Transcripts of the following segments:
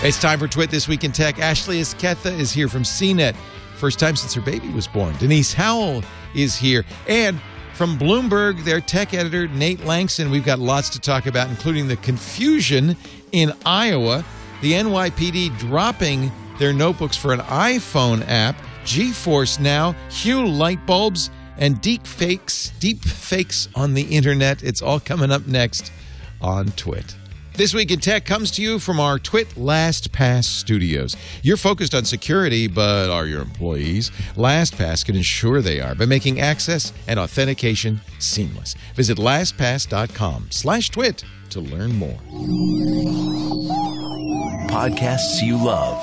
It's time for Twit This Week in Tech. Ashley Esqueda is here from CNET. First time since her baby was born. Denise Howell is here. And from Bloomberg, their tech editor, Nate Lanxon. We've got lots to talk about, including the confusion in Iowa, the NYPD dropping their notebooks for an iPhone app, GeForce Now, Hue light bulbs, and deep fakes, deep fakes on the internet. It's all coming up next on Twit. This Week in Tech comes to you from our Twit LastPass studios. You're focused on security, but are your employees? LastPass can ensure they are by making access and authentication seamless. Visit lastpass.com slash twit to learn more. Podcasts you love.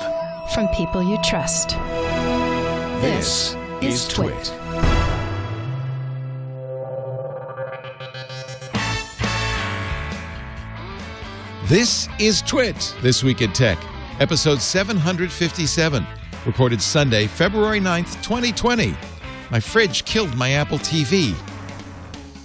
From people you trust. This is Twit. This is Twit, This Week in Tech, episode 757, recorded Sunday, February 9th, 2020. My fridge killed my Apple TV.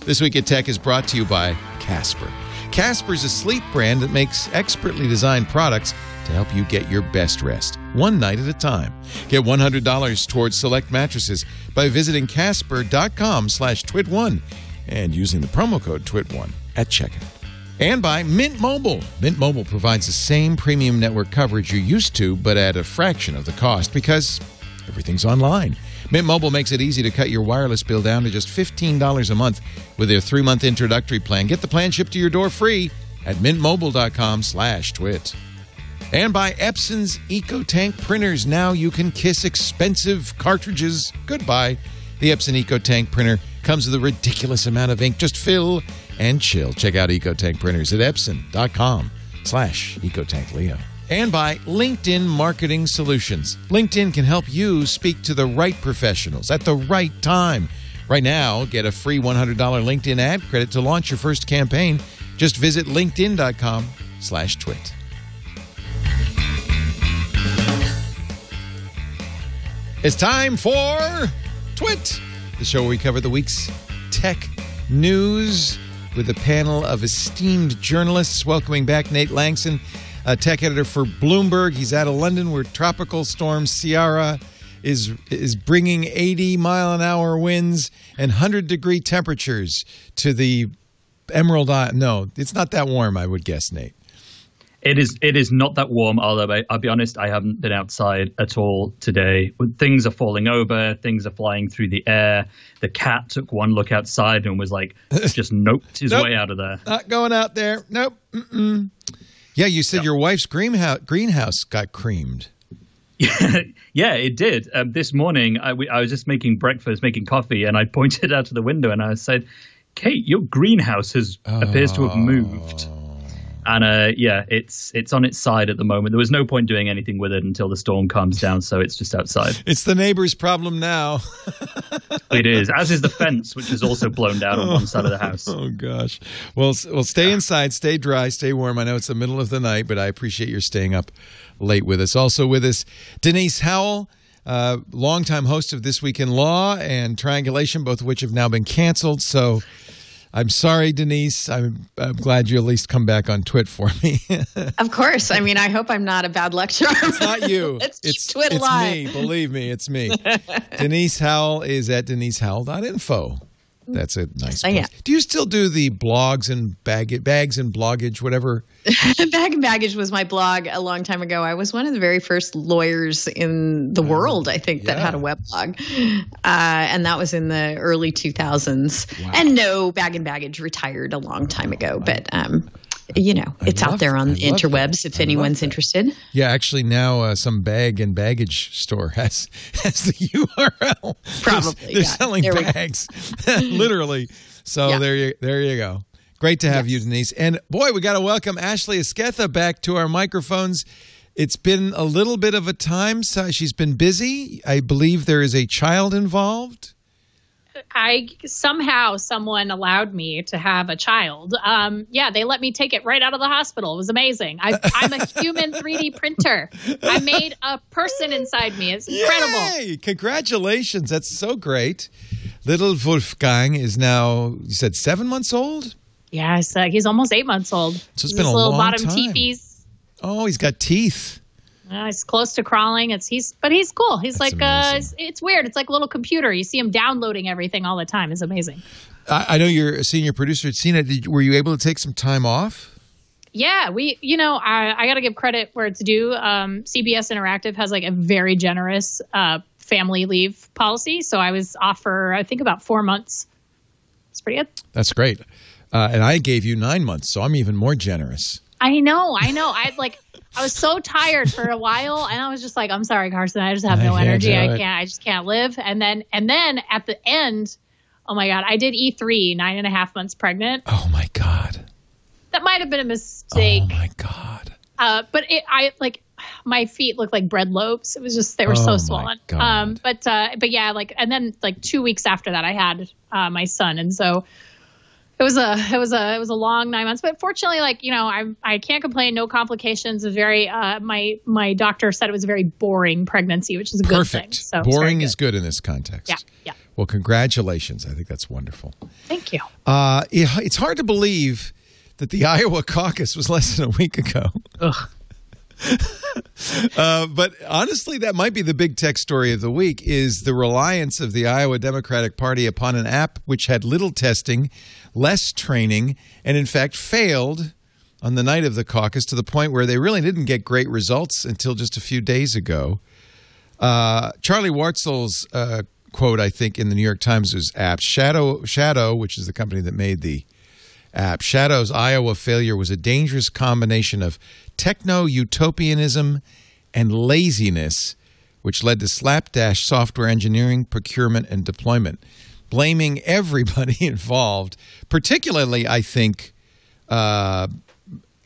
This Week in Tech is brought to you by Casper. Casper is a sleep brand that makes expertly designed products to help you get your best rest, one night at a time. Get $100 towards select mattresses by visiting casper.com slash twit1 and using the promo code twit1 at checkout and by Mint Mobile. Mint Mobile provides the same premium network coverage you're used to, but at a fraction of the cost because everything's online. Mint Mobile makes it easy to cut your wireless bill down to just $15 a month with their three-month introductory plan. Get the plan shipped to your door free at mintmobile.com slash twit. And by Epson's EcoTank printers. Now you can kiss expensive cartridges goodbye. The Epson EcoTank printer comes with a ridiculous amount of ink. Just fill and chill. Check out EcoTank printers at epson.com slash EcoTankLeo. And by LinkedIn Marketing Solutions. LinkedIn can help you speak to the right professionals at the right time. Right now, get a free $100 LinkedIn ad credit to launch your first campaign. Just visit linkedin.com slash twit. It's time for Twit, the show where we cover the week's tech news with a panel of esteemed journalists. Welcoming back Nate Lanxon, a tech editor for Bloomberg. He's out of London where tropical storm Ciara is is bringing 80 mile an hour winds and 100 degree temperatures to the Emerald Isle. No, it's not that warm, I would guess, Nate. It is. It is not that warm. Although I, will be honest, I haven't been outside at all today. Things are falling over. Things are flying through the air. The cat took one look outside and was like, just noped his Nope. way out of there. Not going out there. Nope. Mm-mm. Yeah, you said your wife's greenhouse greenhouse got creamed. yeah, it did. Um, this morning, I, we, I was just making breakfast, making coffee, and I pointed out to the window and I said, "Kate, your greenhouse has appears to have moved." And uh, yeah, it's it's on its side at the moment. There was no point doing anything with it until the storm calms down, so it's just outside. It's the neighbor's problem now. It is, as is the fence, which is also blown down on one side of the house. Oh gosh. Well, well, stay inside, stay dry, stay warm. I know it's the middle of the night, but I appreciate your staying up late with us. Also with us, Denise Howell, uh, longtime host of This Week in Law and Triangulation, both of which have now been canceled. So. I'm sorry, Denise. I'm, I'm glad you at least come back on Twit for me. Of course. I mean, I hope I'm not a bad lecturer. It's not you. It's Twit it's alive. me. Believe me, it's me. Denise Howell is at denisehowell.info. That's a nice I am. place. Do you still do the blogs and bag bags and bloggage, whatever? Bag and Baggage was my blog a long time ago. I was one of the very first lawyers in the world, I think, that yeah. had a web blog. Uh, and that was in the early 2000s. And no, Bag and Baggage retired a long time ago. But, um, you know, it's love- out there on the interwebs if I anyone's interested. Yeah, actually, now uh, some bag and baggage store has has the URL. Probably, they're, they're yeah. selling There bags, literally. So Yeah. there you there you go. Great to have you, Denise. And boy, we got to welcome Ashley Esqueda back to our microphones. It's been a little bit of a time. So she's been busy. I believe there is a child involved. I somehow someone allowed me to have a child. Um, yeah, they let me take it right out of the hospital. It was amazing. I, I'm a human 3D printer. I made a person inside me. It's incredible. Yay! Congratulations. That's so great. Little Wolfgang is now, you said seven months old? Yes, so he's almost eight months old. So it's This been a little long bottom time. teepees. Oh, he's got teeth. Uh, he's close to crawling. It's he's, but he's cool. He's That's like, uh, it's, it's weird. It's like a little computer. You see him downloading everything all the time. It's amazing. I, I know you're a senior producer at CNET. Did, were you able to take some time off? Yeah, we, you know, I, I got to give credit where it's due. Um, CBS Interactive has like a very generous uh, family leave policy. So I was off for, I think, about four months. It's pretty good. That's great. Uh, and I gave you nine months, so I'm even more generous. I know, I know. I like, I was so tired for a while, and I was just like, "I'm sorry, Carson. I just have no energy. I can't. I just can't live." And then, and then at the end, oh my god, I did E3 nine and a half months pregnant. Oh my god. That might have been a mistake, Oh my god. uh, but it, I like my feet looked like bread loaves. It was just they were Oh, so swollen. Um, but uh, but yeah, like and then like two weeks after that, I had uh, my son, and so it was a it was a it was a long nine months. But fortunately, like you know, I I can't complain. No complications. It very uh, my my doctor said it was a very boring pregnancy, which is a good Perfect. thing. So it's very Boring is good. good in this context. Yeah, yeah. Well, congratulations. I think that's wonderful. Thank you. Uh, it, it's hard to believe that the Iowa caucus was less than a week ago. Ugh. Uh, but honestly, that might be the big tech story of the week is the reliance of the Iowa Democratic Party upon an app which had little testing, less training, and in fact failed on the night of the caucus to the point where they really didn't get great results until just a few days ago. Uh, Charlie Warzel's uh, quote, I think, in the New York Times was apt. Shadow, Shadow, which is the company that made the app. Shadow's Iowa failure was a dangerous combination of techno utopianism and laziness, which led to slapdash software engineering, procurement, and deployment. Blaming everybody involved, particularly, I think, uh,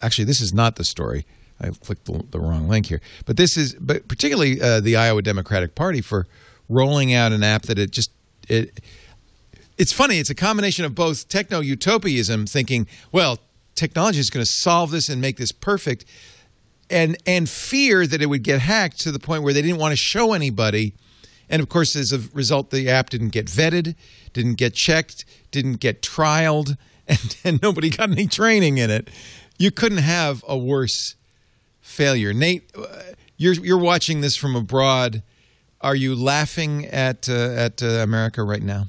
actually, this is not the story. I clicked the, the wrong link here, but this is, but particularly uh, the Iowa Democratic Party for rolling out an app that it just it it's funny. It's a combination of both techno utopianism, thinking, well, technology is going to solve this and make this perfect, and and fear that it would get hacked to the point where they didn't want to show anybody. And of course, as a result, the app didn't get vetted, didn't get checked, didn't get trialed, and, and nobody got any training in it. You couldn't have a worse failure. Nate, uh, you're you're watching this from abroad. Are you laughing at uh, at uh, America right now?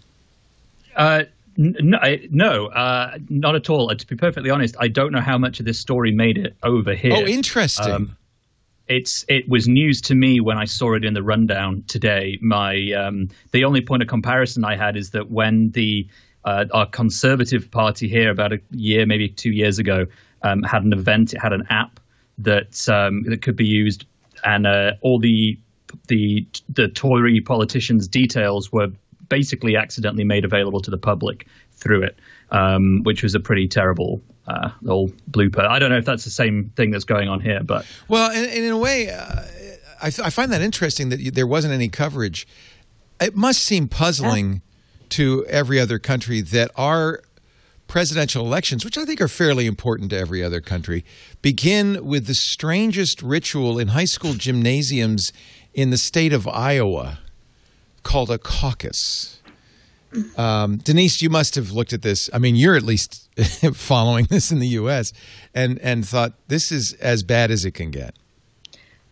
Uh, n- no, no uh, not at all. Uh, to be perfectly honest, I don't know how much of this story made it over here. Oh, interesting. Um, it's it was news to me when I saw it in the rundown today. My um, the only point of comparison I had is that when the uh, our conservative party here about a year, maybe two years ago, um, had an event. It had an app that um, that could be used, and uh, all the the the Tory politicians' details were basically accidentally made available to the public through it, um, which was a pretty terrible uh, little blooper. I don't know if that's the same thing that's going on here, but Well, and, and in a way, uh, I, I find that interesting that you, there wasn't any coverage. It must seem puzzling to every other country that our presidential elections, which I think are fairly important to every other country, begin with the strangest ritual in high school gymnasiums in the state of Iowa called a caucus. Um, Denise, you must have looked at this. I mean, you're at least following this in the U.S. and and thought this is as bad as it can get.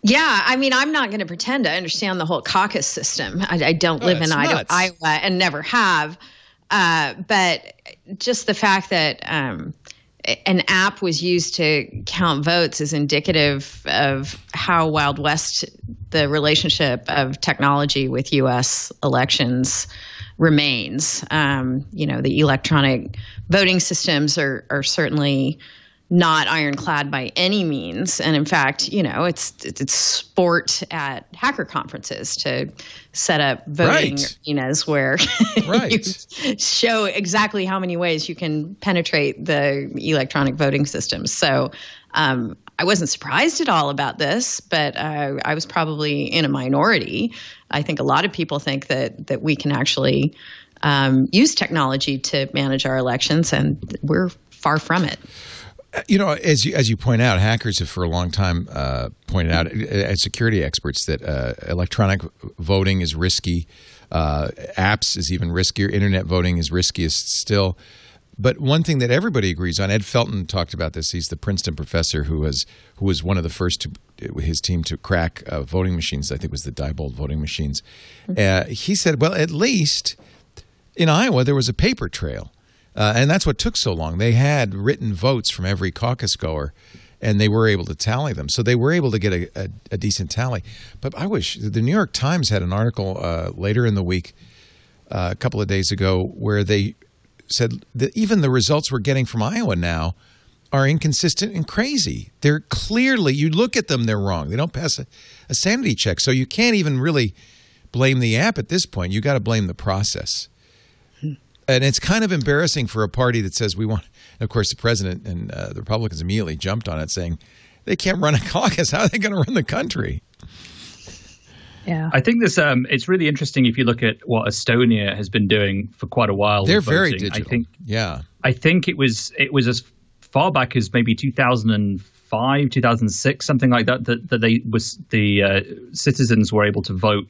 Yeah, I mean, I'm not going to pretend I understand the whole caucus system. I, I don't Oh, live in Iowa. Iowa and never have. Uh, but just the fact that um, an app was used to count votes is indicative of how Wild West the relationship of technology with U.S. elections remains. Um, you know, the electronic voting systems are, are certainly not ironclad by any means, and in fact, you know, it's it's, sport at hacker conferences to set up voting Right. arenas where Right. you show exactly how many ways you can penetrate the electronic voting systems. So. Um, I wasn't surprised at all about this, but uh, I was probably in a minority. I think a lot of people think that that we can actually um, use technology to manage our elections, and we're far from it. You know, as you as you point out, hackers have for a long time uh, pointed out uh, as security experts that uh, electronic voting is risky. Uh, apps is even riskier. Internet voting is riskiest still. But one thing that everybody agrees on, Ed Felten talked about this. He's the Princeton professor who was who was one of the first to his team to crack uh, voting machines. I think it was the Diebold voting machines. Uh, he said, "Well, at least in Iowa there was a paper trail, uh, and that's what took so long. They had written votes from every caucus goer." And they were able to tally them, so they were able to get a, a, a decent tally. But I wish the New York Times had an article uh, later in the week, uh, a couple of days ago, where they said that even the results we're getting from Iowa now are inconsistent and crazy. They're clearly, you look at them, they're wrong. They don't pass a, a sanity check. So you can't even really blame the app at this point. You got to blame the process. And it's kind of embarrassing for a party that says we want. of course, the president and uh, the Republicans immediately jumped on it, saying they can't run a caucus. How are they going to run the country? Yeah. I think this um, it's really interesting if you look at what Estonia has been doing for quite a while. They're very digital. I think yeah. I think it was it was as far back as maybe 2005, 2006, something like that. That, that they was the uh, citizens were able to vote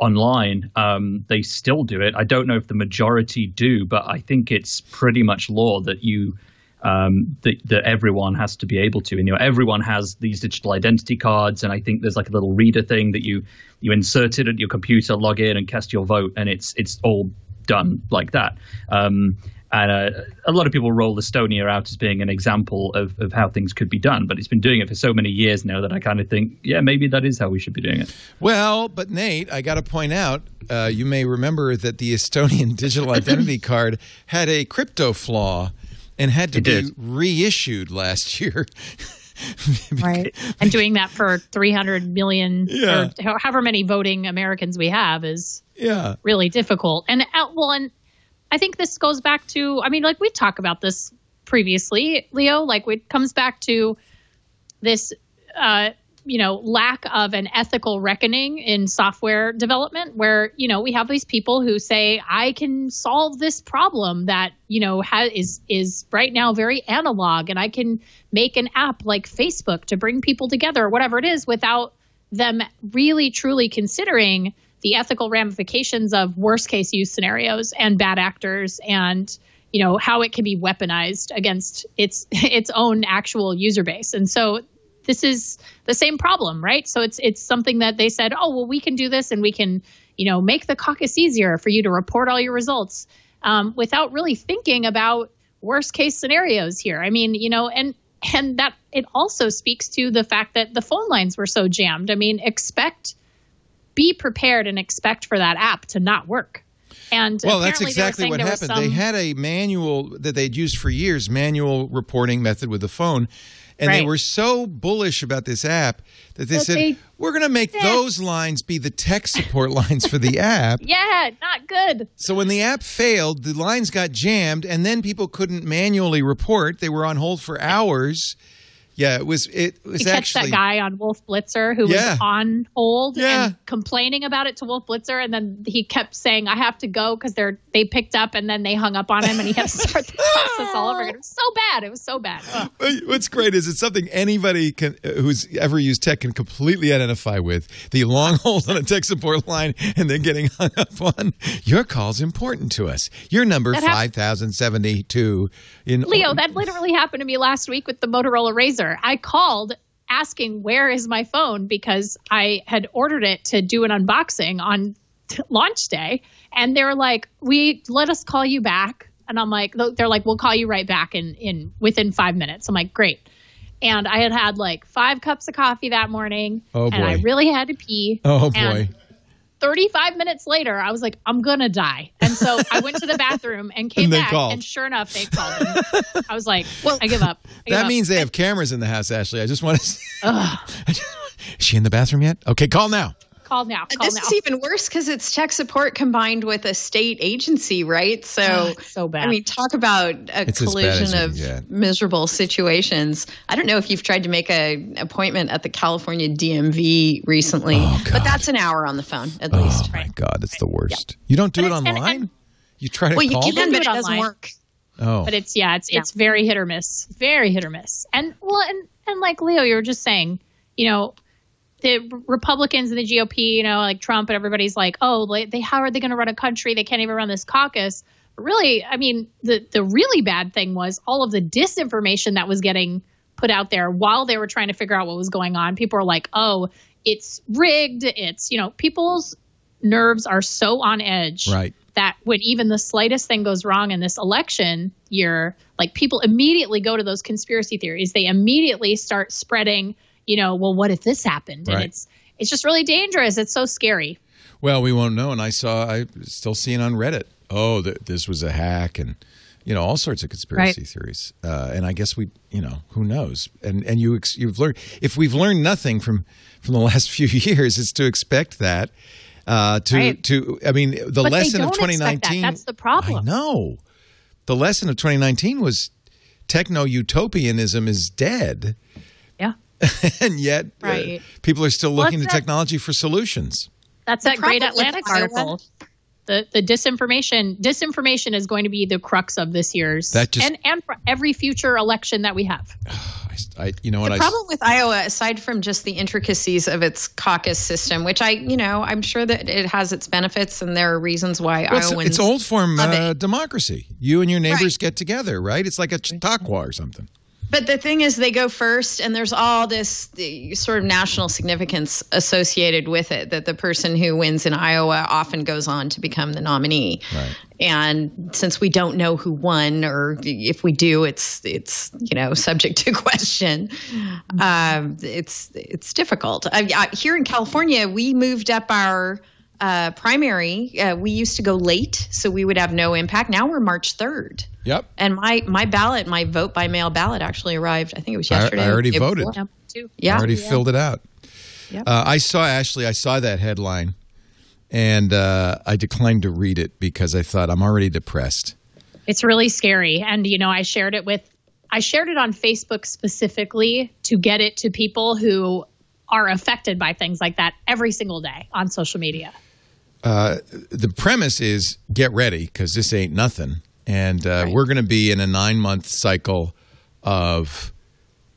online. Um, they still do it. I don't know if the majority do, but I think it's pretty much law that you um, that, that everyone has to be able to. And you know, everyone has these digital identity cards, and I think there's like a little reader thing that you you insert it at your computer, log in, and cast your vote, and it's it's all done like that. Um, and uh, a lot of people roll Estonia out as being an example of, of how things could be done, but it's been doing it for so many years now that I kind of think, yeah, maybe that is how we should be doing it. Well, but Nate, I got to point out, uh, you may remember that the Estonian digital identity card had a crypto flaw and had to It be did. reissued last year. right. And doing that for 300 million Yeah. or however many voting Americans we have is Yeah. really difficult. And uh, well, and I think this goes back to, I mean, like we talk about this previously, Leo, like it comes back to this, uh, you know, lack of an ethical reckoning in software development where, you know, we have these people who say, I can solve this problem that, you know, ha- is, is right now very analog and I can make an app like Facebook to bring people together or whatever it is without them really truly considering the ethical ramifications of worst case use scenarios and bad actors and you know how it can be weaponized against its its own actual user base. And so this is the same problem right? So it's it's something that they said oh well we can do this and we can you know make the caucus easier for you to report all your results um, without really thinking about worst case scenarios here. I mean you know and and that it also speaks to the fact that the phone lines were so jammed. I mean expect be prepared and expect for that app to not work. And Well, that's apparently they were exactly what there was happened. They had a manual that they'd used for years, manual reporting method with the phone. And they were so bullish about this app that they That said, they- we're going to make Yeah. those lines be the tech support lines for the app. yeah, not good. So when the app failed, the lines got jammed, and then people couldn't manually report. They were on hold for hours. Yeah, it was. It was catch actually. that guy on Wolf Blitzer who Yeah. was on hold Yeah. and complaining about it to Wolf Blitzer, and then he kept saying, "I have to go" because they're they picked up and then they hung up on him, and he had to start the process all over again. It was so bad. It was so bad. Ugh. What's great is it's something anybody can, uh, who's ever used tech can completely identify with. The long hold on a tech support line and then getting hung up on. Your call's important to us. Your number five thousand seventy two in Leo, that literally happened to me last week with the Motorola Razr. I called asking where is my phone because I had ordered it to do an unboxing on t- launch day, and they were like, "We let us call you back." And I'm like, they're like, "We'll call you right back in in within five minutes." I'm like, "Great." And I had had like five cups of coffee that morning, Oh, and I really had to pee. Oh boy. 35 minutes later, I was like, I'm going to die. And so I went to the bathroom and came And back. called. And sure enough, they called. And I was like, well, I give up. I give That up. means they have cameras in the house, Ashley. I just want to. Is she in the bathroom yet? Okay, call now. Call now. Uh, call this now. is even worse because it's tech support combined with a state agency, right? So, ah, Ugh, so bad. I mean, talk about a It's as as collision of miserable situations. I don't know if you've tried to make an appointment at the California DMV recently, Oh, but that's an hour on the phone at Oh least. my God, it's the worst. You don't do And it it's- and- online. and- you try to Well, you can, them. do but it it doesn't online. work. Oh, but it's yeah, it's it's very hit or miss, very hit or miss. And well, and and like Leo, you were just saying, you know, the Republicans and the GOP, you know, like Trump and everybody's like, oh, they how are they going to run a country? They can't even run this caucus. really, I mean, the the really bad thing was all of the disinformation that was getting put out there while they were trying to figure out what was going on. People were like, "Oh, it's rigged." It's you know, people's nerves are so on edge Right. that when even the slightest thing goes wrong in this election year, like people immediately go to those conspiracy theories. They immediately start spreading, you know, well, what if this happened? And it's it's just really dangerous. It's so scary. Well, we won't know. And I saw, I still seeing on Reddit, oh, th- this was a hack and, you know, all sorts of conspiracy Right. theories. Uh, and I guess we, you know, who knows? And and you ex- you've learned if we've learned nothing from from the last few years, is to expect that. Uh, to Right. to I mean, the But lesson of don't expect that. 2019. That's the problem. No. The lesson of 2019 was techno utopianism is dead. and yet uh, people are still Well, looking to that- technology for solutions. That's that great Atlantic article. The the disinformation disinformation is going to be the crux of this year's That just- and and for every future election that we have. I, I you know what The I problem with Iowa, aside from just the intricacies of its caucus system, which I, you know, I'm sure that it has its benefits and there are reasons why Well, it's, Iowans. it's old form uh, it. democracy. You and your neighbors Right. get together, right? It's like a Chautauqua or something. But the thing is, they go first, and there's all this the, sort of national significance associated with it. That the person who wins in Iowa often goes on to become the nominee. Right. And since we don't know who won, or if we do, it's it's you know subject to question. Um, it's it's difficult. I, I, here in California, we moved up our uh, primary. Uh, we used to go late, so we would have no impact. Now we're March third. Yep. And my my ballot, my vote by mail ballot, actually arrived. I think it was I- I already It- voted. Yeah, too. I already filled it out. Yep. Uh, I saw Ashley. I saw that headline, and uh, I declined to read it because I thought I'm already depressed. It's really scary. And, you know, I shared it with, I shared it on Facebook specifically to get it to people who are affected by things like that every single day on social media. The premise is get ready because this ain't nothing, and uh, we're going to be in a nine month cycle of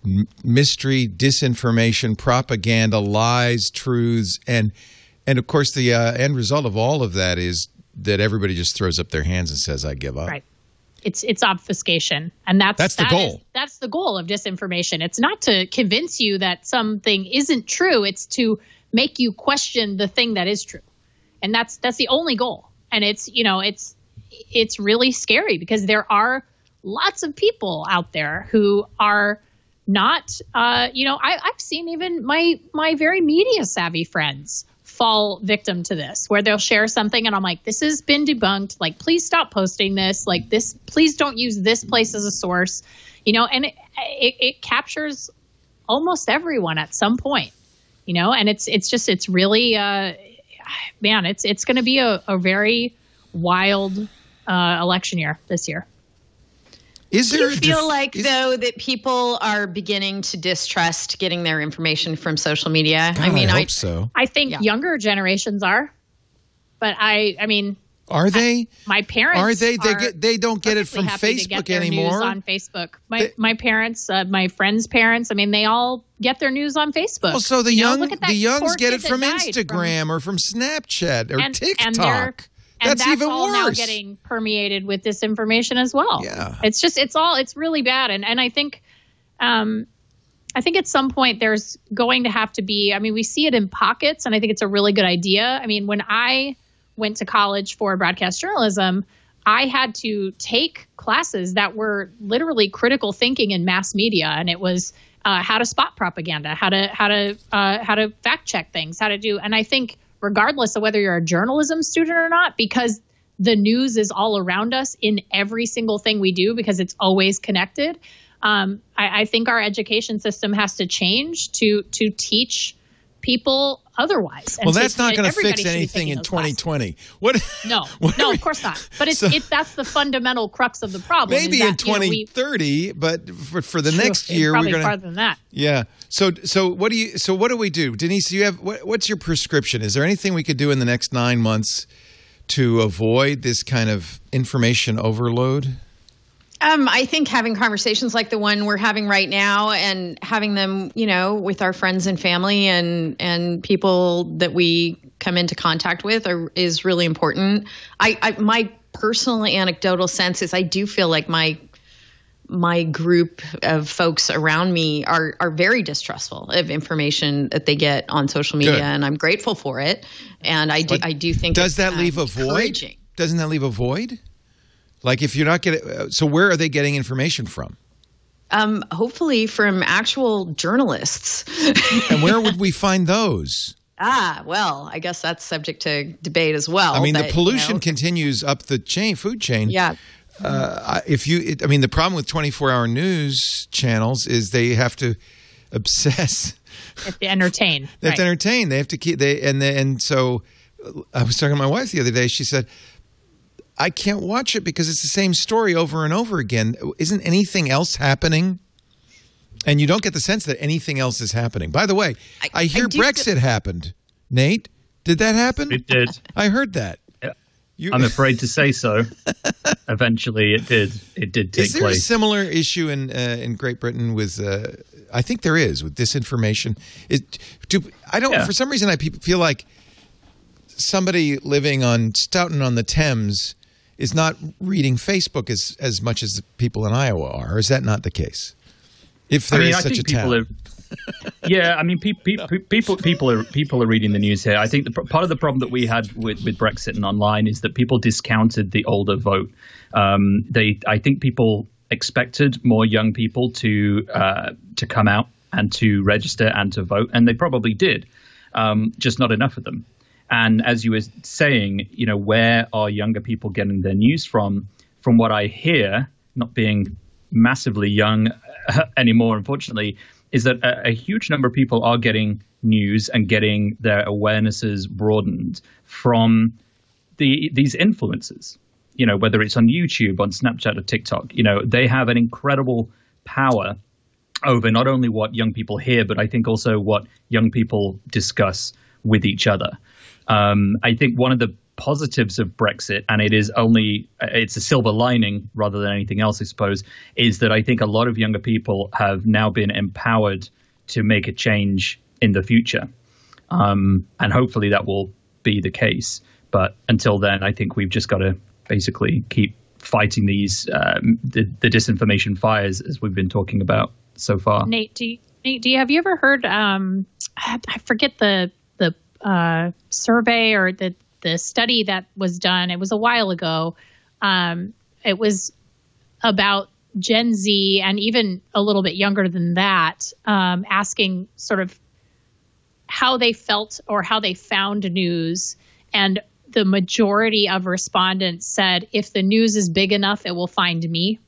m- mystery, disinformation, propaganda, lies, truths, and and of course the uh, end result of all of that is that everybody just throws up their hands and says, "I give up." Right. It's it's obfuscation, and that's That's the that goal. is- that's the goal of disinformation. It's not to convince you that something isn't true. It's to make you question the thing that is true, and that's that's the only goal. And it's you know it's it's really scary because there are lots of people out there who are not uh, you know I, I've seen even my my very media savvy friends fall victim to this where they'll share something and I'm like this has been debunked. Like please stop posting this. Like this please don't use this place as a source. You know and it, it, it captures almost everyone at some point you know and it's it's just it's really uh man it's it's going to be a, a very wild uh election year this year Is Do there you feel def- like is- though that people are beginning to distrust getting their information from social media? God, I mean, I, hope so. I think Yeah. younger generations are, but I, I mean, Are they? my parents Are they? They are get. They don't get it from perfectly happy to get Facebook anymore. News on Facebook, my They- my parents, uh, my friends' parents. I mean, they all get their news on Facebook. Well, so the You know, young that the youngs get it from Instagram or from Snapchat or and, TikTok. and and that's, even all worse. now getting permeated with disinformation as well. Yeah. it's just it's all it's really bad, and and I think, um, I think at some point there's going to have to be. I mean, we see it in pockets, and I think it's a really good idea. I mean, when I went to college for broadcast journalism. I had to take classes that were literally critical thinking in mass media, and it was uh, how to spot propaganda, how to how to uh, how to fact check things, how to do. And I think regardless of whether you're a journalism student or not, because the news is all around us in every single thing we do because it's always connected. Um, I, I think our education system has to change to to teach people otherwise. And well, that's not going to fix anything in those classes. 2020. What? No, what no, we- of course not. But it's So- it's that's the fundamental crux of the problem. Maybe that, in you know, 2030, but for, for the True, next year, we're going to. farther than that. Yeah. So so what do you so what do we do, Denise? You have what, what's your prescription? Is there anything we could do in the next nine months to avoid this kind of information overload? Um, I think having conversations like the one we're having right now and having them, you know, with our friends and family and and people that we come into contact with are, is really important. I, I my personal anecdotal sense is I do feel like my my group of folks around me are are very distrustful of information that they get on social media, Good. and I'm grateful for it. And I do But I do think Does it's, that leave a void? Doesn't that leave a void? Like if you're not getting, uh, so where are they getting information from? Um, hopefully from actual journalists. And where would we find those? ah, well, I guess that's subject to debate as well. I mean, but, the you pollution know, continues up the chain, food chain. yeah, Uh, if you, it, I mean, the problem with 24 hour news channels is they have to obsess. If they entertain. They have to entertain. They have to keep. They and they, and so, I was talking to my wife the other day. She said, "I can't watch it because it's the same story over and over again. Isn't anything else happening?" And you don't get the sense that anything else is happening. By the way, I, I- hear I do Brexit happened. Nate, did that happen? It did. I heard that. Yeah. You, I'm afraid to say so. Eventually, it did. It did take place. is there a similar issue in uh, in Great Britain with? Uh, I think there is with disinformation. It, do, I don't. Yeah. For some reason, I pe- feel like somebody living on Stoughton on the Thames is not reading Facebook as as much as the people in Iowa are. Or is that not the case? If there I is I such a people town, are. yeah, I mean, pe- pe- people people are people are reading the news here. I think the, part of the problem that we had with, with Brexit and online is that people discounted the older vote. Um, they, I think, people expected more young people to uh, to come out and to register and to vote, and they probably did, um, just not enough of them. And as you were saying, you know, where are younger people getting their news from? From what I hear, not being massively young anymore, unfortunately, is that a, a huge number of people are getting news and getting their awarenesses broadened from the these influencers. You know, whether it's on YouTube, on Snapchat, or TikTok, you know, they have an incredible power over not only what young people hear, but I think also what young people discuss with each other. Um, I think one of the positives of Brexit, and it is only it's a silver lining rather than anything else, I suppose, is that I think a lot of younger people have now been empowered to make a change in the future, um, and hopefully that will be the case. But until then, I think we've just got to basically keep fighting these um, the, the disinformation fires as we've been talking about so far. Nate, do you, Nate, do you have you ever heard? Um, I forget the uh, survey or the the study that was done. It was a while ago. Um, it was about Gen Z and even a little bit younger than that, um, asking sort of how they felt or how they found news. And the majority of respondents said, if the news is big enough, it will find me.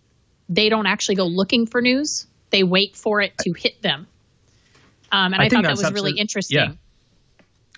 They don't actually go looking for news, they wait for it to hit them. Um, and I I, thought that was really interesting. yeah.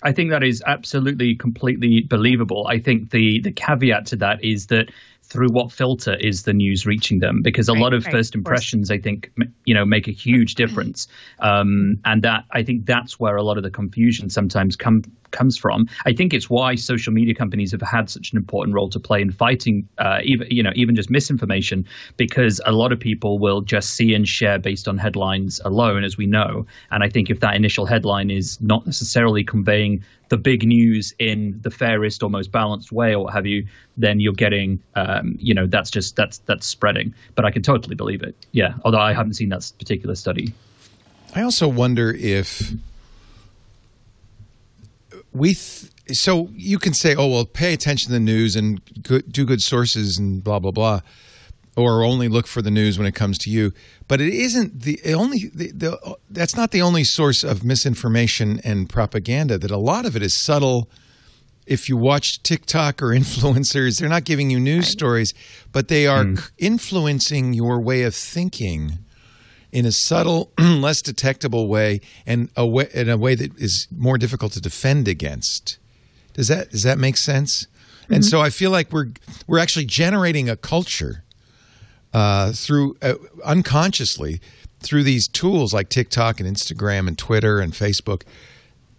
I think that is absolutely completely believable. I think the the caveat to that is that through what filter is the news reaching them? Because a Right, lot of right, first of impressions, I think, you know, make a huge difference, um, and that I think that's where a lot of the confusion sometimes come comes from. I think it's why social media companies have had such an important role to play in fighting, uh, even you know, even just misinformation, because a lot of people will just see and share based on headlines alone, as we know. And I think if that initial headline is not necessarily conveying the big news in the fairest or most balanced way, or what have you, then you're getting, um, you know, that's just that's that's spreading. But I can totally believe it. Yeah, although I haven't seen that particular study. I also wonder if we. Th- so you can say, "Oh well, pay attention to the news and good, do good sources and blah blah blah," or only look for the news when it comes to you. But it isn't the it only. The, the, that's not the only source of misinformation and propaganda. That a lot of it is subtle. If you watch TikTok or influencers, they're not giving you news stories, but they are hmm. c- influencing your way of thinking in a subtle, less detectable way, and a way, in a way that is more difficult to defend against. Does that does that make sense? And so I feel like we're we're actually generating a culture uh, through uh, unconsciously through these tools like TikTok and Instagram and Twitter and Facebook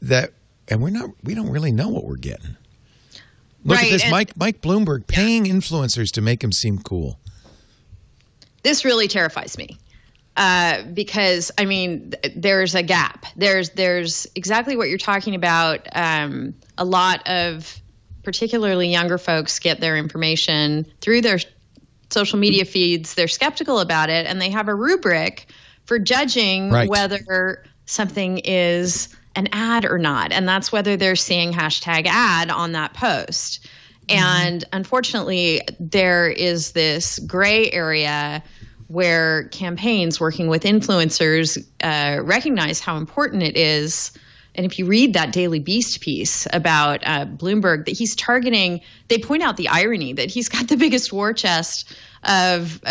that and we're not we don't really know what we're getting. Look at this, Mike Mike Bloomberg paying influencers to make him seem cool. this really terrifies me uh, because I mean th- there's a gap. There's there's exactly what you're talking about. Um, a lot of particularly younger folks, get their information through their social media feeds. They're skeptical about it, and they have a rubric for judging Right. whether something is an ad or not. And that's whether they're seeing hashtag ad on that post. And unfortunately, there is this gray area where campaigns working with influencers uh, recognize how important it is. And if you read that Daily Beast piece about uh, Bloomberg, that he's targeting, they point out the irony that he's got the biggest war chest of,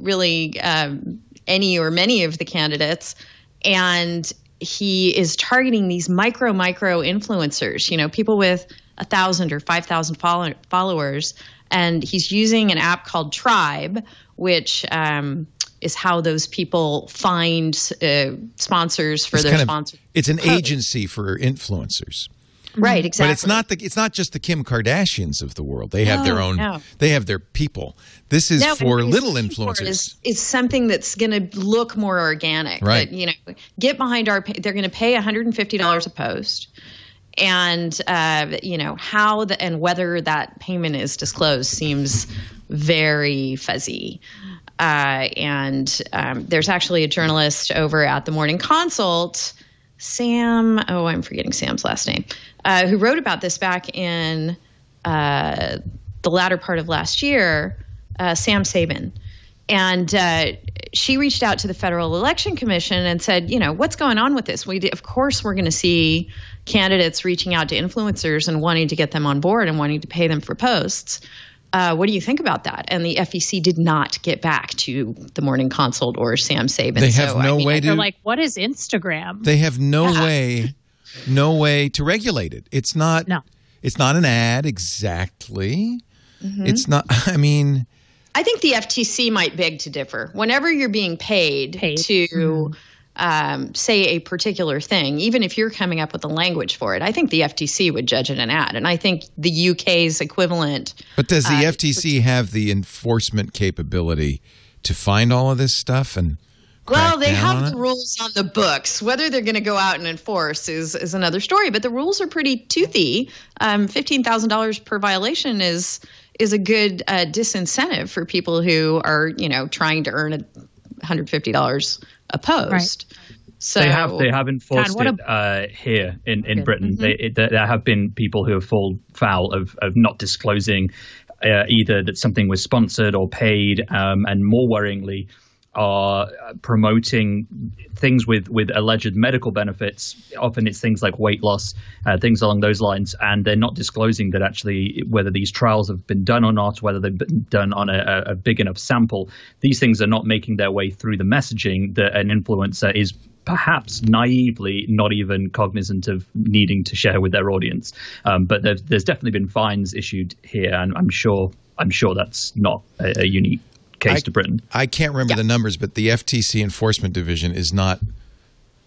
really um, any or many of the candidates. And he is targeting these micro, micro influencers, you know, people with a thousand or 5,000 follow- followers. And he's using an app called Tribe, which um, is how those people find uh, sponsors for It's their sponsors. It's an agency for influencers. Right, exactly. But it's not the it's not just the Kim Kardashians of the world. They have No, their own. no. They have their people. This is No, for little it's- influencers. Is, is something that's going to look more organic. Right. That, you know, get behind our. They're going to pay one hundred and fifty dollars a post, and uh, you know how the and whether that payment is disclosed seems very fuzzy. Uh, and um, there's actually a journalist over at the Morning Consult, Sam. Oh, I'm forgetting Sam's last name, uh, who wrote about this back in uh, the latter part of last year. Uh, Sam Sabin, and uh, she reached out to the Federal Election Commission and said, you know, what's going on with this? We, of course, we're going to see candidates reaching out to influencers and wanting to get them on board and wanting to pay them for posts. Uh, what do you think about that? And the FEC did not get back to the Morning Consult or Sam Sabin. They have So, I no mean, way They're to. like, what is Instagram? they have no way, no way to regulate it. It's not. No. It's not an ad exactly. Mm-hmm. It's not. I mean, I think the FTC might beg to differ. Whenever you're being paid, Paid. to um, say a particular thing, even if you're coming up with the language for it, I think the FTC would judge it an ad. And I think the UK's equivalent. but does the Uh, FTC have the enforcement capability to find all of this stuff and? Well, they have the rules on the books. Whether they're going to go out and enforce is, is another story. But the rules are pretty toothy. Um, Fifteen thousand dollars per violation is is a good uh, disincentive for people who are you know trying to earn a hundred fifty dollars a post. So they have they have enforced what a- it uh, here in, in Good. Britain. They, it, there have been people who have fallen foul of, of not disclosing uh, either that something was sponsored or paid, um, and more worryingly, are promoting things with, with alleged medical benefits. Often it's things like weight loss, uh, things along those lines, and they're not disclosing that actually whether these trials have been done or not, whether they've been done on a, a big enough sample. These things are not making their way through the messaging that an influencer is perhaps naively not even cognizant of needing to share with their audience. Um, but there's, there's definitely been fines issued here, and I'm sure I'm sure that's not a, a unique case I- to Britain. I can't remember the numbers, but the FTC enforcement division is not.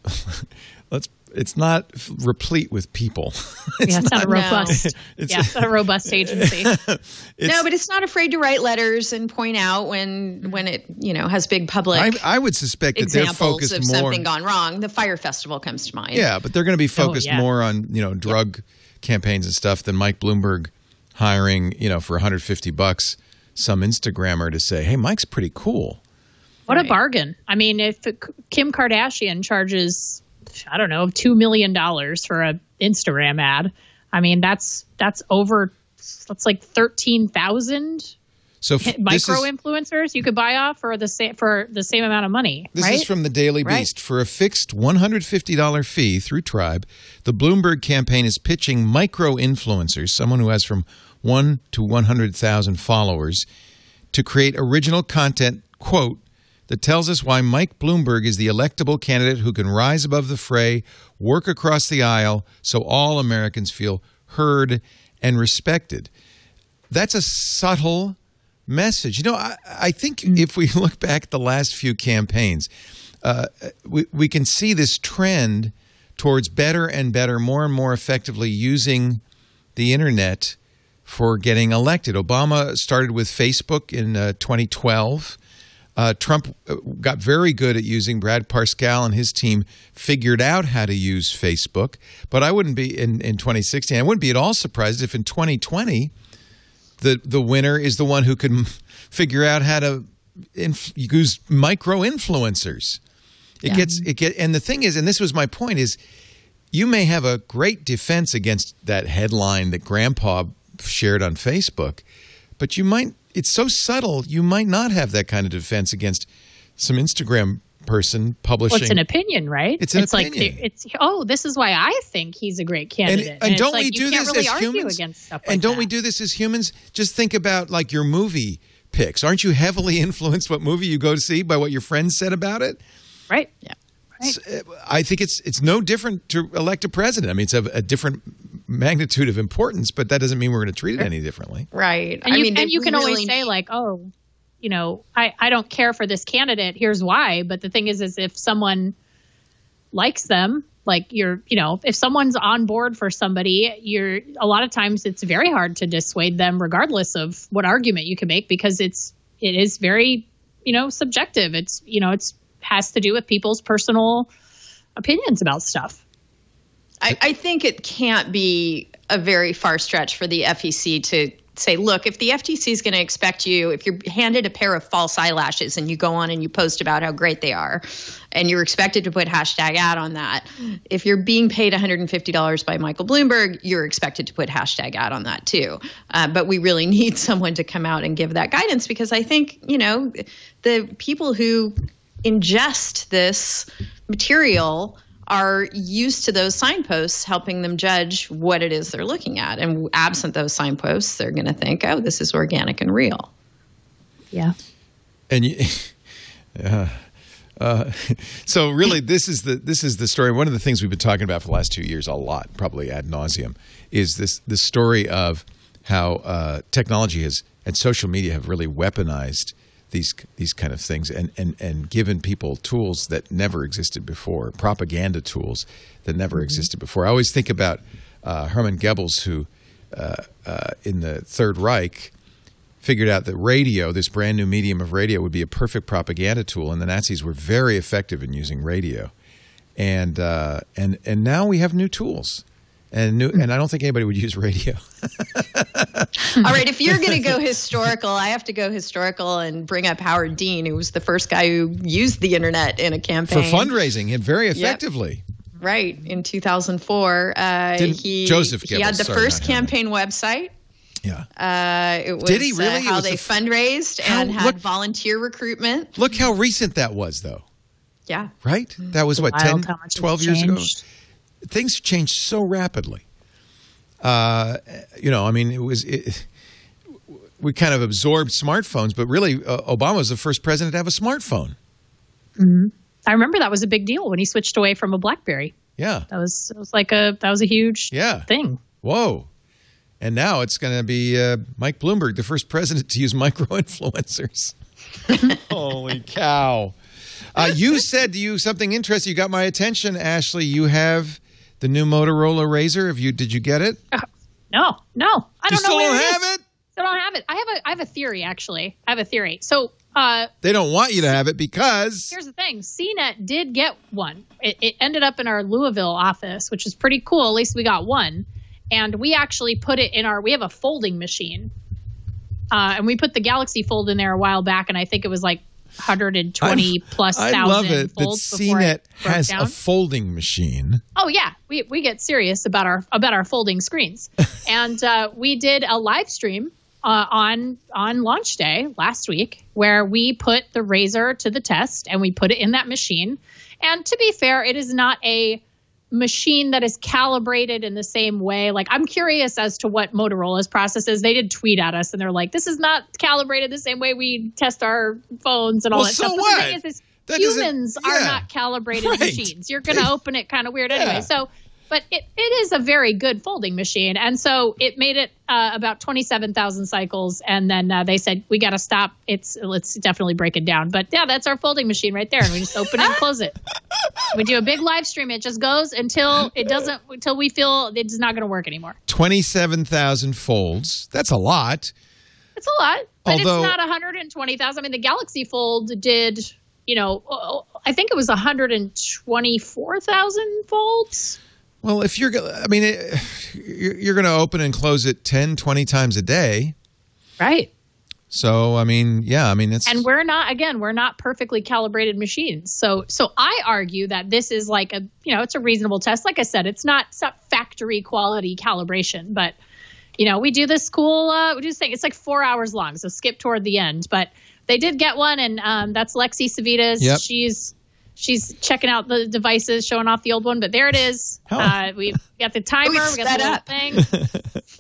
let's. It's not replete with people. yeah, it's not a No. robust. It's- yeah, it's not a robust agency. no, but it's not afraid to write letters and point out when when it you know has big public I, I would suspect that they're examples focused of more. something gone wrong. The fire festival comes to mind. Yeah, but they're going to be oh, focused yeah. more on you know drug campaigns and stuff than Mike Bloomberg hiring you know for 150 bucks some Instagrammer to say, "Hey, Mike's pretty cool." What a bargain! I mean, if Kim Kardashian charges, I don't know, two million dollars for a Instagram ad, I mean that's that's over. That's like thirteen thousand So f- this micro is, influencers you could buy off for the same for the same amount of money, This right? is from the Daily Right. Beast. For a fixed $150 fee through Tribe, the Bloomberg campaign is pitching micro influencers, someone who has from 1 to 100,000 followers, to create original content, quote, that tells us why Mike Bloomberg is the electable candidate who can rise above the fray, work across the aisle, so all Americans feel heard and respected. That's a subtle message. You know, I, I think if we look back at the last few campaigns, uh, we, we can see this trend towards better and better, more and more effectively using the internet for getting elected. Obama started with Facebook in uh, 2012. Uh, Trump uh, got very good at using Brad Parscale and his team figured out how to use Facebook. But I wouldn't be in, in 2016. I wouldn't be at all surprised if in 2020 the the winner is the one who can figure out how to inf- use micro influencers. It Yeah. gets it get and the thing is, and this was my point is, you may have a great defense against that headline that Grandpa shared on Facebook, but you might it's so subtle you might not have that kind of defense against some Instagram person publishing. Well, it's an opinion, right? It's an like opinion. it's oh, this is why I think he's a great candidate. and, and it's don't like, we do this really as humans? against stuff and like don't we do this as humans? Just think about like your movie picks. Aren't you heavily influenced what movie you go to see by what your friends said about it? right? Yeah. Right. uh, I think it's it's no different to elect a president. I mean, it's a, a different magnitude of importance, but that doesn't mean we're going to treat it any differently. Right. And I you, mean, and you can always really- say like, oh, you know, I, I don't care for this candidate. Here's why. But the thing is, is if someone likes them, like you're, you know, if someone's on board for somebody, you're a lot of times it's very hard to dissuade them, regardless of what argument you can make, because it's it is very, you know, subjective. It's you know, it's has to do with people's personal opinions about stuff. I, I think it can't be a very far stretch for the FEC to say, look, if the FTC is going to expect you, if you're handed a pair of false eyelashes and you go on and you post about how great they are, and you're expected to put hashtag ad on that, if you're being paid $150 by Michael Bloomberg, you're expected to put hashtag ad on that too. Uh, but we really need someone to come out and give that guidance because I think, you know, the people who ingest this material are used to those signposts helping them judge what it is they're looking at. And absent those signposts, they're going to think, oh, this is organic and real. Yeah. And you, uh, uh, so really, this is the this is the story. One of the things we've been talking about for the last two years a lot, probably ad nauseum, is this the story of how uh, technology has and social media have really weaponized these these kind of things and, and, and given people tools that never existed before, propaganda tools that never existed before. I always think about uh, Hermann Goebbels, who uh, uh, in the Third Reich figured out that radio, this brand new medium of radio, would be a perfect propaganda tool, and the Nazis were very effective in using radio. And uh, and and now we have new tools, and new, and I don't think anybody would use radio. All right, if you're going to go historical, I have to go historical and bring up Howard Dean, who was the first guy who used the internet in a campaign for fundraising and very effectively. Right, in 2004. Uh, he, Joseph he had the sorry, first not Howard. campaign website. Yeah. Uh, it was Did he really? uh, how was they the f- fundraised How- and had look- volunteer recruitment. Look how recent that was, though. Yeah. Right? That was what 10, how much it's 12 years ago. Changed. Things changed so rapidly. Uh, you know, I mean, it was. It, we kind of absorbed smartphones, but really, uh, Obama was the first president to have a smartphone. I remember that was a big deal when he switched away from a BlackBerry. Yeah. That was it was like a that was a huge Yeah. thing. Whoa. And now it's going to be uh, Mike Bloomberg, the first president to use micro influencers. Holy cow. Uh, you said to you something interesting. You got my attention, Ashley. You have the new Motorola Razr. Have you? Did you get it? No, no, I don't know still don't it have it. I don't have it. I have a I have a theory actually. I have a theory. So uh, They don't want you to have it because here's the thing: CNET did get one. It, it ended up in our Louisville office, which is pretty cool. At least we got one, and we actually put it in our. We have a folding machine, uh, and we put the Galaxy Fold in there a while back, and I think it was like 120 plus I thousand love it that CNET has down. a folding machine. Oh yeah, we we get serious about our about our folding screens, and uh, we did a live stream uh, on on launch day last week where we put the Razr to the test and we put it in that machine. And to be fair, it is not a machine that is calibrated in the same way. Like I'm curious as to what Motorola's process is. They did tweet at us and they're like, "This is not calibrated the same way we test our phones and all Well, that so stuff." But what? the thing is, is humans are not calibrated Right. machines. You're going to open it kind of weird Yeah. anyway. So, but it, it is a very good folding machine. And so it made it uh, about 27,000 cycles. And then uh, they said, we got to stop. It's, let's definitely break it down. But yeah, that's our folding machine right there. And we just open it and close it. We do a big live stream. It just goes until it doesn't, until we feel it's not going to work anymore. Twenty-seven thousand folds. That's a lot. It's a lot, but Although- it's not 120,000. I mean, the Galaxy Fold did, you know, uh, I think it was 124,000 folds. Well, if you're, I mean, it, you're, you're going to open and close it 10, 20 times a day. Right. So, I mean, yeah, I mean, it's. And we're not again, we're not perfectly calibrated machines. So so I argue that this is like a, you know, it's a reasonable test. Like I said, it's not it's not factory quality calibration, but you know, we do this cool uh we do this thing. It's like 4 hours long, so skip toward the end, but they did get one and um that's Lexy Savvides. Yep. She's she's checking out the devices, showing off the old one, but there it is. Oh. Uh, we got the timer, we got the whole up. thing.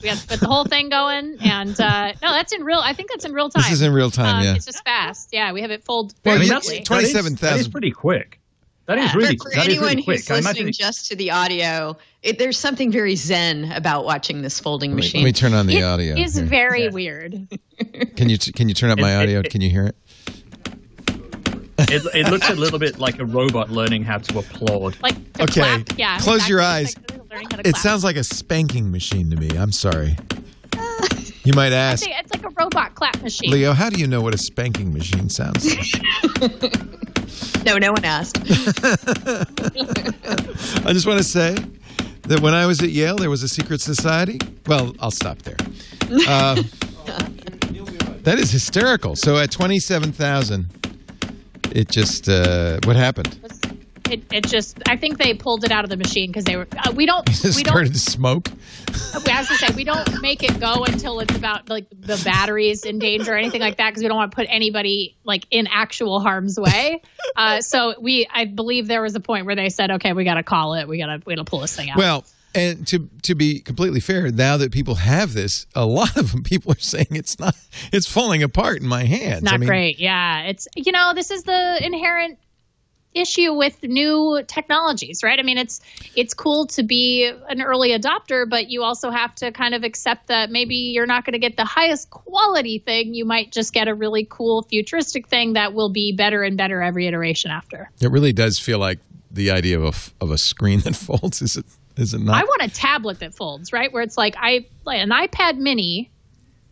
we got to put the whole thing going, and uh, no, that's in real. I think that's in real time. This is in real time, Um, yeah. It's just fast. Yeah, we have it fold Well, I mean, that's quickly. twenty- that is- 27,000. That is pretty quick. That is Yeah. really for, for that is anyone really quick. who's I listening imagine just to the audio, it, there's something very zen about watching this folding let, me, machine. let me turn on the It audio. It is here. very Yeah. weird. Can you can you turn up my It- it- audio? Can you hear it? It, it looks a little bit like a robot learning how to applaud. Like to Okay, clap. Yeah. close your eyes. Like learning how to It clap. sounds like a spanking machine to me. I'm sorry. You might ask, It's like a robot clap machine. Leo, how do you know what a spanking machine sounds like? no, no one asked. I just want to say that when I was at Yale, there was a secret society. Well, I'll stop there. Um, that is hysterical. So at 27,000, it just, uh, what happened? It, it just. I think they pulled it out of the machine because they were. Uh, we don't. It we don't. started to smoke. As I said, we don't make it go until it's about like the batteries in danger or anything like that because we don't want to put anybody like in actual harm's way. Uh, so we, I believe there was a point where they said, "Okay, we got to call it. We got to we got to pull this thing out." Well, and to to be completely fair, now that people have this, a lot of them people are saying it's not, it's falling apart in my hands. not I mean, great. Yeah, it's you know this is the inherent issue with new technologies, right? I mean, it's it's cool to be an early adopter, but you also have to kind of accept that maybe you're not going to get the highest quality thing. You might just get a really cool futuristic thing that will be better and better every iteration after. It really does feel like the idea of a, of a screen that folds. Is? Is it not? I want a tablet that folds, right? Where it's like I like an iPad Mini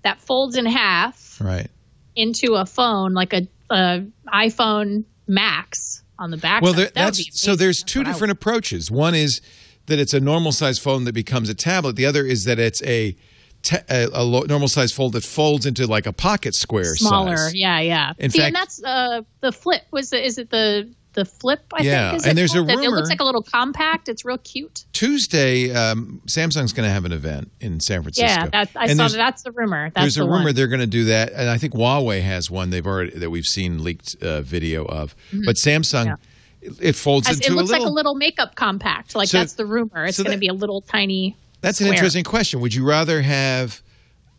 that folds in half right. into a phone, like a, a iPhone Max on the back. Well, there, that that's so. There's two different approaches. One is that it's a normal size phone that becomes a tablet. The other is that it's a te- a, a lo- normal size fold that folds into like a pocket square smaller. size. Yeah, yeah. In See, fact- and that's uh, the flip. Was it? Is it the the flip? I Yeah, think. Is and there's a called? That It looks like a little compact. It's real cute. Tuesday, um, Samsung's going to have an event in San Francisco. Yeah, that's I And saw that. That's the rumor. That's There's a rumor one. they're going to do that, and I think Huawei has one. They've already that we've seen leaked uh, video of. But Samsung, Mm-hmm. Yeah. it, it folds As- into it looks a little. like a little makeup compact. Like So- that's the rumor. It's so going to be a little tiny. That's an interesting question. Would you rather have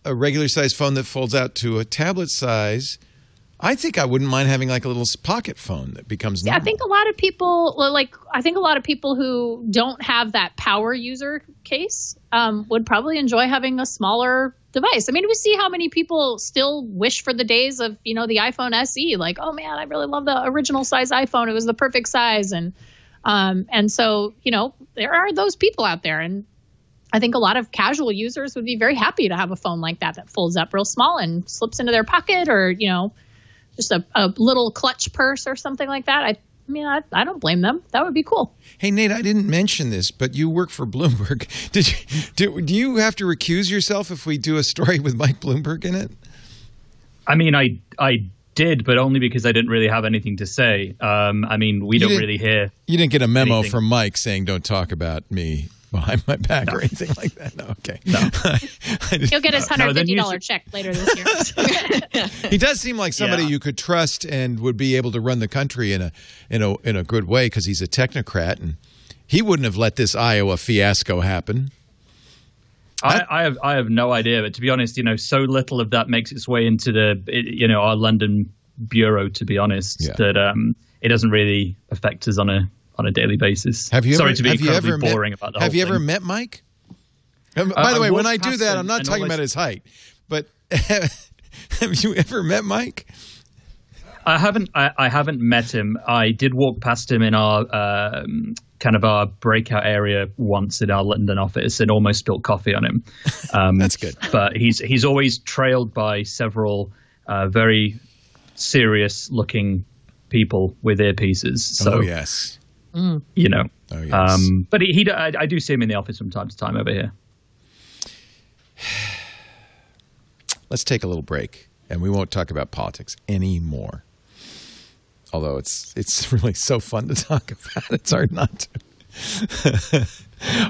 a regular size phone that folds out to a tablet size? I think I wouldn't mind having like a little pocket phone that becomes. Yeah, I think a lot of people like. I think a lot of people who don't have that power user case um, would probably enjoy having a smaller device. I mean, we see how many people still wish for the days of you know the iPhone SE. Like, oh man, I really love the original size iPhone. It was the perfect size, and um, and so you know there are those people out there, and I think a lot of casual users would be very happy to have a phone like that that folds up real small and slips into their pocket, or you know just a, a little clutch purse or something like that. I, I mean, I, I don't blame them. That would be cool. Hey Nate, I didn't mention this, but you work for Bloomberg. Did you? Do, do you have to recuse yourself if we do a story with Mike Bloomberg in it? I mean, I I did, but only because I didn't really have anything to say. Um, I mean, we You don't really hear. You didn't get a memo Anything. from Mike saying don't talk about me behind my back or anything like that. No, okay. No. I didn't- He'll get his hundred fifty dollar then fifty you dollar should- check later this year. he does seem like somebody Yeah. you could trust and would be able to run the country in a in a in a good way because he's a technocrat and he wouldn't have let this Iowa fiasco happen. I, I have I have no idea, but to be honest, you know, so little of that makes its way into the you know our London bureau. To be honest, Yeah. that um, it doesn't really affect us on a on a daily basis. Have you Sorry ever to be have incredibly boring met, about the Have you ever thing. met Mike? Um, By the I way, when I do that, I'm not talking about his height. But have you ever met Mike? I haven't. I, I haven't met him. I did walk past him in our um, kind of our breakout area once in our London office and almost spilled coffee on him. Um, That's good. But he's he's always trailed by several uh, very serious looking people with earpieces. So oh yes. You know. Oh yes. Um, but he, he I, I do see him in the office from time to time over here. Let's take a little break, and we won't talk about politics anymore. Although it's it's really so fun to talk about, it's hard not to.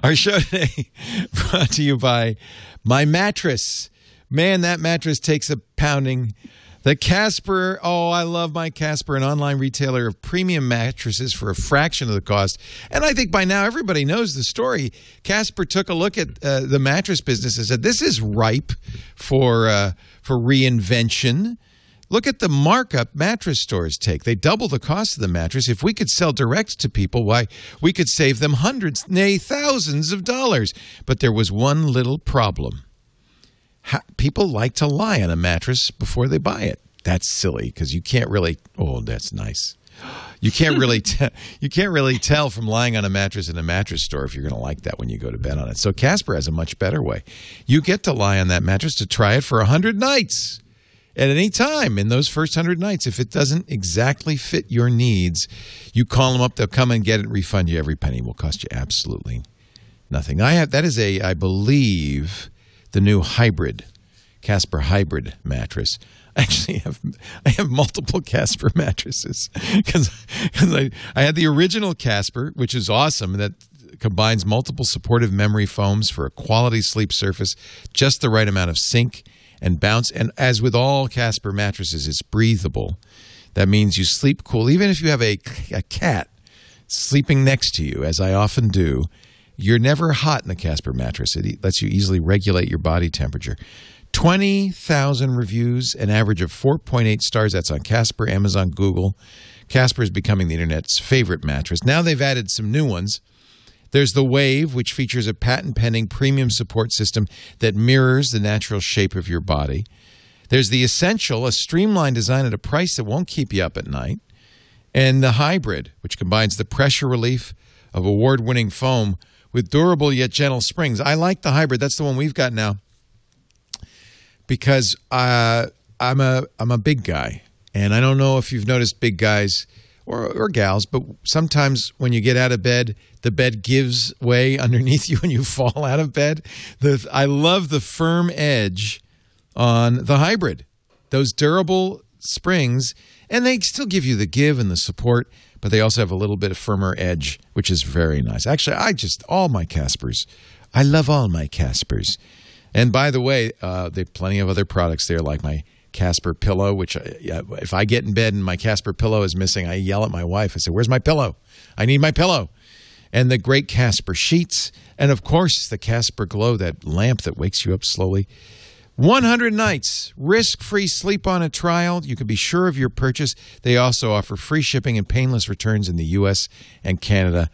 Our show today brought to you by my mattress. Man, that mattress takes a pounding. The Casper, oh, I love my Casper, an online retailer of premium mattresses for a fraction of the cost. And I think by now everybody knows the story. Casper took a look at uh, the mattress business and said, "This is ripe for uh, for reinvention." Look at the markup mattress stores take. They double the cost of the mattress. If we could sell direct to people, why, we could save them hundreds, nay, thousands of dollars. But there was one little problem. Ha- people like to lie on a mattress before they buy it. That's silly because you can't really. Oh, that's nice. You can't really te- you can't really tell from lying on a mattress in a mattress store if you're going to like that when you go to bed on it. So Casper has a much better way. You get to lie on that mattress to try it for a hundred nights at any time in those first hundred nights. If it doesn't exactly fit your needs, you call them up. They'll come and get it, and refund you every penny. Will cost you absolutely nothing. I have that is a I believe the new hybrid Casper hybrid mattress. I actually have I have multiple Casper mattresses because I, I had the original Casper, which is awesome. That combines multiple supportive memory foams for a quality sleep surface, just the right amount of sink and bounce. And as with all Casper mattresses, it's breathable. That means you sleep cool, even if you have a, a cat sleeping next to you, as I often do. You're never hot in the Casper mattress. It lets you easily regulate your body temperature. 20,000 reviews, an average of 4.8 stars. That's on Casper, Amazon, Google. Casper is becoming the internet's favorite mattress. Now they've added some new ones. There's the Wave, which features a patent pending premium support system that mirrors the natural shape of your body. There's the Essential, a streamlined design at a price that won't keep you up at night. And the Hybrid, which combines the pressure relief of award winning foam with durable yet gentle springs. I like the Hybrid. That's the one we've got now because uh, I'm a I'm a big guy, and I don't know if you've noticed big guys or, or gals, but sometimes when you get out of bed, the bed gives way underneath you and you fall out of bed. The I love the firm edge on the hybrid, those durable springs, and they still give you the give and the support. But they also have a little bit of firmer edge, which is very nice. Actually, I just all my Caspers, I love all my Caspers. And by the way, uh, there are plenty of other products there, like my Casper pillow. Which, I, if I get in bed and my Casper pillow is missing, I yell at my wife. I say, "Where's my pillow? I need my pillow." And the great Casper sheets, and of course the Casper Glow, that lamp that wakes you up slowly. 100 nights, risk free sleep on a trial. You can be sure of your purchase. They also offer free shipping and painless returns in the U.S. and Canada.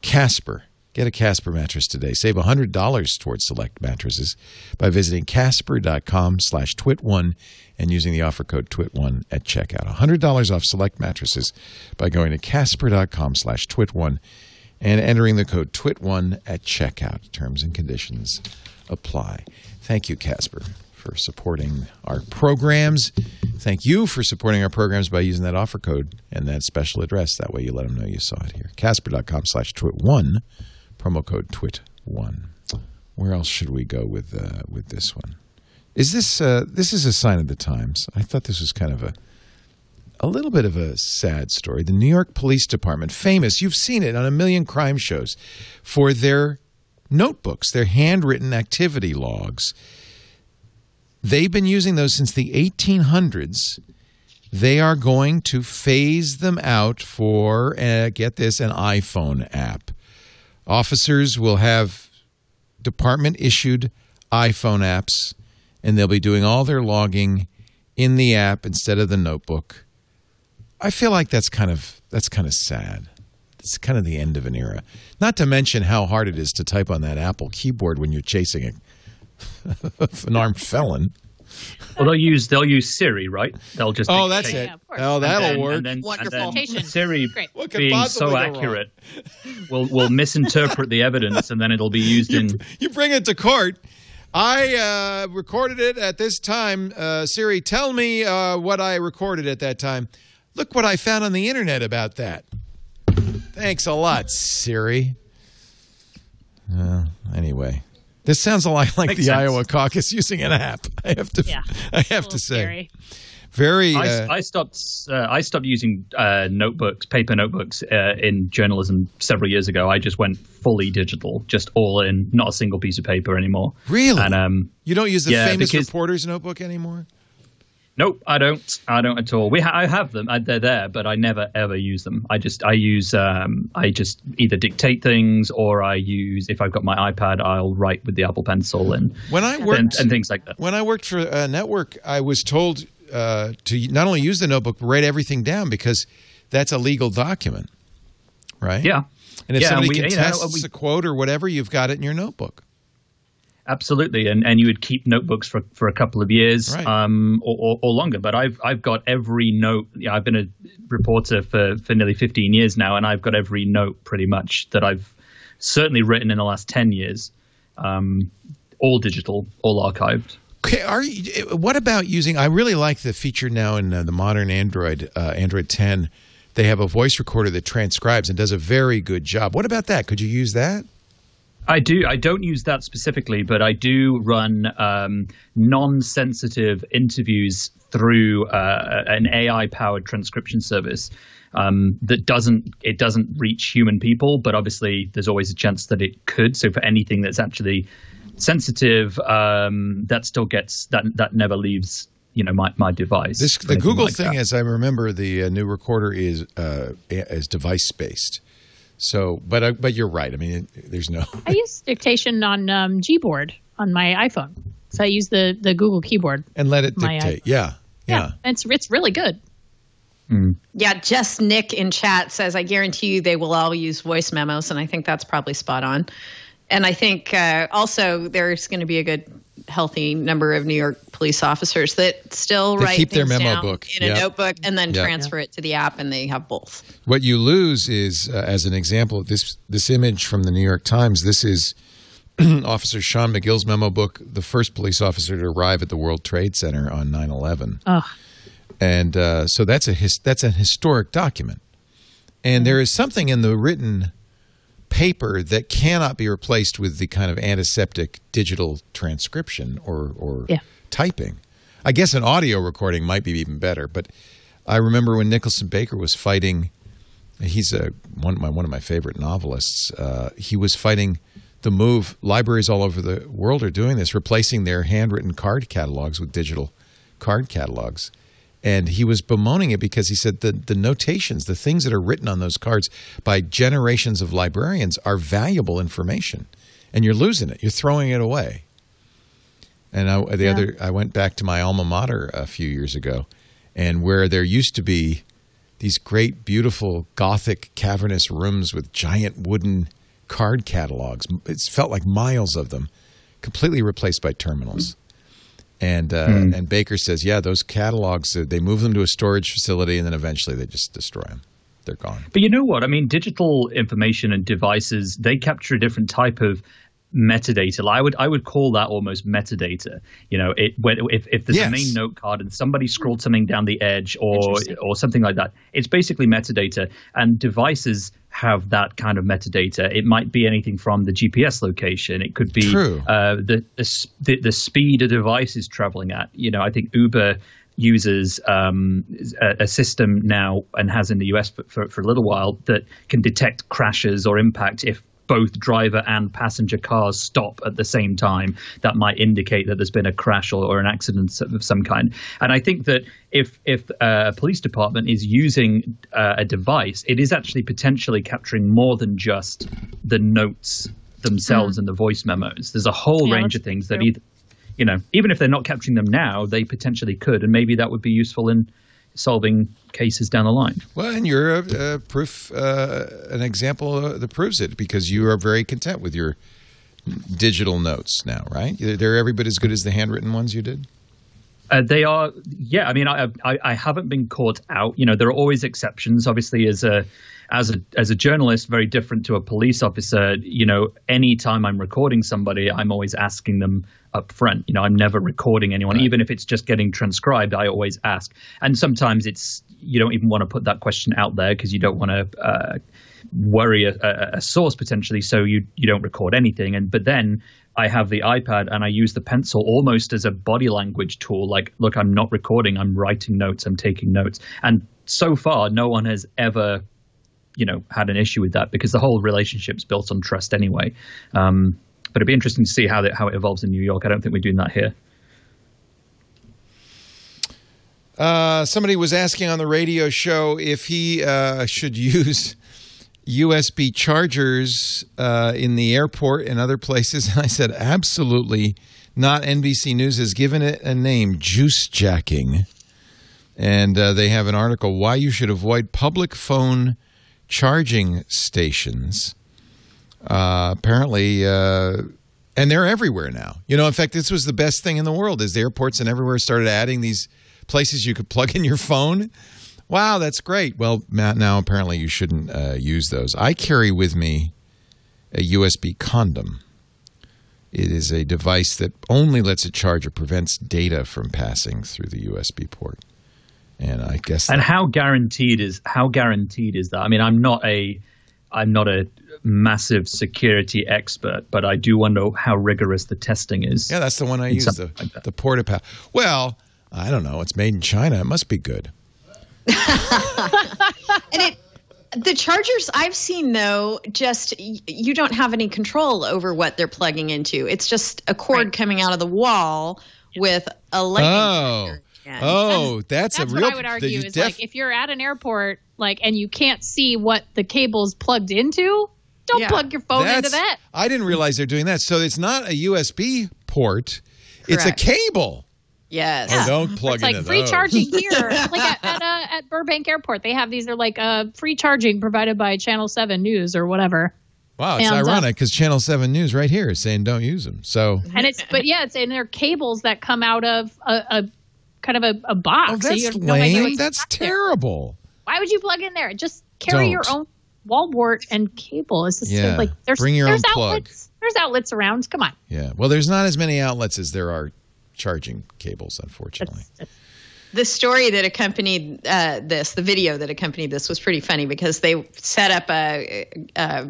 Casper. Get a Casper mattress today. Save $100 towards select mattresses by visiting casper.com slash twit1 and using the offer code twit1 at checkout. $100 off select mattresses by going to casper.com slash twit1 and entering the code twit1 at checkout. Terms and conditions apply. Thank you, Casper, for supporting our programs. Thank you for supporting our programs by using that offer code and that special address. That way you let them know you saw it here. Casper.com slash twit1, promo code twit1. Where else should we go with uh, with this one? Is this uh, this is a sign of the times? I thought this was kind of a a little bit of a sad story. The New York Police Department, famous, you've seen it on a million crime shows, for their notebooks, their handwritten activity logs. They've been using those since the 1800s. They are going to phase them out for, uh, get this, an iPhone app. Officers will have department issued iPhone apps, and they'll be doing all their logging in the app instead of the notebook. I feel like that's kind of that's kind of sad. It's kind of the end of an era. Not to mention how hard it is to type on that Apple keyboard when you're chasing a, an armed felon. Well, they'll use they'll use Siri, right? They'll just Oh, that's it. Yeah. Oh, that'll and then, work. And then, Wonderful. And then Siri, What being so accurate, will will misinterpret the evidence, and then it'll be used in. you bring it to court. I uh, recorded it at this time. Uh, Siri, tell me uh, what I recorded at that time. Look what I found on the internet about that. Thanks a lot, Siri. Uh, anyway, this sounds a lot like Makes the sense. Iowa caucus using an app. I have to. Yeah. I have to say, scary. very. I, Uh, I stopped. Uh, I stopped using uh, notebooks, paper notebooks, uh, in journalism several years ago. I just went fully digital, just all in, not a single piece of paper anymore. really, And um, you don't use the yeah, famous because- reporter's notebook anymore. Nope, I don't. I don't at all. We ha- I have them. uh, They're there, but I never ever use them. I just I use um, I just either dictate things or I use if I've got my iPad, I'll write with the Apple Pencil and When I worked and, and things like that. when I worked for a network, I was told uh, to not only use the notebook but write everything down because that's a legal document, right? Yeah, And if Yeah, and somebody we- you know, contests we- a quote or whatever, you've got it in your notebook. Absolutely. And and you would keep notebooks for, for a couple of years, Right. um, or, or, or longer. But I've I've got every note. Yeah, I've been a reporter for for nearly fifteen years now, and I've got every note pretty much that I've certainly written in the last ten years. Um, all digital, all archived. Okay, are you, what about using? I really like the feature now in uh, the modern Android, uh, Android 10. They have a voice recorder that transcribes and does a very good job. What about that? Could you use that? I do. I don't use that specifically, but I do run um, non-sensitive interviews through uh, an AI-powered transcription service um, that doesn't it doesn't reach human people, but obviously there's always a chance that it could. So for anything that's actually sensitive, um, that still gets that that never leaves you know my, my device. This the Google like thing, that. as I remember, the uh, new recorder is uh, is device based. So, but uh, but you're right. I mean, it, there's no. I use dictation on um, Gboard on my iPhone. So I use the, the Google keyboard. and let it dictate. iPhone. Yeah, yeah. It's it's really good. Yeah, just Nick in chat says, I guarantee you they will all use voice memos. And I think that's probably spot on. And I think uh, also there's going to be a good, healthy number of New York police officers that still They write keep their things memo down book. in Yep. a notebook and then Yep. transfer it to the app, and they have both. What you lose is, uh, as an example, this this image from the New York Times. This is Officer Sean McGill's memo book, the first police officer to arrive at the World Trade Center on 9/11. Ugh. and uh, so that's a his, that's an historic document. And there is something in the written paper that cannot be replaced with the kind of antiseptic digital transcription or or Yeah. typing. I guess an audio recording might be even better, but I remember when Nicholson Baker was fighting. He's a one of my one of my favorite novelists. Uh, he was fighting the move. Libraries all over the world are doing this, replacing their handwritten card catalogs with digital card catalogs. And he was bemoaning it because he said the, the notations, the things that are written on those cards by generations of librarians are valuable information. And you're losing it. You're throwing it away. And I, the other, I went back to my alma mater a few years ago, and where there used to be these great, beautiful, Gothic, cavernous rooms with giant wooden card catalogs. It felt like miles of them, completely replaced by terminals. And uh, and Baker says, yeah, those catalogs, uh, they move them to a storage facility, and then eventually they just destroy them. They're gone. But you know what? I mean, digital information and devices they capture a different type of metadata. I would I would call that almost metadata. You know, it when, if if there's Yes. a main note card and somebody scrolled something down the edge or or something like that, it's basically metadata. And devices have that kind of metadata. It might be anything from the GPS location. It could be uh, the, the the speed a device is traveling at. You know, I think Uber uses um, a, a system now and has in the US for, for, for a little while that can detect crashes or impact if both driver and passenger cars stop at the same time. That might indicate that there's been a crash or, or an accident of some kind. And I think that if if uh, a police department is using uh, a device, it is actually potentially capturing more than just the notes themselves and the voice memos. There's a whole Yeah, range of things that either you know, even if they're not capturing them now, they potentially could, and maybe that would be useful in solving cases down the line. Well, and you're a, a proof, uh, an example that proves it because you are very content with your digital notes now, right? They're every bit as good as the handwritten ones you did. Uh, they are, yeah. I mean, I, I I haven't been caught out. You know, there are always exceptions. Obviously, as a as a as a journalist, very different to a police officer. You know, anytime I'm recording somebody, I'm always asking them up front. You know, I'm never recording anyone, even if it's just getting transcribed. I always ask, and sometimes it's you don't even want to put that question out there because you don't want to. Uh, worry a, a, a, source potentially so you you don't record anything and but then I have the iPad and I use the pencil almost as a body language tool like look I'm not recording I'm writing notes I'm taking notes. And so far no one has ever you know had an issue with that because the whole relationship's built on trust anyway. Um, but it'd be interesting to see how it, how it evolves in New York. I don't think we're doing that here. Uh, somebody was asking on the radio show if he uh, should use USB chargers uh, in the airport and other places. And I said, absolutely not. NBC News has given it a name, juice jacking. And uh, they have an article why you should avoid public phone charging stations. Uh, apparently, uh, and they're everywhere now. You know, in fact, this was the best thing in the world. Is the airports and everywhere started adding these places you could plug in your phone Wow, that's great. Well, Matt, now apparently you shouldn't uh, use those. I carry with me a USB condom. It is a device that only lets it charge or prevents data from passing through the USB port. And I guess And how guaranteed is how guaranteed is that? I mean, I'm not a I'm not a massive security expert, but I do wonder how rigorous the testing is. Yeah, that's the one I use, the, like the Porta Well, I don't know. It's made in China. It must be good. and it the chargers I've seen though, just you don't have any control over what they're plugging into. It's just a cord right. coming out of the wall with a lightning. Oh, oh, that's, that's a real. What I would argue is def- like if you're at an airport, like, and you can't see what the cable's plugged into, don't yeah. plug your phone that's, into that. I didn't realize they're doing that. So it's not a USB port; Correct. it's a cable. Yes. Oh, don't plug it's like free those. charging here, like at at, uh, at, Burbank Airport. They have these. They're like uh, free charging provided by Channel Seven News or whatever. Wow, it's and, uh, ironic because uh, Channel Seven News right here is saying don't use them. So and it's but yeah, it's and they're cables that come out of a, a kind of a, a box. Oh, that's so lame. that's terrible. There. Why would you plug in there? Just carry don't. your own wall wart and cable. It's just yeah. like there's bring your there's own outlets. plug. There's outlets around. Come on. Yeah. Well, there's not as many outlets as there are charging cables, unfortunately. the story that accompanied uh, this, the video that accompanied this, was pretty funny because they set up a, a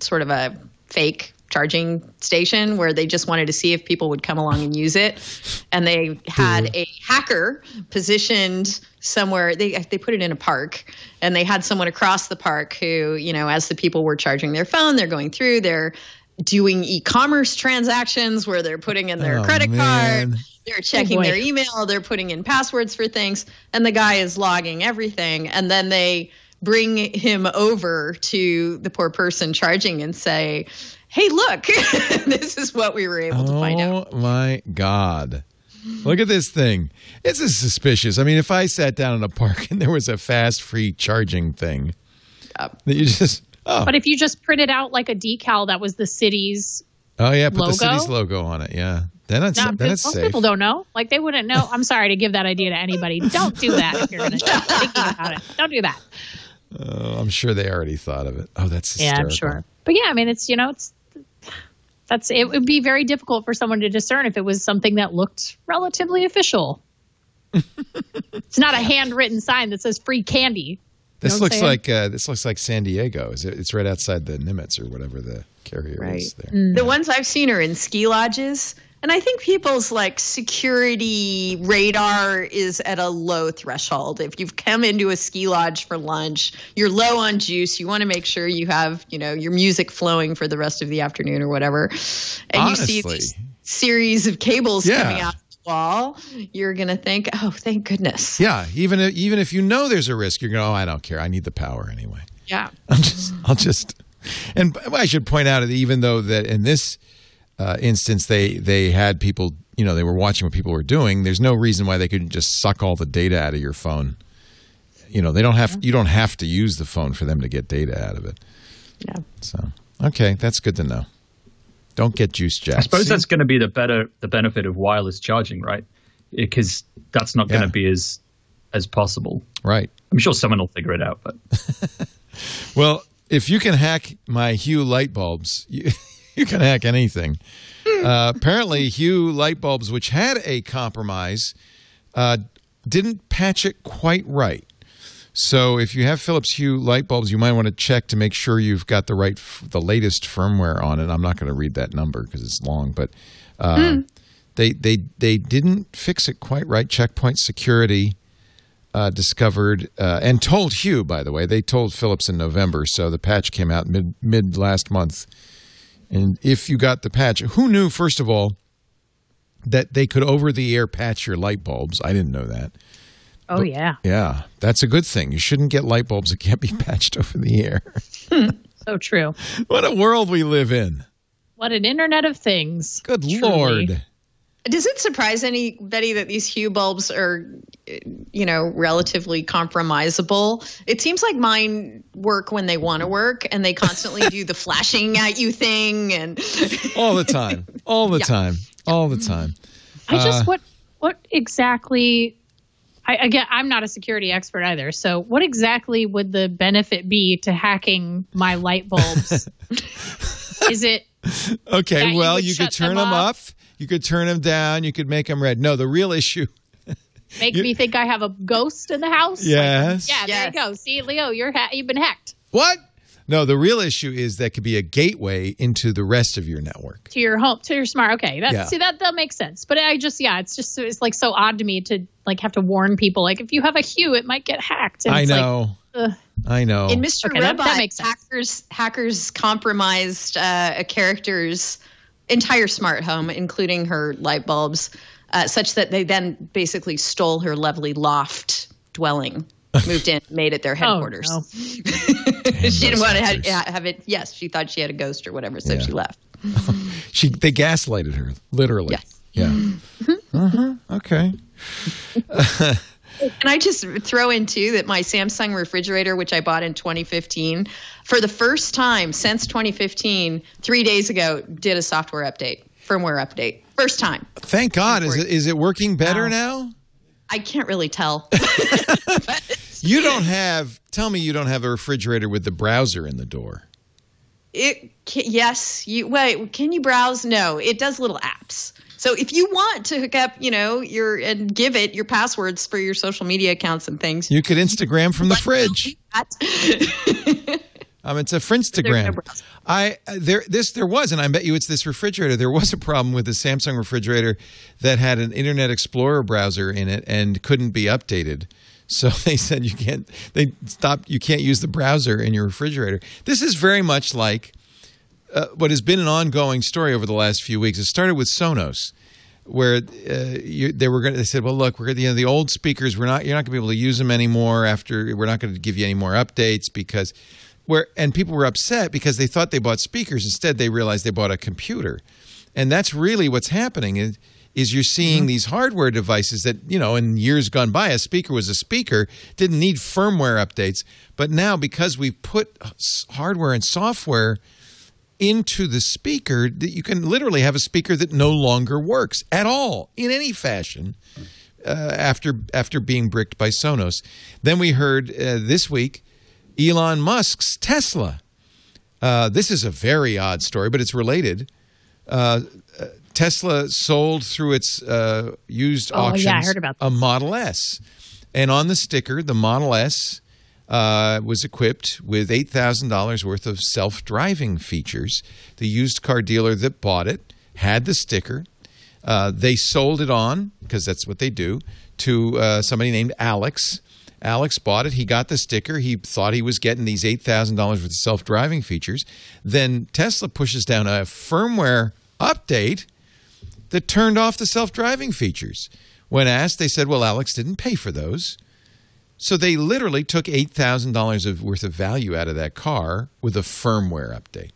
sort of a fake charging station where they just wanted to see if people would come along and use it. And they had a hacker positioned somewhere they they put it in a park and they had someone across the park who you know as the people were charging their phone they're going through they're doing e-commerce transactions where they're putting in their oh, credit man. card they're oh, checking oh their email they're putting in passwords for things and the guy is logging everything and then they bring him over to the poor person charging and say hey look this is what we were able oh, to find out oh my god Look at this thing. It's suspicious. I mean, if I sat down in a park and there was a fast free charging thing, yep. that you just Oh. But if you just printed out like a decal that was the city's Oh yeah, put logo, the city's logo on it. Yeah, then it's no, then it's most safe. people don't know. Like they wouldn't know. I'm sorry to give that idea to anybody. Don't do that if you're going to thinking about it. Don't do that. Uh, I'm sure they already thought of it. Oh, that's hysterical. yeah, I'm sure. But yeah, I mean, it's you know, it's that's it would be very difficult for someone to discern if it was something that looked relatively official. it's not a handwritten sign that says free candy. This looks like uh, this looks like San Diego. Is it, it's right outside the Nimitz or whatever the carrier right. is there. Mm. The ones I've seen are in ski lodges. And I think people's like security radar is at a low threshold. If you've come into a ski lodge for lunch, you're low on juice. You want to make sure you have, you know, your music flowing for the rest of the afternoon or whatever. And Honestly. you see this series of cables yeah. coming out wall, you're going to think, "Oh, thank goodness." Yeah, even if, even if you know there's a risk, you're going, "Oh, I don't care. I need the power anyway." Yeah. I'll just I'll just and I should point out that even though that in this uh, instance they they had people, you know, they were watching what people were doing, there's no reason why they couldn't just suck all the data out of your phone. You know, they don't have you don't have to use the phone for them to get data out of it. Yeah. So, okay, that's good to know. Don't get juice jacked. I suppose See? that's going to be the better the benefit of wireless charging, right? because that's not going to Yeah. be as as possible. Right. I'm sure someone will figure it out, but Well, if you can hack my Hue light bulbs, you, you can hack anything. Uh, apparently, Hue light bulbs, which had a compromise, uh, didn't patch it quite right. So, if you have Philips Hue light bulbs, you might want to check to make sure you've got the right, the latest firmware on it. I'm not going to read that number because it's long, but uh, they they they didn't fix it quite right. Checkpoint Security uh, discovered uh, and told Hue, by the way, they told Philips in November, so the patch came out mid mid last month. And if you got the patch, who knew first of all that they could over the air patch your light bulbs? I didn't know that. Oh yeah, Yeah, that's a good thing. You shouldn't get light bulbs that can't be patched over the air. so true. what a world we live in. What an internet of things. Good Truly. lord. Does it surprise anybody that these Hue bulbs are, uh, you know, relatively compromisable? It seems like mine work when they want to work, and they constantly do the flashing at you thing, and All the time. All the time. All the time. I Uh, just what what exactly? I again, I'm not a security expert either. So, what exactly would the benefit be to hacking my light bulbs? Is it Okay, That you well, would you could shut them turn them up. off? You could turn them down. You could make them red. No, the real issue make You- me think I have a ghost in the house? Yes. yeah, there you go. See, Leo, you're ha- you've been hacked What? No, the real issue is that could be a gateway into the rest of your network. to your home to your smart. Okay, that Yeah. see that that makes sense. But I just yeah, it's just it's like so odd to me to like have to warn people like if you have a Hue, it might get hacked. And I it's like, know. ugh. I know. in Mr. Okay, that- Robot, that makes hackers hackers compromised uh, a character's entire smart home, including her light bulbs, uh, such that they then basically stole her lovely loft dwelling. Moved in, made it their headquarters. Oh, no. she didn't want to have, have it. Yes, she thought she had a ghost or whatever, so Yeah. she left. she they gaslighted her, literally. Yes. Yeah. uh-huh. Okay. And I just throw in too that my Samsung refrigerator, which I bought in 2015, for the first time since 2015, three days ago, did a software update, firmware update. First time. Thank God. Is it is it working better Wow. now? I can't really tell. You don't have tell me you don't have a refrigerator with the browser in the door. it yes, you wait. Can you browse? No, it does little apps. So if you want to hook up, you know, your and give it your passwords for your social media accounts and things, You could Instagram from the fridge. Um, it's a no Frinstagram. I there this there was, and I bet you it's this refrigerator. There was a problem with the Samsung refrigerator that had an Internet Explorer browser in it and couldn't be updated. So they said you can't. They stopped. You can't use the browser in your refrigerator. This is very much like uh, what has been an ongoing story over the last few weeks. It started with Sonos, where uh, you, they were going. They said, "Well, look, we're you know the old speakers. We're not. You're not going to be able to use them anymore. After we're not going to give you any more updates because." Where and people were upset because they thought they bought speakers. Instead, they realized they bought a computer, and that's really what's happening. Is you're seeing these hardware devices that you know in years gone by, a speaker was a speaker, didn't need firmware updates, but now because we've put hardware and software into the speaker that you can literally have a speaker that no longer works at all in any fashion uh, after after being bricked by Sonos. Then we heard uh, this week Elon Musk's Tesla. Uh, this is a very odd story, but it's related. Uh, Tesla sold through its uh, used Oh, yeah, I heard about a Model S, and on the sticker, the Model S uh, was equipped with eight thousand dollars worth of self-driving features. The used car dealer that bought it had the sticker. Uh, they sold it on because that's what they do to uh, somebody named Alex. Alex bought it. He got the sticker. He thought he was getting these eight thousand dollars worth of self-driving features. Then Tesla pushes down a firmware update that turned off the self-driving features. When asked, they said, "Well, Alex didn't pay for those." So they literally took eight thousand dollars of worth of value out of that car with a firmware update.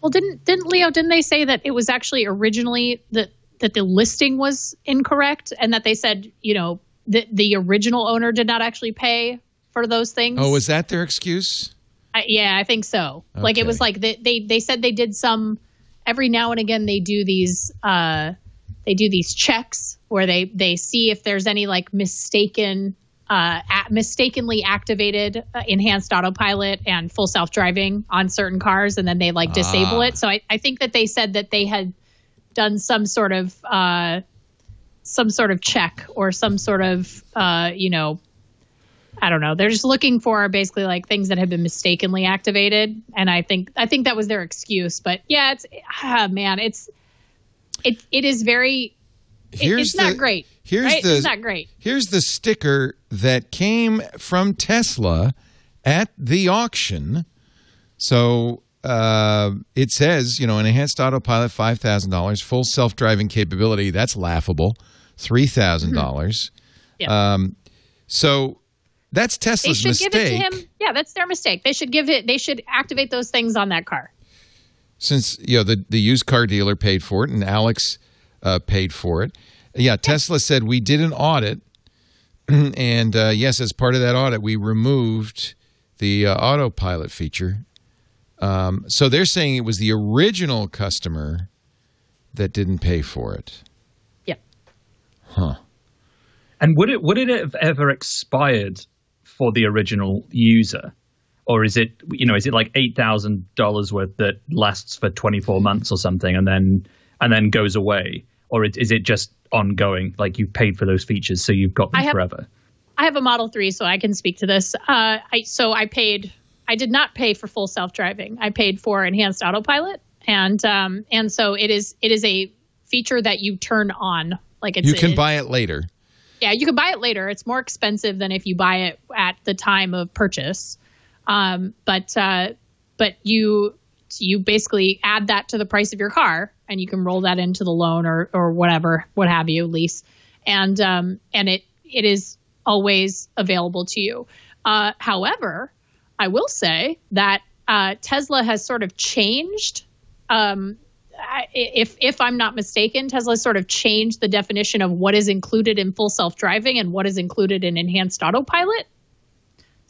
Well, didn't didn't Leo? Didn't they say that it was actually originally that that the listing was incorrect, and that they said you know that the original owner did not actually pay for those things? Oh, was that their excuse? I, yeah, I think so. Like it was like they, they they said they did some every now and again they do these uh they do these checks where they they see if there's any like mistaken uh, mistakenly activated uh, enhanced autopilot and full self driving on certain cars, and then they like disable Ah. it. So I, I think that they said that they had done some sort of uh, some sort of check or some sort of uh, you know I don't know. They're just looking for basically like things that have been mistakenly activated, and I think I think that was their excuse. But yeah, it's ah, man, it's it it is very Here's it's not great. Here's right? the it's not great. Here's the sticker that came from Tesla at the auction. So uh, it says, you know, an enhanced autopilot, five thousand dollars, full self-driving capability. That's laughable, three thousand dollars. Yeah. Um, so that's They Tesla's should mistake. give it to him. Yeah, that's their mistake. They should give it. They should activate those things on that car. Since you know the the used car dealer paid for it and Alex uh, paid for it. Yeah, Tesla said we did an audit, and uh, yes, as part of that audit, we removed the uh, autopilot feature. Um, so they're saying it was the original customer that didn't pay for it. Yeah. Huh. And would it would it have ever expired for the original user, or is it you know is it like eight thousand dollars worth that lasts for twenty four months or something and then and then goes away, or it, is it just ongoing? Like you've paid for those features, so you've got them I have- forever. I have a Model 3, so I can speak to this. Uh, I, so I paid, I did not pay for full self driving. I paid for enhanced autopilot. And, um, and so it is, it is a feature that you turn on. Like it's, You can it- buy it later. yeah, you can buy it later. It's more expensive than if you buy it at the time of purchase. Um, but, uh, but you, you basically add that to the price of your car and you can roll that into the loan or, or whatever, what have you, lease. And, um, and it, it is always available to you. Uh, however, I will say that uh, Tesla has sort of changed. Um, if if I'm not mistaken, Tesla sort of changed the definition of what is included in full self driving and what is included in enhanced autopilot.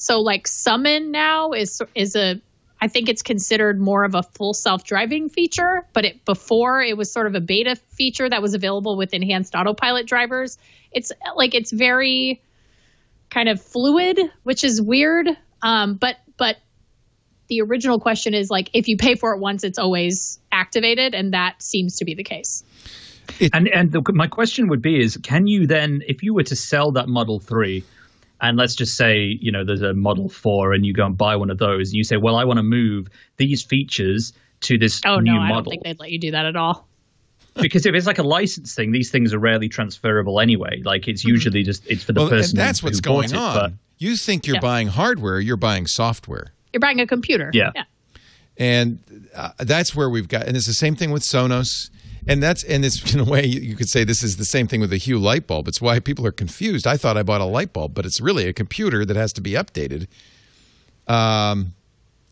So, like Summon now is is a I think it's considered more of a full self driving feature, but it before it was sort of a beta feature that was available with enhanced autopilot drivers. It's like it's very kind of fluid, which is weird. Um, but but the original question is like if you pay for it once, it's always activated, and that seems to be the case. And and the, my question would be is can you then if you were to sell that Model 3 and let's just say you know there's a Model 4 and you go and buy one of those and you say well I want to move these features to this Oh new no, I don't think they'd let you do that at all. because if it's like a license thing these things are rarely transferable anyway like it's usually just it's for the Well, and person that's who what's bought going it, on. but- you think you're Yeah. buying hardware, you're buying software. You're buying a computer. Yeah. yeah. and uh, that's where we've got and it's the same thing with sonos and that's and it's in a way you could say this is the same thing with the hue light bulb. It's why people are confused. I thought i bought a light bulb but it's really a computer that has to be updated. Um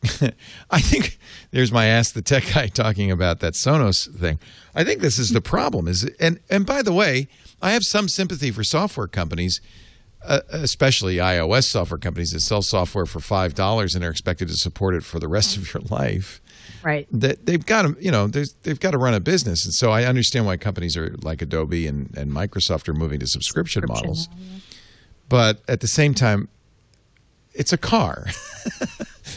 i think there's my ask the tech guy talking about that sonos thing. I think this is the problem is and and by the way i have some sympathy for software companies uh, especially iOS software companies that sell software for five dollars and are expected to support it for the rest of your life. Right. That they've got to, you know, they've got to run a business, and so I understand why companies are like Adobe and, and Microsoft are moving to subscription, models. But at the same time, it's a car.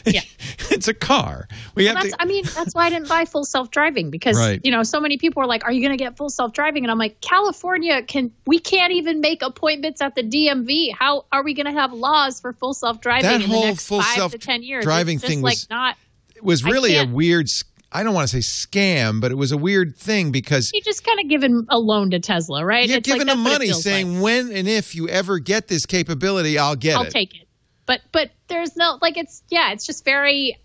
Yeah. it's a car. We have That's, to. I mean, that's why I didn't buy full self driving because Right. you know so many people are like, "Are you going to get full self driving?" And I'm like, California can we can't even make appointments at the DMV. How are we going to have laws for full self driving That in the next full five to ten years? self-driving just thing like was- not. It was really a weird. I don't want to say scam, but it was a weird thing because You just kind of giving a loan to Tesla, right? you're It's like, giving that's them money, saying like. when and if you ever get this capability, I'll get it. I'll take it. But but there's no like it's yeah, it's just very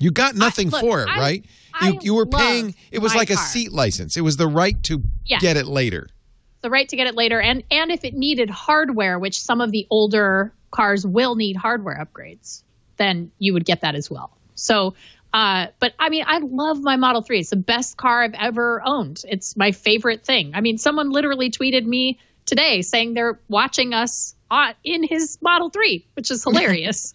You got nothing look, for it, I- right? I you you were paying. It was like a seat license. It was the right to Yes. get it later. the right to get it later and and if it needed hardware which some of the older cars will need hardware upgrades then you would get that as well so uh, but I mean, I love my Model 3. It's the best car I've ever owned. It's my favorite thing. I mean, someone literally tweeted me today saying they're watching us in his Model 3, which is hilarious.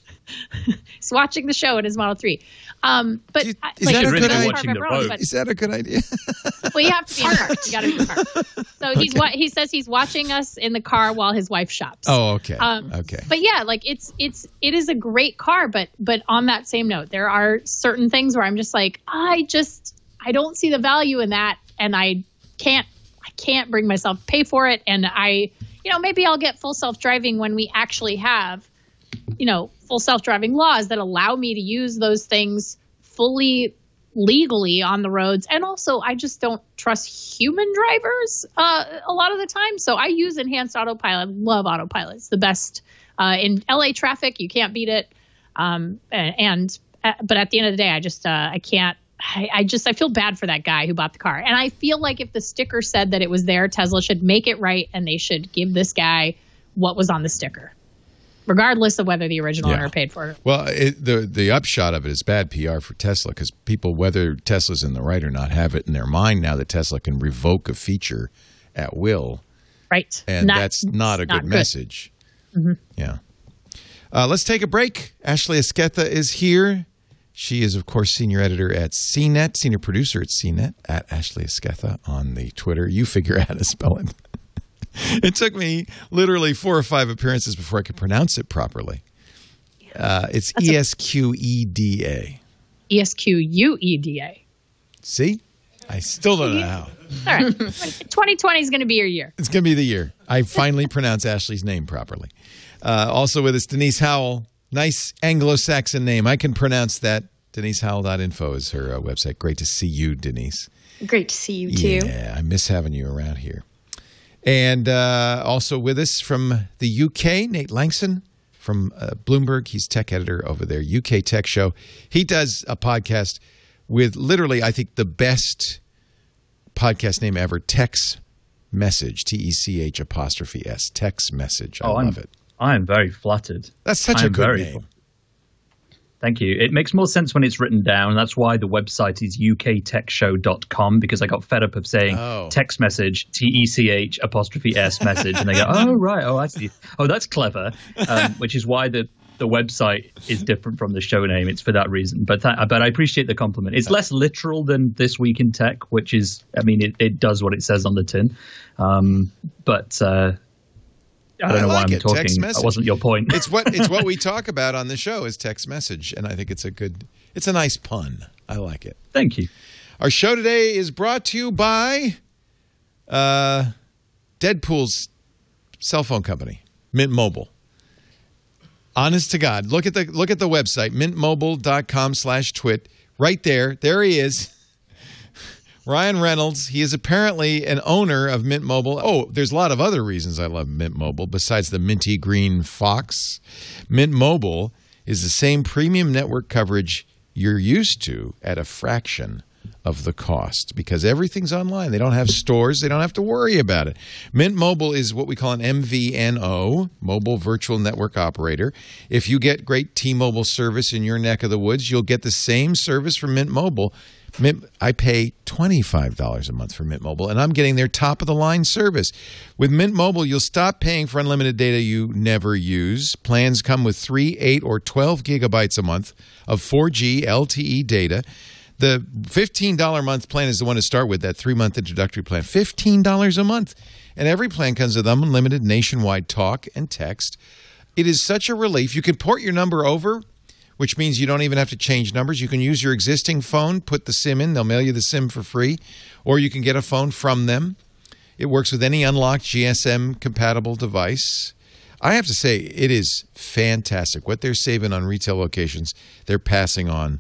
He's watching the show in his Model 3. Um, but Do you- I- is like, that a good idea? part of Watching the road. but- Is that a good idea? well, you have to be in park. You got to be in park. So he's what he says he's watching us in the car while his wife shops. oh, okay. Um, okay. But yeah, like it's it's it is a great car, but but on that same note, there are certain things where I'm just like, I just I don't see the value in that, and I can't I can't bring myself to pay for it, and I you know maybe I'll get full self driving when we actually have you know full self driving laws that allow me to use those things fully legally on the roads. And also i just don't trust human drivers uh, a lot of the time. So i use enhanced autopilot. Love autopilot it's the best uh, in la traffic you can't beat it. Um, and, uh, but at the end of the day i just uh, i can't I just i feel bad for that guy who bought the car. And i feel like if the sticker said that it was there tesla should make it right and they should give this guy what was on the sticker regardless of whether the original Yeah. owner paid for it Well, it, the the upshot of it is bad PR for Tesla because people, whether Tesla's in the right or not, have it in their mind now that Tesla can revoke a feature at will, right and Not- that's not a not good good. message. Yeah. Uh, let's take a break. Ashley Esqueda is here. She is, of course, senior editor at CNET, senior producer at CNET, at Ashley Esqueda on the Twitter. You figure out how to spell it. it took me literally four or five appearances before I could pronounce it properly. Uh, it's E S Q E D A. E S Q U E D A. See? I still don't know how. All right. 2020 is going to be your year. It's going to be the year. I finally pronounce Ashley's name properly. Uh, also with us, Denise Howell. Nice Anglo Saxon name. I can pronounce that. DeniseHowell.info is her uh, website. Great to see you, Denise. Great to see you too. Yeah, I miss having you around here. And uh, also with us from the UK, Nate Lanxon from uh, Bloomberg. He's tech editor over there, UK Tech Show. He does a podcast with literally, I think, the best podcast name ever, Tech's Message, T E C H apostrophe S, Tech's Message. I Oh, love I'm, it. I am very flattered. That's such a I'm good very name. Thank you. It makes more sense when it's written down. That's why the website is uktechshow.com because I got fed up of saying Oh. text message, T E C H apostrophe S message. And they go, oh, right. Oh, I see. Oh, that's clever. Um, which is why the, the website is different from the show name. It's for that reason. But, that, but I appreciate the compliment. It's less literal than This Week in Tech, which is, I mean, it, it does what it says on the tin. Um, but uh, I don't I know why like I'm it. talking. Text That wasn't your point. it's what it's what we talk about on the show is text message, and I think it's a good, it's a nice pun. I like it. Thank you. Our show today is brought to you by uh, Deadpool's cell phone company, Mint Mobile. Honest to God, look at the look at the website, mintmobile.com slash twit. Right there, there he is. Ryan Reynolds, he is apparently an owner of Mint Mobile. Oh, there's a lot of other reasons I love Mint Mobile besides the minty green fox. Mint Mobile is the same premium network coverage you're used to at a fraction of the cost because everything's online. They don't have stores, they don't have to worry about it. Mint Mobile is what we call an MVNO, mobile virtual network operator. If you get great T-Mobile service in your neck of the woods, you'll get the same service from Mint Mobile. I pay $25 a month for Mint Mobile, and I'm getting their top of the line service. With Mint Mobile, you'll stop paying for unlimited data you never use. Plans come with 3, 8, or 12 gigabytes a month of 4G LTE data. The $15 a month plan is the one to start with, that three month introductory plan. $15 a month. And every plan comes with unlimited nationwide talk and text. It is such a relief. You can port your number over which means you don't even have to change numbers. You can use your existing phone, put the SIM in, they'll mail you the SIM for free, or you can get a phone from them. It works with any unlocked GSM compatible device. I have to say, it is fantastic. What they're saving on retail locations, they're passing on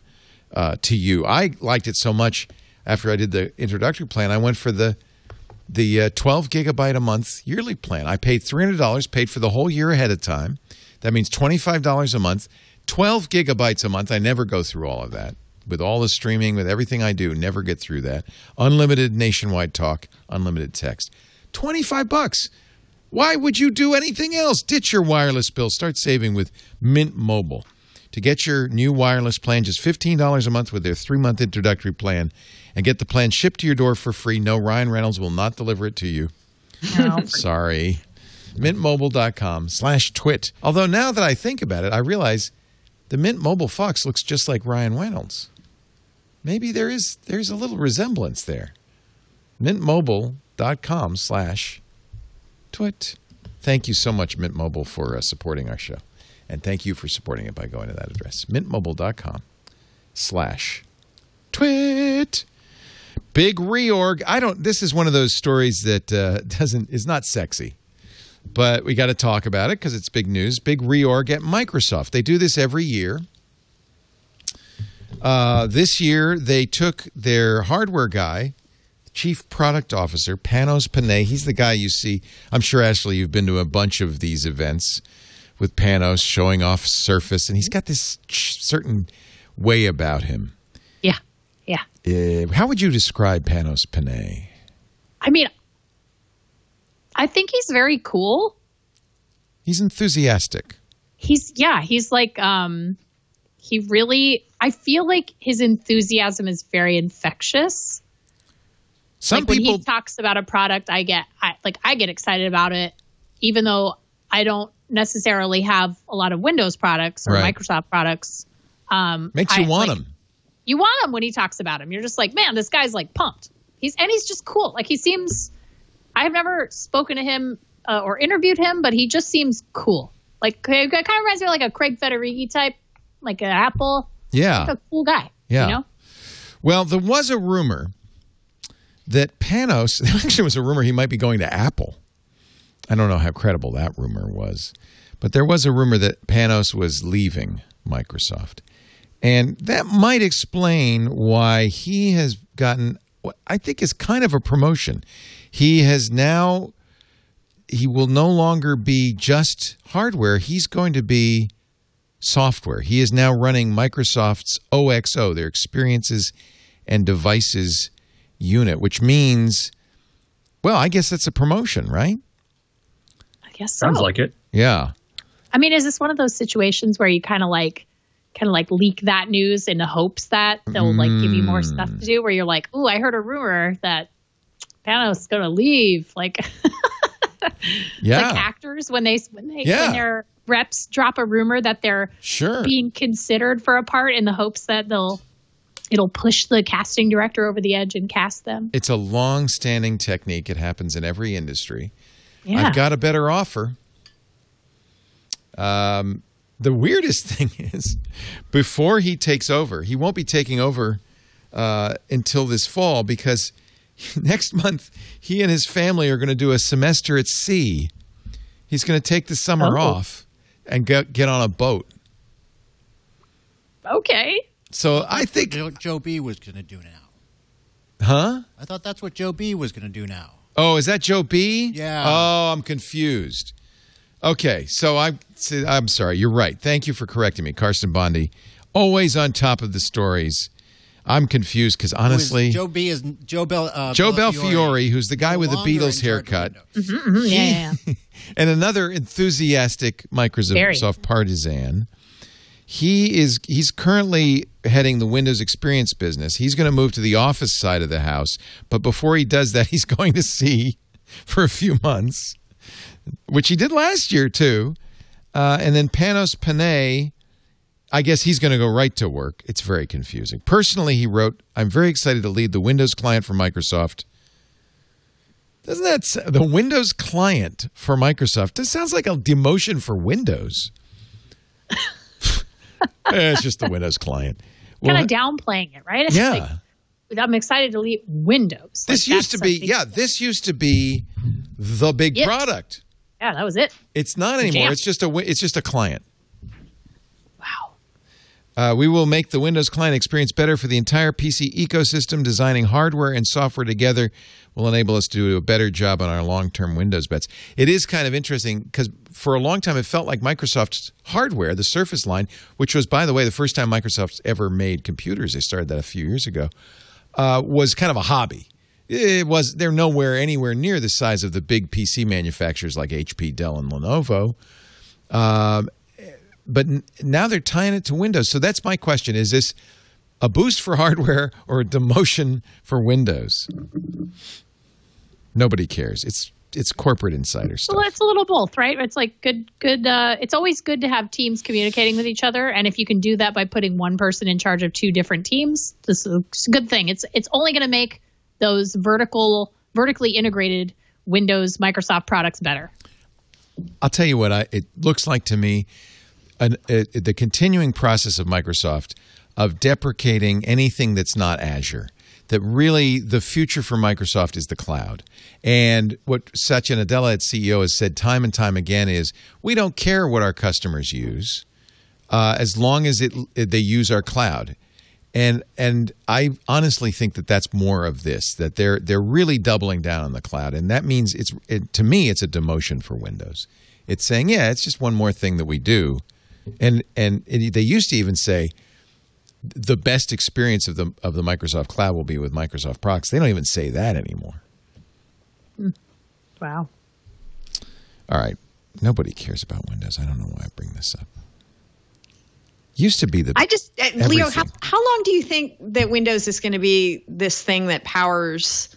uh, to you. I liked it so much after I did the introductory plan, I went for the the uh, 12 gigabyte a month yearly plan. I paid $300, paid for the whole year ahead of time. That means $25 a month, 12 gigabytes a month. I never go through all of that. With all the streaming, with everything I do, never get through that. Unlimited nationwide talk, unlimited text. 25 bucks. Why would you do anything else? Ditch your wireless bill. Start saving with Mint Mobile. To get your new wireless plan, just $15 a month with their three month introductory plan and get the plan shipped to your door for free. No, Ryan Reynolds will not deliver it to you. Sorry. Mintmobile.com slash twit. Although now that I think about it, I realize the Mint Mobile Fox looks just like Ryan Reynolds. maybe there is there's a little resemblance there. Mintmobile.com slash twit. Thank you so much, Mint Mobile, for uh, supporting our show. And thank you for supporting it by going to that address. Mintmobile.com slash twit. Big reorg. I don't this is one of those stories that uh, doesn't is not sexy. But we got to talk about it because it's big news. Big reorg at Microsoft. They do this every year. Uh, this year, they took their hardware guy, chief product officer, Panos Panay. He's the guy you see. I'm sure, Ashley, you've been to a bunch of these events with Panos showing off Surface, and he's got this certain way about him. Yeah. Yeah. Uh, how would you describe Panos Panay? I mean, I think he's very cool. He's enthusiastic. He's yeah, he's like um he really I feel like his enthusiasm is very infectious. Some like when people he talks about a product, I get I, like I get excited about it, even though I don't necessarily have a lot of Windows products or Right. Microsoft products. Um, makes you I- want like, him. You want him when he talks about him. You're just like, man, this guy's like pumped. He's and he's just cool. Like he seems. I've never spoken to him uh, or interviewed him, but he just seems cool. Like it kind of reminds me of like a Craig Federighi type, like an Apple, Yeah. like a cool guy. Yeah. You know? Well, there was a rumor that Panos, there actually was a rumor he might be going to Apple. I don't know how credible that rumor was, but there was a rumor that Panos was leaving Microsoft. And that might explain why he has gotten what I think is kind of a promotion. He has now he will no longer be just hardware, he's going to be software. He is now running Microsoft's OXO, their experiences and devices unit, which means, well, I guess that's a promotion, right? I guess so. Sounds like it. Yeah. I mean, is this one of those situations where you kind of like, kind of like leak that news in the hopes that they'll like give you more stuff to mm. do? Where you're like, oh, I heard a rumor that Going to leave. Like, Yeah. like actors when they when they Yeah. when their reps drop a rumor that they're sure. being considered for a part in the hopes that they'll it'll push the casting director over the edge and cast them. It's a long standing technique. It happens in every industry. Yeah. I've got a better offer. Um, the weirdest thing is, before he takes over, he won't be taking over uh, until this fall because next month he and his family are going to do a semester at sea. He's going to take the summer Oh. off and get get on a boat. okay. So I think, what Joe B was going to do now. huh? I thought that's what Joe B was going to do now. Oh, is that Joe B? Yeah. Oh, I'm confused. Okay, so I'm I'm sorry. You're right. Thank you for correcting me, Carsten Bondy. Always on top of the stories. I'm confused because Who is- honestly, Joe B is Joe Bel uh, Joe Belfiore, Belfiore, who's the guy no with the Beatles in charge of haircut, Windows. Yeah, yeah, yeah. and another enthusiastic Very. Microsoft partisan. He is he's currently heading the Windows Experience business. He's going to move to the office side of the house, but before he does that, he's going to sea for a few months, which he did last year too. Uh, and then Panos Panay, I guess he's going to go right to work. It's very confusing. Personally, he wrote, "I'm very excited to lead the Windows client for Microsoft." Doesn't that s- the Windows client for Microsoft? That sounds like a demotion for Windows. Eh, it's just the Windows client. Well, kind of downplaying it, right? It's yeah. like, I'm excited to leave Windows. Like, this used to be yeah. This used to be the big It. product. Yeah, that was it. It's not anymore. Jam. It's just a it's just a client. Uh, we will make the Windows client experience better for the entire PC ecosystem. Designing hardware and software together will enable us to do a better job on our long term Windows bets. It is kind of interesting because for a long time it felt like Microsoft's hardware, the Surface line, which was, by the way, the first time Microsoft ever made computers, they started that a few years ago, uh, was kind of a hobby. It was they're nowhere anywhere near the size of the big PC manufacturers like HP, Dell, and Lenovo but n- now they're tying it to Windows. So that's my question: Is this a boost for hardware or a demotion for Windows? Nobody cares. It's it's corporate insider stuff. Well, it's a little both, right? It's like good, good. Uh, it's always good to have teams communicating with each other, and if you can do that by putting one person in charge of two different teams, this is a good thing. It's it's only going to make those vertical, vertically integrated Windows Microsoft products better. I'll tell you what I, it looks like to me. An, uh, the continuing process of Microsoft of deprecating anything that's not Azure. That really the future for Microsoft is the cloud. And what Satya Nadella at CEO has said time and time again is we don't care what our customers use uh, as long as it, they use our cloud. And and I honestly think that that's more of this that they're they're really doubling down on the cloud, and that means it's it, to me it's a demotion for Windows. It's saying yeah, it's just one more thing that we do, and and it, they used to even say the best experience of the of the Microsoft cloud will be with Microsoft products. They don't even say that anymore. Wow. All right, nobody cares about Windows. I don't know why I bring this up. Used to be the I just, uh, Leo, how, how long do you think that Windows is going to be this thing that powers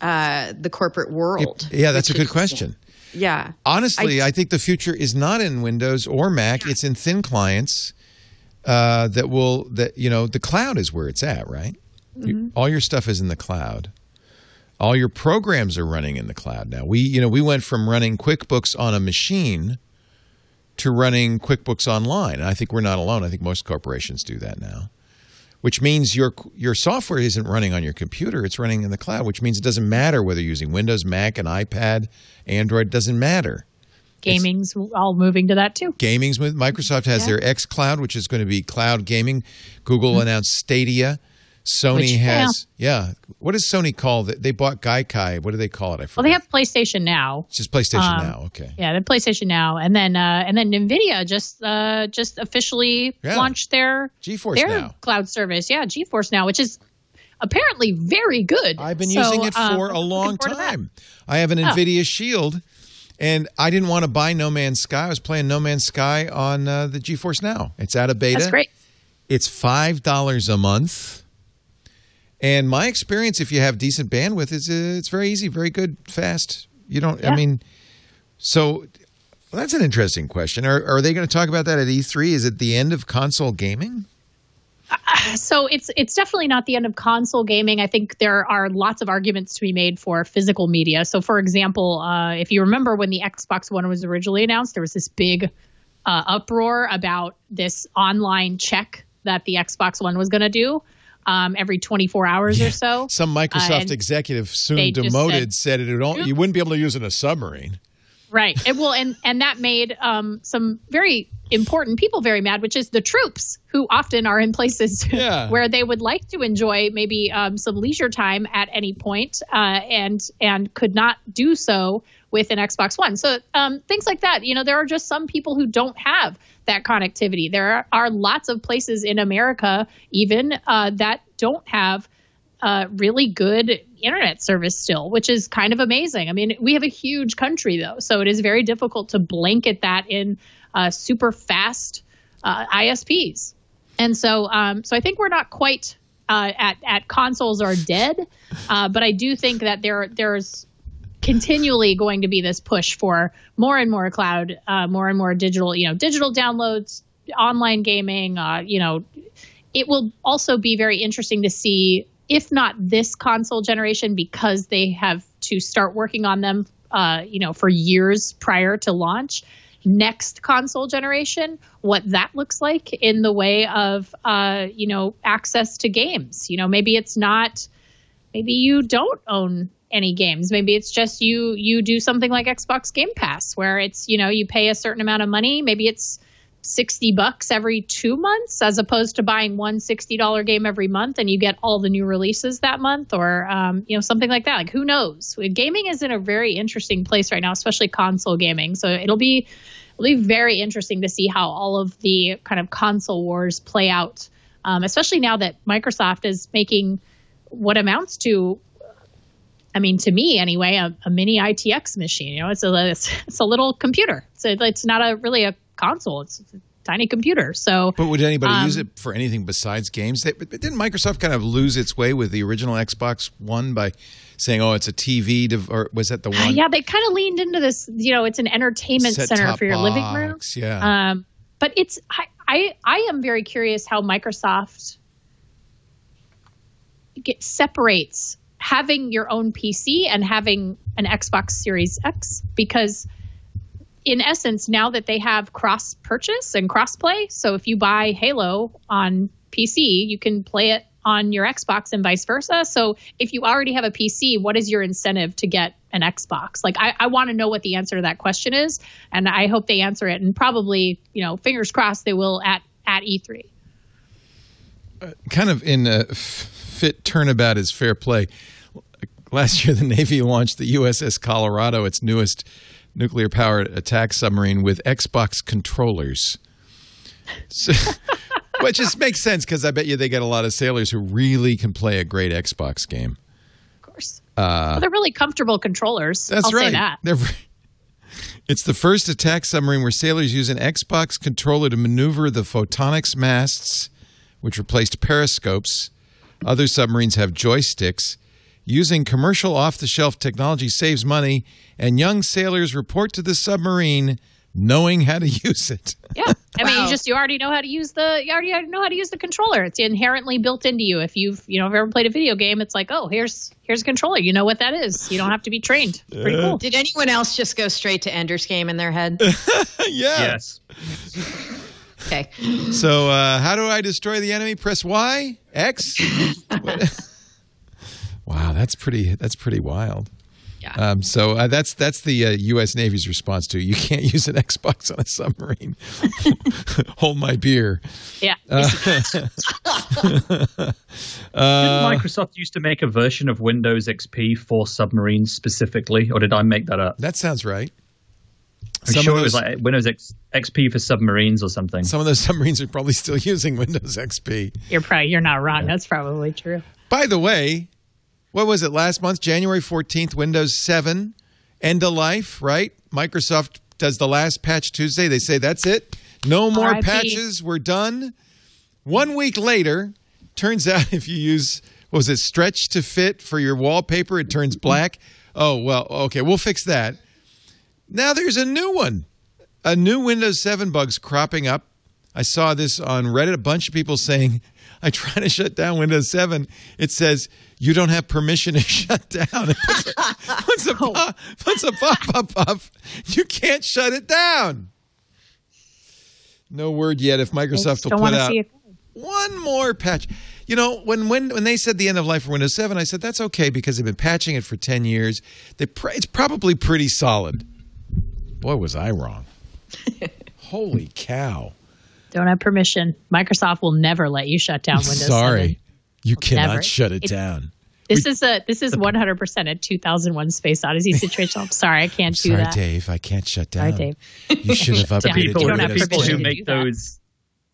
uh, the corporate world? yeah, that's a good is- question. Yeah. Honestly, I, I- think the future is not in Windows or Mac. It's in thin clients uh, that will that you know the cloud is where it's at, right? You- all your stuff is in the cloud. All your programs are running in the cloud now. We you know we went from running QuickBooks on a machine to running QuickBooks online. And I think we're not alone. I think most corporations do that now. Which means your your software isn't running on your computer; it's running in the cloud. Which means it doesn't matter whether you're using Windows, Mac, an iPad, Android. Doesn't matter. Gaming's all moving to that too. Gaming's Microsoft has their xCloud, which is going to be cloud gaming. Google mm-hmm. announced Stadia. Sony. Which- has yeah. What does Sony call that? They bought Gaikai. What do they call it? I forget. Well, they have PlayStation Now. it's just PlayStation um, now. Okay. Yeah, the PlayStation Now, and then uh, and then Nvidia just uh, just officially Yeah. launched their GeForce their Now. cloud service. Yeah, GeForce Now, which is apparently very good. I've been So, using it um, for a long forward to that. time. I have an Oh. Nvidia Shield, and I didn't want to buy No Man's Sky. I was playing No Man's Sky on uh, the GeForce Now. It's out of beta. That's great. It's five dollars a month. And my experience, if you have decent bandwidth, is uh, it's very easy, very good, fast. You don't. I mean, so well, that's an interesting question. Are, are they going to talk about that at E3? Is it the end of console gaming? So it's it's definitely not the end of console gaming. I think there are lots of arguments to be made for physical media. So, for example, uh, if you remember when the Xbox One was originally announced, there was this big uh, uproar about this online check that the Xbox One was going to do um, every 24 hours or so. Some Uh, Microsoft and executive, soon demoted, said- said, it would you wouldn't be able to use it in a submarine. Right. And well, and and that made um, some very important people very mad, which is the troops, who often are in places Yeah. where they would like to enjoy maybe um, some leisure time at any point, uh, and and could not do so with an Xbox One. So um, things like that. You know, there are just some people who don't have that connectivity. There are, are lots of places in America, even uh, that don't have uh, really good internet service still, which is kind of amazing. I mean, we have a huge country though, so it is very difficult to blanket that in uh, super fast uh, ISPs. And so, um, so I think we're not quite uh, at at consoles are dead, uh, but I do think that there there's continually going to be this push for more and more cloud, uh, more and more digital, you know, digital downloads, online gaming. Uh, you know, it will also be very interesting to see if not this console generation because they have to start working on them uh, you know for years prior to launch next console generation what that looks like in the way of uh, you know access to games you know maybe it's not maybe you don't own any games. Maybe it's just you you do something like xbox game pass where it's you know you pay a certain amount of money. Maybe it's 60 bucks every two months as opposed to buying one $60 game every month and you get all the new releases that month or um, you know something like that. Like who knows? Gaming is in a very interesting place right now especially console gaming. So it'll be it'll be very interesting to see how all of the kind of console wars play out um, especially now that microsoft is making what amounts to I mean, to me anyway, a, a mini ITX machine. You know, it's a it's, it's a little computer. So it's not a really a console. It's a tiny computer. So, But would anybody Um, use it for anything besides games? They, but didn't Microsoft kind of lose its way with the original Xbox One by saying, "Oh, it's a TV," dev- or was that the uh, one? yeah, they kind of leaned into this. You know, it's an entertainment center Set-top for your living room. Yeah. Um, but it's I, I I am very curious how Microsoft get, separates having your own PC and having an Xbox Series X because in essence now that they have cross purchase and cross play so if you buy Halo on PC you can play it on your Xbox and vice versa. So if you already have a PC what is your incentive to get an Xbox? Like I, I want to know what the answer to that question is and I hope they answer it and probably you know fingers crossed they will at at E E3 uh, kind of in a fit turnabout is fair play. Last year, the Navy launched the USS Colorado, its newest nuclear powered attack submarine, with Xbox controllers. So, which just makes sense because I bet you they get a lot of sailors who really can play a great Xbox game. of course well, they're really comfortable controllers Uh, That's I'll right. say that They're it's the first attack submarine where sailors use an Xbox controller to maneuver the photonics masts, which replaced periscopes. Other submarines have joysticks. Using commercial off the shelf technology saves money, and young sailors report to the submarine knowing how to use it. Yeah, I mean, Wow. you just you already know how to use the you already know how to use the controller. It's inherently built into you. If you've you know if ever played a video game, it's like oh here's here's a controller. You know what that is. You don't have to be trained. Pretty cool. Did anyone else just go straight to Ender's Game in their head? yeah. Yes. Okay. So, uh, how do I destroy the enemy? Press Y, X. wow, that's pretty. That's pretty wild. Yeah. Um, so uh, that's that's the uh, U.S. Navy's response to you can't use an Xbox on a submarine. Hold my beer. Yeah. Uh, Didn't Microsoft used to make a version of Windows XP for submarines specifically, or did I make that up? That sounds right. I'm Some sure of it was those- like Windows X, XP for submarines or something. Some of those submarines are probably still using Windows XP. you're probably you're not wrong. That's probably true. By the way, what was it last month? January 14th, Windows 7, end of life, right? Microsoft does the last patch Tuesday. They say that's it. No more patches. We're done. One week later, turns out if you use, what was it, stretch to fit for your wallpaper, it turns black. Oh, well, okay, we'll fix that. Now there's a new one. A new Windows 7 bug's cropping up. I saw this on Reddit. A bunch of people saying, I try to shut down Windows 7. It says, you don't have permission to shut down. It puts a, oh. pop, puts a pop up up. You can't shut it down. No word yet if Microsoft will put out one more patch. You know, when when when they said the end of life for Windows 7, I said that's okay because they've been patching it for 10 years. They pr- it's probably pretty solid. Boy, was I wrong. Holy cow. Don't have permission. Microsoft will never let you shut down Windows. Sorry. 7. You cannot Never. shut it It's- down. This is a this is 100 percent a 2001 Space Odyssey situation. I'm sorry, I can't do Sorry, that. Dave. I can't shut down. Sorry, Dave. You should have down. upgraded people, to don't the have people who 10. permission to make those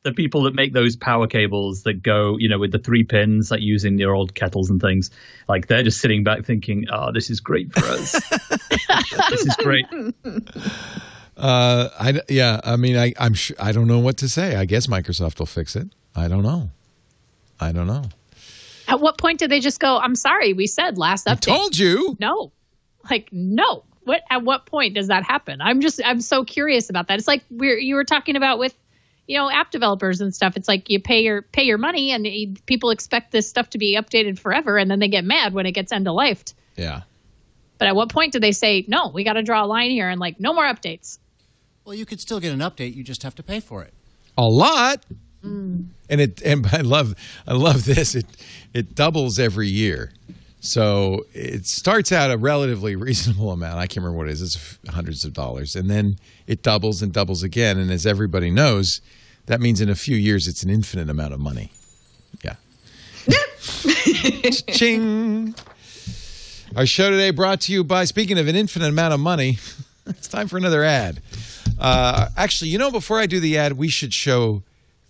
the people that make those power cables that go, you know, with the three pins, like using your old kettles and things, like they're just sitting back thinking, "Oh, this is great for us. this is great." Uh, I, yeah, I mean, I, I'm sure, I don't know what to say. I guess Microsoft will fix it. I don't know. I don't know. At what point did they just go? I'm sorry, we said last update. Told you. no, like no. What at what point does that happen? I'm just I'm so curious about that. It's like we're you were talking about with you know app developers and stuff. It's like you pay your pay your money and eh, people expect this stuff to be updated forever, and then they get mad when it gets end of life. Yeah. But at what point do they say no? We got to draw a line here and like no more updates. Well, you could still get an update. You just have to pay for it. a lot. And it and I love I love this. It it doubles every year. So it starts out a relatively reasonable amount. I can't remember what it is. It's hundreds of dollars, and then it doubles and doubles again. And as everybody knows, that means in a few years it's an infinite amount of money. Yeah. Ching. Our show today brought to you by. Speaking of an infinite amount of money, it's time for another ad. Uh, actually, you know, before I do the ad, we should show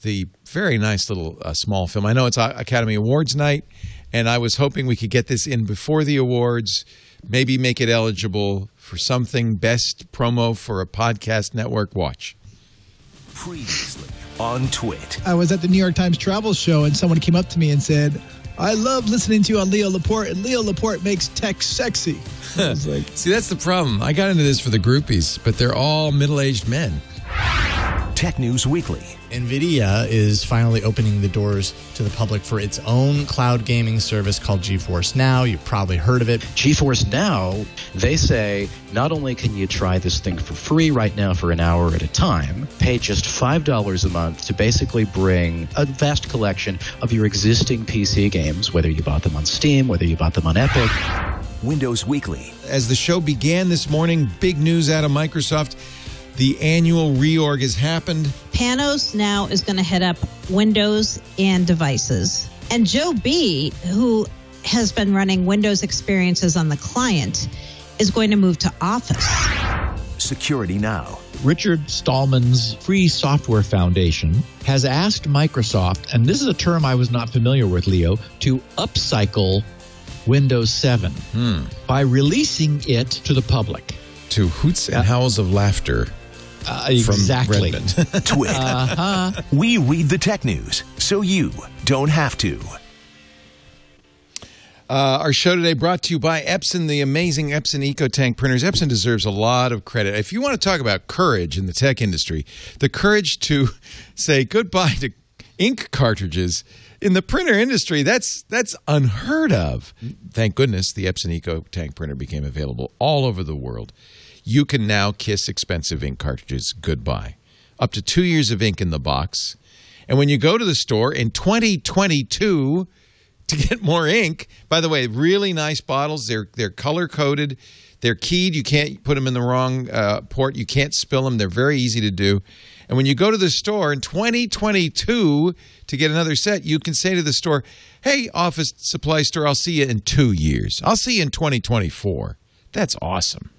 the very nice little uh, small film. I know it's uh, Academy Awards night, and I was hoping we could get this in before the awards, maybe make it eligible for something best promo for a podcast network watch. Previously on Twit. I was at the New York Times travel show and someone came up to me and said, I love listening to you on Leo Laporte, and Leo Laporte makes tech sexy. I was like, See, that's the problem. I got into this for the groupies, but they're all middle aged men. Tech News Weekly. NVIDIA is finally opening the doors to the public for its own cloud gaming service called GeForce Now. You've probably heard of it. GeForce Now, they say not only can you try this thing for free right now for an hour at a time, pay just $5 a month to basically bring a vast collection of your existing PC games, whether you bought them on Steam, whether you bought them on Epic. Windows Weekly. As the show began this morning, big news out of Microsoft. The annual reorg has happened. Panos now is going to head up Windows and devices. And Joe B, who has been running Windows experiences on the client, is going to move to Office. Security Now. Richard Stallman's Free Software Foundation has asked Microsoft, and this is a term I was not familiar with, Leo, to upcycle Windows 7 hmm. by releasing it to the public. To hoots and howls of laughter. Uh, from exactly. Redmond. Twit. Uh-huh. We read the tech news so you don't have to. Uh, our show today brought to you by Epson, the amazing Epson EcoTank printers. Epson deserves a lot of credit. If you want to talk about courage in the tech industry, the courage to say goodbye to ink cartridges in the printer industry, that's that's unheard of. Thank goodness the Epson EcoTank printer became available all over the world. You can now kiss expensive ink cartridges goodbye. Up to two years of ink in the box. And when you go to the store in 2022, to get more ink. By the way, really nice bottles. They're they're color coded. They're keyed. You can't put them in the wrong uh, port. You can't spill them. They're very easy to do. And when you go to the store in 2022 to get another set, you can say to the store, "Hey, office supply store, I'll see you in two years. I'll see you in 2024." That's awesome.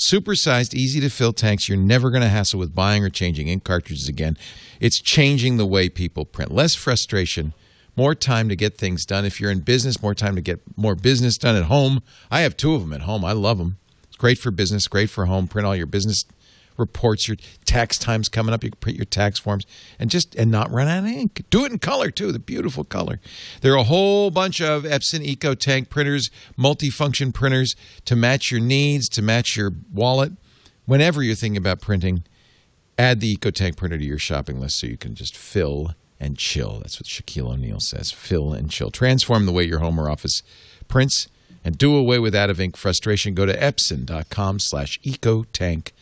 Supersized, easy to fill tanks. You're never going to hassle with buying or changing ink cartridges again. It's changing the way people print. Less frustration, more time to get things done. If you're in business, more time to get more business done at home. I have two of them at home. I love them. It's great for business, great for home. Print all your business reports, your tax time's coming up. You can print your tax forms and just and not run out of ink. Do it in color too, the beautiful color. There are a whole bunch of Epson EcoTank printers, multifunction printers to match your needs, to match your wallet. Whenever you're thinking about printing, add the EcoTank printer to your shopping list so you can just fill and chill. That's what Shaquille O'Neal says. Fill and chill. Transform the way your home or office prints and do away with out of ink frustration. Go to epson.com slash ecotank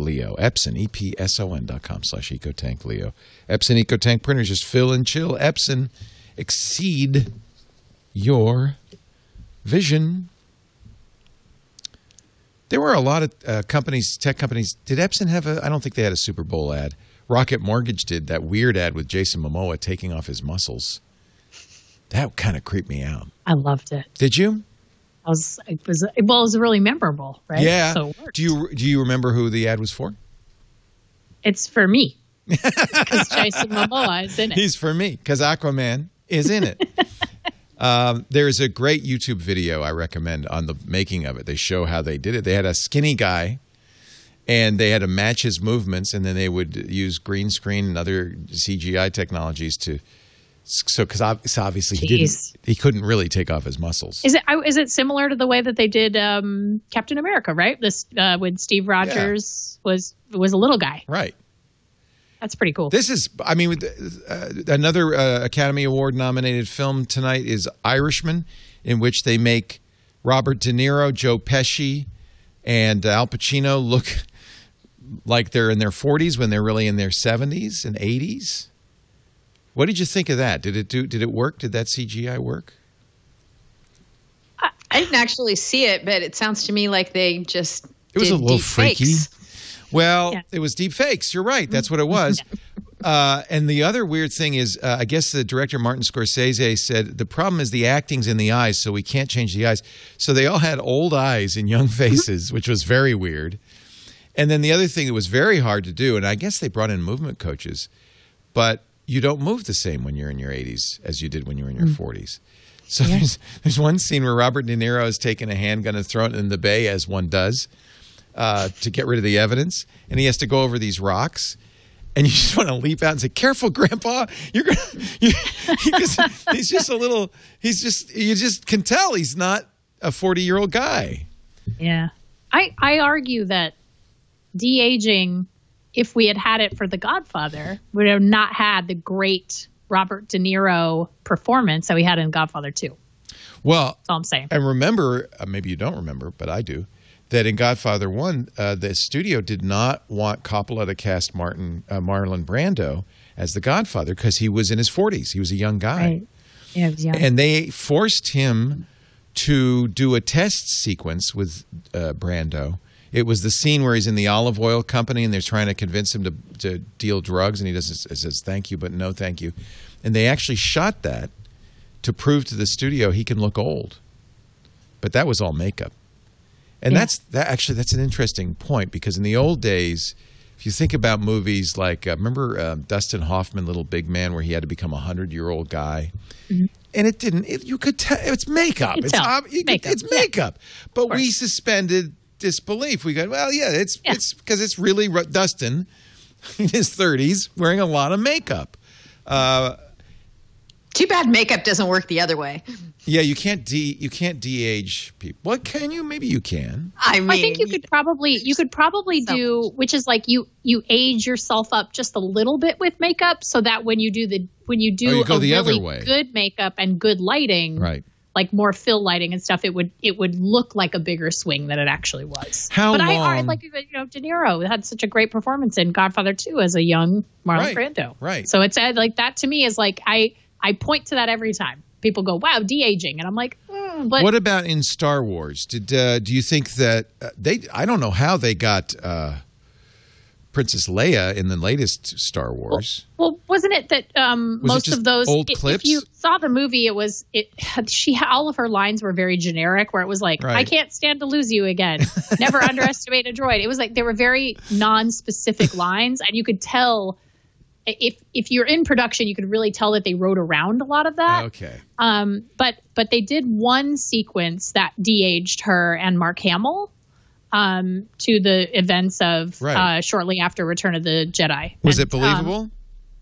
Leo. Epson, E-P-S-O-N dot com slash ecotank Leo. Epson EcoTank printers, just fill and chill. Epson, exceed your vision. There were a lot of uh, companies, tech companies. Did Epson have a? I don't think they had a Super Bowl ad. Rocket Mortgage did that weird ad with Jason Momoa taking off his muscles. That kind of creeped me out. I loved it. Did you? I was, it was, well, it was really memorable, right? Yeah. So do you do you remember who the ad was for? It's for me because Jason Momoa is in it. He's for me because Aquaman is in it. um, there's a great YouTube video I recommend on the making of it. They show how they did it. They had a skinny guy, and they had to match his movements, and then they would use green screen and other CGI technologies to. So, because obviously he didn't, he couldn't really take off his muscles. Is it is it similar to the way that they did um, Captain America? Right, this uh, when Steve Rogers was was a little guy. Right. That's pretty cool. This is, I mean, uh, another uh, Academy Award nominated film tonight is Irishman, in which they make Robert De Niro, Joe Pesci, and Al Pacino look like they're in their 40s when they're really in their 70s and 80s. What did you think of that? Did it do? Did it work? Did that CGI work? I didn't actually see it, but it sounds to me like they just It was did a little deep freaky. fakes. Well, Yeah. it was deep fakes. You're right. That's what it was. Uh, and the other weird thing is, uh, I guess the director Martin Scorsese said the problem is the acting's in the eyes, so we can't change the eyes. So they all had old eyes and young faces, which was very weird. And then the other thing that was very hard to do, and I guess they brought in movement coaches, but you don't move the same when you're in your 80s as you did when you were in your 40s. So there's, there's one scene where Robert De Niro is taking a handgun and throwing it in the bay, as one does, uh, to get rid of the evidence. And he has to go over these rocks. and you just want to leap out and say, "Careful, Grandpa! You're gonna." You, he just, he's just a little. He's just. You just can tell he's not a forty-year-old guy. Yeah. I, I argue that de aging, if we had had it for The Godfather, we would have not had the great Robert De Niro performance that we had in Godfather 2. Well, That's all I'm saying. And remember, uh, maybe you don't remember, but I do, that in Godfather One, uh, the studio did not want Coppola to cast Martin uh, Marlon Brando as the Godfather because he was in his forties. He was a young guy, Right. Yeah, young. and they forced him to do a test sequence with uh, Brando. It was the scene where he's in the olive oil company and they're trying to convince him to, to deal drugs, and he doesn't says thank you, but no thank you. And they actually shot that to prove to the studio he can look old, but that was all makeup. And Yeah. that's that actually that's an interesting point because in the old days, if you think about movies like uh, remember uh, Dustin Hoffman, Little Big Man, where he had to become a hundred year old guy, and it didn't. It, you could tell it's makeup. It's ob- could- Makeup, it's yeah. makeup. But we suspended disbelief. We go, well, yeah, it's it's because it's really Ru- Dustin in his thirties wearing a lot of makeup. Uh, Too bad makeup doesn't work the other way. yeah, you can't de you can't de-age people. What can you? Maybe you can. I mean, I think you could probably you could probably do which is like you you age yourself up just a little bit with makeup so that when you do the when you do Oh, you go a the other really way. good makeup and good lighting Right. Like more fill lighting and stuff it would it would look like a bigger swing than it actually was. How but I, I like you know De Niro had such a great performance in Godfather 2 as a young Marlon Right, Brando. right. So it's uh, like that to me is like I I point to that every time. People go, "Wow, de-aging." And I'm like, mm, but what about in Star Wars? Did uh, do you think that uh, they? I don't know how they got uh, Princess Leia in the latest Star Wars. Well, wasn't it that um, it most just of those old i- clips? If you saw the movie, it was it. She all of her lines were very generic, where it was like, Right. "I can't stand to lose you again. Never underestimate a droid." It was like they were very non-specific lines, and you could tell if if you're in production, you could really tell that they wrote around a lot of that. Okay. Um, but but they did one sequence that de-aged her and Mark Hamill um, to the events of Right. uh, shortly after Return of the Jedi. Was And, it believable? um,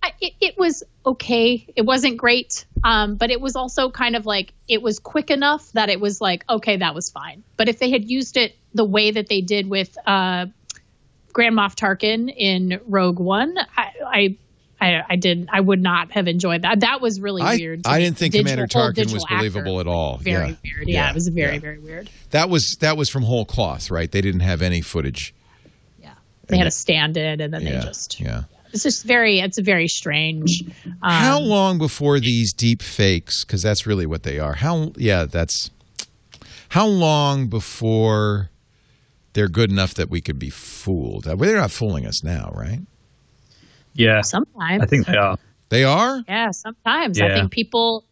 I, it, it was okay. It wasn't great, um, but it was also kind of like it was quick enough that it was like okay, that was fine. But if they had used it the way that they did with uh, Grand Moff Tarkin in Rogue One, I, I, I, I did. I would not have enjoyed that. That was really I, weird. I didn't think Digital- Commander Tarkin was digital actor. believable at all. Very yeah. weird. Yeah, it was very yeah. very weird. That was that was from whole cloth, right? They didn't have any footage. Yeah, they had a stand in, and then Yeah. they just. Yeah. It's just very. It's a very strange. Um, How long before these deep fakes? Because that's really what they are. How? Yeah, that's. How long before they're good enough that we could be fooled? Uh, Well, they're not fooling us now, right? Yeah. Sometimes. I think they are. They are. Yeah, sometimes I think people,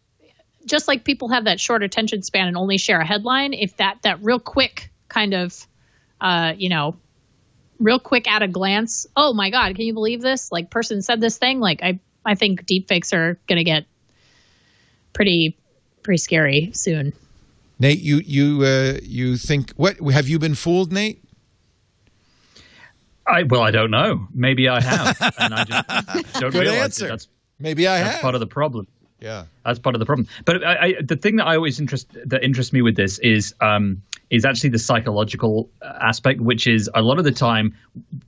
just like people have that short attention span and only share a headline. If that that real quick kind of, uh, you know, real quick at a glance, oh my god, can you believe this? Like person said this thing. Like I I think deepfakes are gonna get pretty pretty scary soon. Nate, you you uh, you think what? Have you been fooled, Nate? I well, I don't know. Maybe I have, and I just don't Good realize answer. it. That's Maybe I that's have. part of the problem. Yeah. That's part of the problem. But I, I, the thing that I always interest that interests me with this is um, is actually the psychological uh, aspect, which is a lot of the time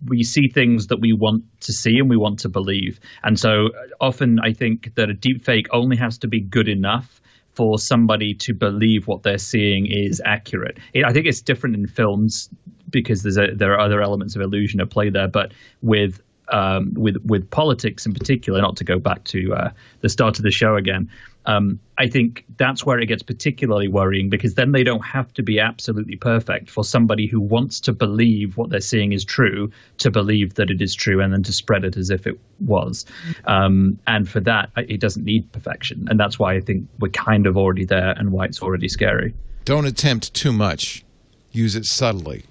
we see things that we want to see and we want to believe, and so uh, often I think that a deep fake only has to be good enough for somebody to believe what they're seeing is accurate. It, I think it's different in films because there's a, there are other elements of illusion at play there, but with um, with with politics in particular, not to go back to uh, the start of the show again. Um, I think that's where it gets particularly worrying because then they don't have to be absolutely perfect for somebody who wants to believe what they're seeing is true to believe that it is true and then to spread it as if it was. Um, and for that, it doesn't need perfection, and that's why I think we're kind of already there and why it's already scary. Don't attempt too much. Use it subtly.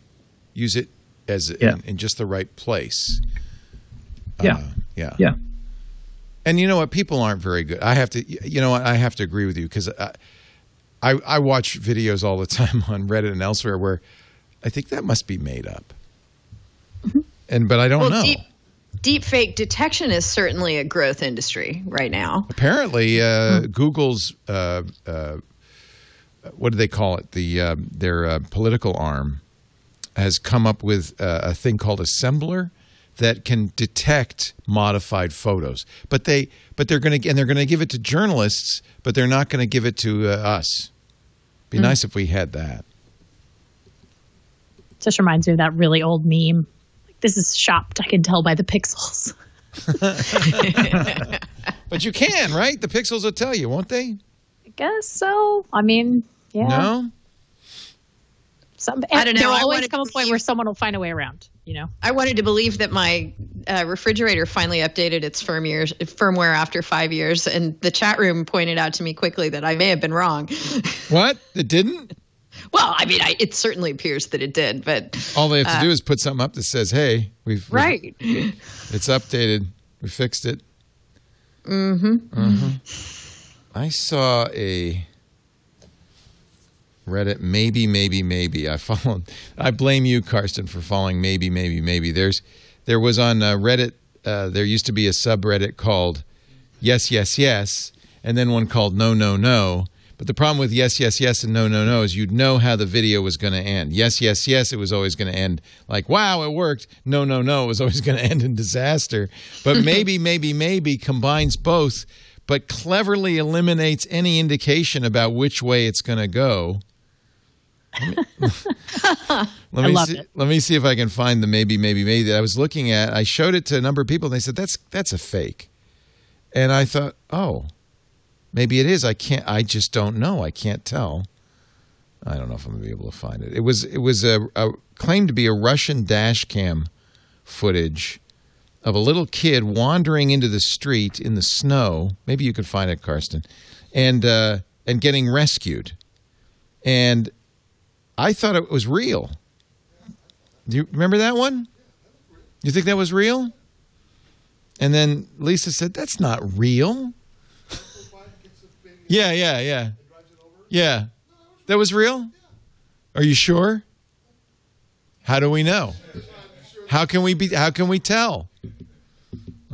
Use it as Yeah. in, in just the right place. Yeah. Uh, yeah. Yeah. And you know what? People aren't very good. I have to. You know what? I have to agree with you because I, I I watch videos all the time on Reddit and elsewhere where I think that must be made up. And but I don't Well, know. deep- deepfake detection is certainly a growth industry right now. Apparently, uh, Google's uh, uh, what do they call it? The uh, their uh, political arm has come up with uh, a thing called Assembler that can detect modified photos. But they but they're going to and they're going to give it to journalists, but they're not going to give it to uh, us. Be Hmm. nice if we had that. Just reminds me of that really old meme. Like, This is shopped. I can tell by the pixels. But you can, right? The pixels will tell you, won't they? I guess so. I mean, yeah. No. Some, I don't know. There will I always wanted come a point where someone will find a way around. You know. I wanted to believe that my uh, refrigerator finally updated its firmware, firmware after five years, and the chat room pointed out to me quickly that I may have been wrong. What? It didn't? well, I mean, I, it certainly appears that it did, but All they have to uh, do is put something up that says, "Hey, we've we've- right. It's updated. We fixed it." Mm-hmm. Mm-hmm. I saw a Reddit maybe maybe maybe. I followed. I blame you, Carsten, for following maybe maybe maybe. There's there was on uh, Reddit. Uh, there used to be a subreddit called Yes Yes Yes, and then one called No No No. But the problem with yes, yes, yes, and no, no, no is you'd know how the video was going to end. Yes, yes, yes, it was always going to end like, wow, it worked. No, no, no, it was always going to end in disaster. But maybe, maybe, maybe combines both, but cleverly eliminates any indication about which way it's going to go. Let me, let me see, it. Let me see if I can find the maybe, maybe, maybe that I was looking at. I showed it to a number of people, and they said that's that's a fake. And I thought, oh, maybe it is. I can't. I just don't know. I can't tell. I don't know if I'm gonna be able to find it. It was it was a, a claimed to be a Russian dash cam footage of a little kid wandering into the street in the snow. Maybe you could find it, Carsten, and uh, and getting rescued. And I thought it was real. Do you remember that one? You think that was real? And then Lisa said, "That's not real." yeah, yeah, yeah, yeah. That was real. Are you sure? How do we know? How can we be? How can we tell?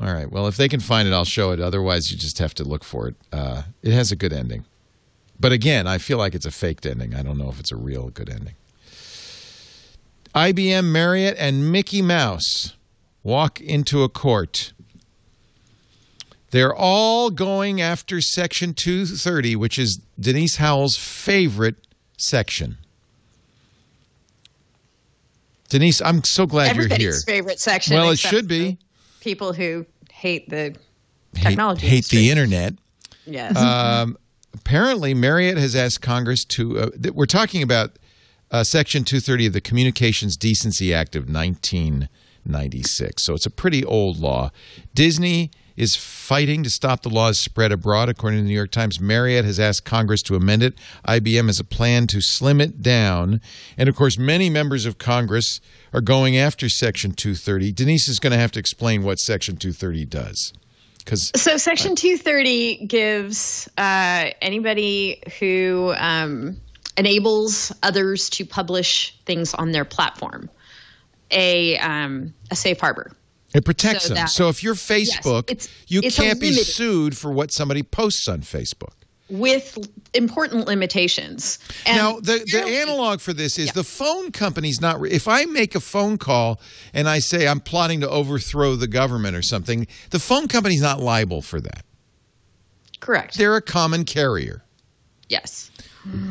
All right. Well, if they can find it, I'll show it. Otherwise, you just have to look for it. Uh, it has a good ending, but again, I feel like it's a faked ending. I don't know if it's a real good ending. IBM, Marriott, and Mickey Mouse walk into a court. They're all going after Section 230, which is Denise Howell's favorite section. Denise, I'm so glad Everybody's you're here. favorite section. Well, it should be. People who hate the Hate, technology. hate the internet. Yes. Um, apparently, Marriott has asked Congress to. Uh, we're talking about uh, Section 230 of the Communications Decency Act of 1996. So it's a pretty old law. Disney is fighting to stop the law's spread abroad. According to the New York Times, Marriott has asked Congress to amend it. IBM has a plan to slim it down. And of course, many members of Congress are going after Section 230. Denise is going to have to explain what Section 230 does. Because So Section 230 gives uh, anybody who um, enables others to publish things on their platform a um, a safe harbor. It protects So them. that- so if you're Facebook, it's- you it's can't be sued for what somebody posts on Facebook. With important limitations. And now, the, the analog for this is the phone company's not. re- If I make a phone call and I say I'm plotting to overthrow the government or something, the phone company's not liable for that. correct. They're a common carrier. Yes.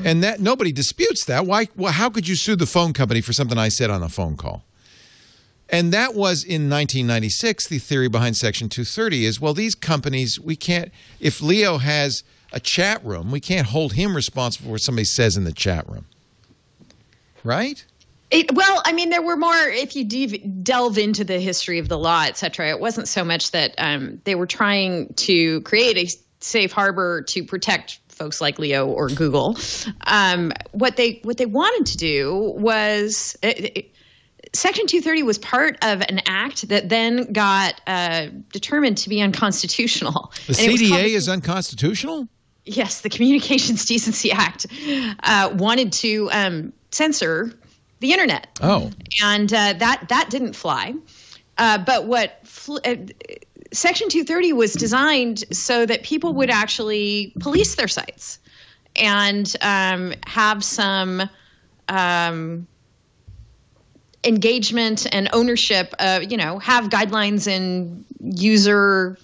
And that nobody disputes that. Why? Well, how could you sue the phone company for something I said on a phone call? And that was in 1996. The theory behind Section 230 is well, these companies, we can't, if Leo has a chat room, we can't hold him responsible for what somebody says in the chat room. Right? It, well, I mean, there were more. If you dev- delve into the history of the law, et cetera, it wasn't so much that um, they were trying to create a safe harbor to protect folks like Leo or Google. Um, what they what they wanted to do was. It, it, Section 230 was part of an act that then got uh, determined to be unconstitutional. The And was called CDA is unconstitutional? Yes, the Communications Decency Act uh, wanted to um, censor the internet Oh. and uh, that that didn't fly. Uh, but what fl- uh, Section 230 was designed so that people would actually police their sites and um, have some um, engagement and ownership. Of, you know, have guidelines and user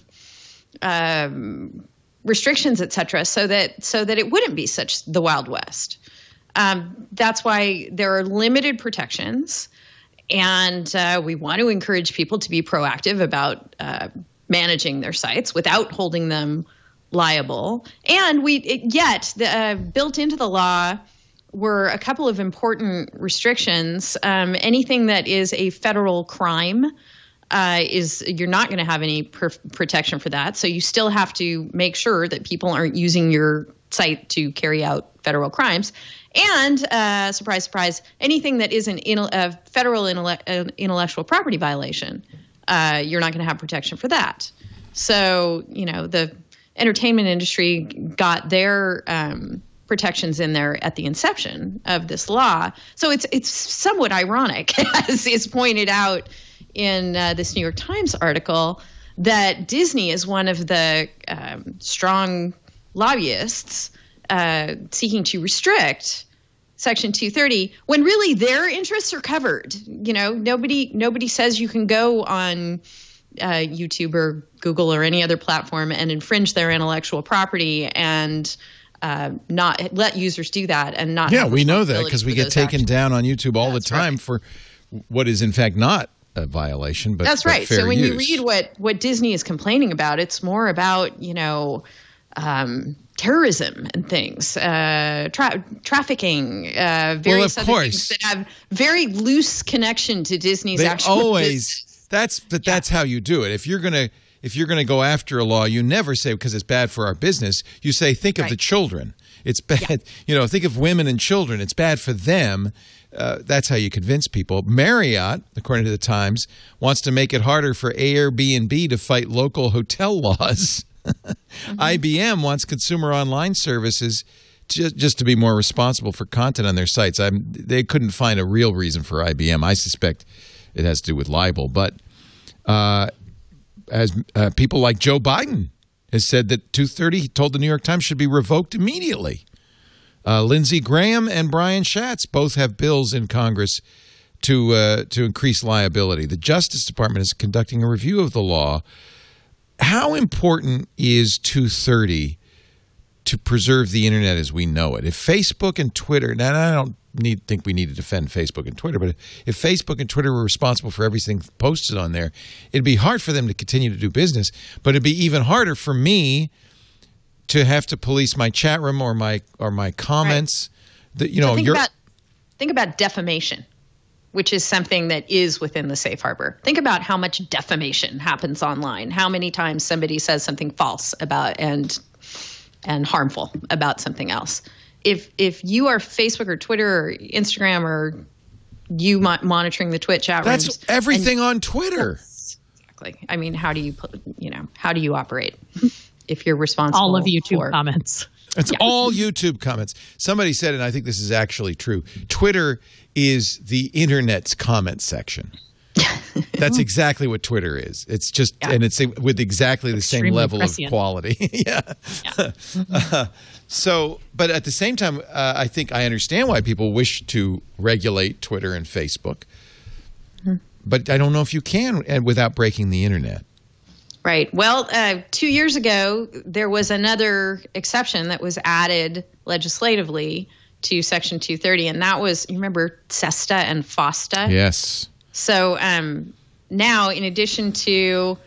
um, restrictions, et cetera, so that so that it wouldn't be such the wild west. Um, that's why there are limited protections, and uh, we want to encourage people to be proactive about uh, managing their sites without holding them liable. And we it, yet the, uh, built into the law were a couple of important restrictions. Um, anything that is a federal crime uh, is you're not going to have any pr- protection for that. So you still have to make sure that people aren't using your site to carry out federal crimes. And uh, surprise, surprise, anything that is an in, a federal uh, intellectual property violation, uh, you're not going to have protection for that. So you know the entertainment industry got their um, protections in there at the inception of this law. So it's it's somewhat ironic, as is pointed out in uh, this New York Times article, that Disney is one of the um, strong lobbyists uh, seeking to restrict Section 230 when really their interests are covered. You know, nobody nobody says you can go on uh, YouTube or Google or any other platform and infringe their intellectual property and uh, not let users do that and not. Yeah, we know that because we get taken actions. down on YouTube all the time for what is in fact not a violation, but That's but right. fair So when use. you read what what Disney is complaining about, it's more about you know um, terrorism and things, uh, tra- trafficking, uh, various of other course. things that have very loose connection to Disney's they actual always that's but that's how you do it. If you're gonna if you're gonna go after a law, you never say because it's bad for our business. You say think of the children. It's bad. You know, think of women and children. It's bad for them. Uh, that's how you convince people. Marriott, according to the Times, wants to make it harder for Airbnb to fight local hotel laws. IBM wants consumer online services just, just to be more responsible for content on their sites. I'm, they couldn't find a real reason for IBM. I suspect it has to do with libel. But uh, as uh, people like Joe Biden has said that 230, he told the New York Times, should be revoked immediately. Uh, Lindsey Graham and Brian Schatz both have bills in Congress to uh, to increase liability. The Justice Department is conducting a review of the law. How important is 230 to preserve the internet as we know it? If Facebook and Twitter, now I don't need think we need to defend Facebook and Twitter, but if Facebook and Twitter were responsible for everything posted on there, it'd be hard for them to continue to do business. But it'd be even harder for me to have to police my chat room or my or my comments. That you So know, think you're about think about defamation, which is something that is within the safe harbor. Think about how much defamation happens online. How many times somebody says something false about and and harmful about something else. If if you are Facebook or Twitter or Instagram or you mo- monitoring the Twitch chat that's rooms, everything on Twitter. exactly. I mean, how do you put, you know how do you operate if you're responsible? All of YouTube for, comments. It's all YouTube comments. Somebody said, and I think this is actually true Twitter is the internet's comment section. That's exactly what Twitter is. It's just, and it's with exactly the same level prescient. of quality. yeah. Uh, so, but at the same time, uh, I think I understand why people wish to regulate Twitter and Facebook. But I don't know if you can without breaking the internet. Right. Well, uh, two years ago, there was another exception that was added legislatively to Section 230, and that was, you remember SESTA and FOSTA? Yes. So um, now, in addition to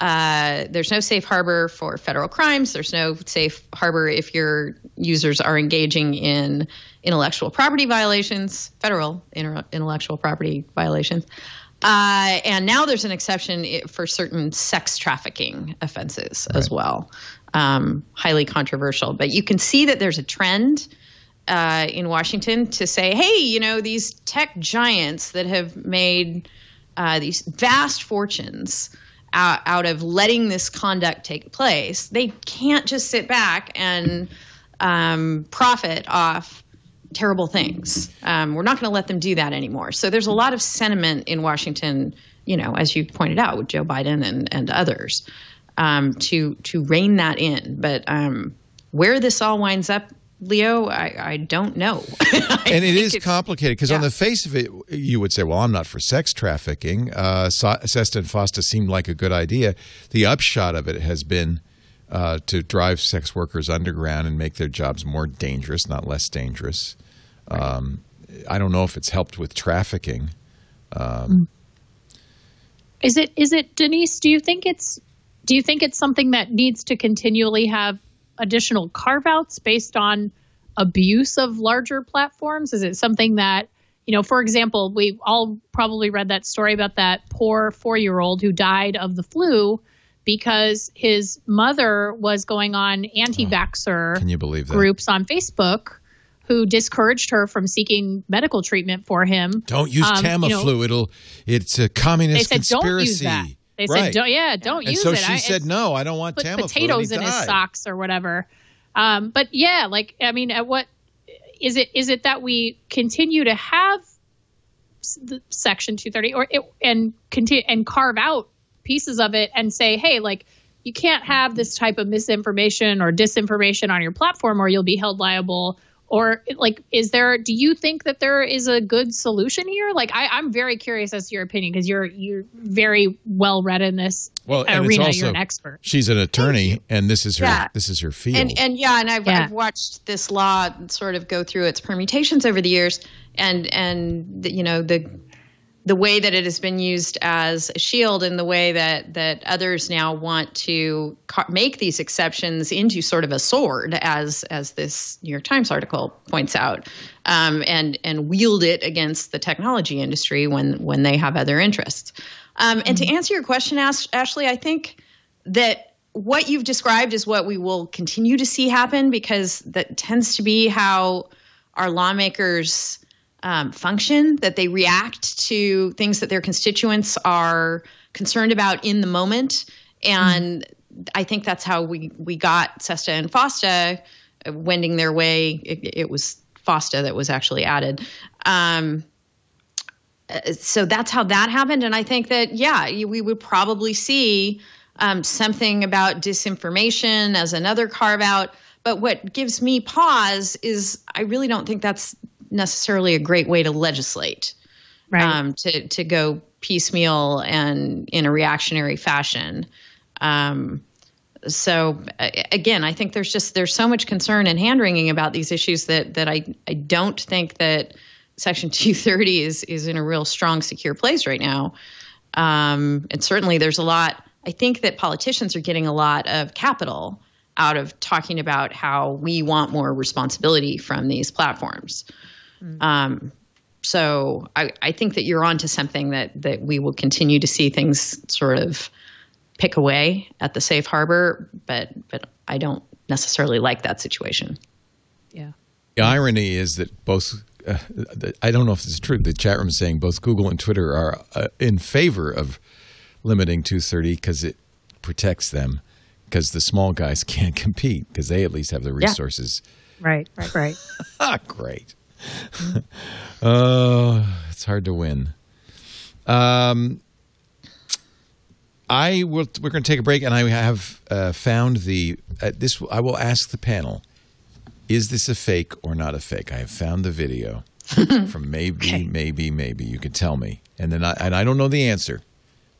uh, there's no safe harbor for federal crimes. There's no safe harbor if your users are engaging in intellectual property violations, federal intellectual property violations. Uh, and now there's an exception for certain sex trafficking offenses as well. Um, highly controversial. But you can see that there's a trend uh, in Washington to say, hey, you know, these tech giants that have made uh, these vast fortunes out, out of letting this conduct take place, they can't just sit back and um, profit off terrible things. Um, we're not going to let them do that anymore. So there's a lot of sentiment in Washington you know, as you pointed out with Joe Biden and and others, um, to to rein that in. But um, where this all winds up, Leo, I, I don't know. and it is complicated because on the face of it, you would say, "Well, I'm not for sex trafficking." Uh, Sesta and Fosta seemed like a good idea. The upshot of it has been uh, to drive sex workers underground and make their jobs more dangerous, not less dangerous. Um, I don't know if it's helped with trafficking. Um, is it? Is it, Denise? Do you think it's? Do you think it's something that needs to continually have additional carve outs based on abuse of larger platforms? Is it something that, you know, for example, we all probably read that story about that poor four year old who died of the flu because his mother was going on anti vaxxer Can you believe that? groups on Facebook who discouraged her from seeking medical treatment for him. Don't use Um, Tamiflu. you know, It'll it's a communist they said, conspiracy. don't use that. They right. said, don't, yeah, don't and use so it. So she I- said, "No, I don't want put Tamiflu." potatoes in his socks or whatever. Um, but yeah, like I mean, at what is it? Is it that we continue to have the Section 230 or it, and continue and carve out pieces of it and say, hey, like you can't have this type of misinformation or disinformation on your platform, or you'll be held liable. Or like, is there? Do you think that there is a good solution here? Like, I, I'm very curious as to your opinion because you're you're very well read in this Well, and it's arena. also you're an expert. she's an attorney, and this is her Yeah. this is her field. And and yeah, and I've, I've watched this law sort of go through its permutations over the years, and and the, you know the the way that it has been used as a shield, and the way that that others now want to ca- make these exceptions into sort of a sword, as as this New York Times article points out, um, and and wield it against the technology industry when when they have other interests. Um, and to answer your question, Ash- Ashley, I think that what you've described is what we will continue to see happen because that tends to be how our lawmakers um, function, that they react to things that their constituents are concerned about in the moment. And I think that's how we, we got SESTA and FOSTA wending their way. It, it was FOSTA that was actually added. Um, so that's how that happened. And I think that, yeah, we would probably see um, something about disinformation as another carve out. But what gives me pause is I really don't think that's necessarily a great way to legislate. Right. Um, to, to go piecemeal and in a reactionary fashion. Um, so again, I think there's just there's so much concern and hand wringing about these issues that that I I don't think that Section 230 is is in a real strong, secure place right now. Um, and certainly, there's a lot. I think that politicians are getting a lot of capital out of talking about how we want more responsibility from these platforms. Um, so I, I think that you're onto something that that we will continue to see things sort of pick away at the safe harbor, but but I don't necessarily like that situation. Yeah. The irony is that both, uh, I don't know if this is true, the chat room is saying both Google and Twitter are uh, in favor of limiting 230 because it protects them, because the small guys can't compete because they at least have the Yeah. resources. Right, right, right. Ah, great. Oh, it's hard to win. Um, I will. We're going to take a break, and I have uh, found the uh, this. I will ask the panel: Is this a fake or not a fake? I have found the video from maybe, maybe, maybe. You can tell me, and then I, and I don't know the answer.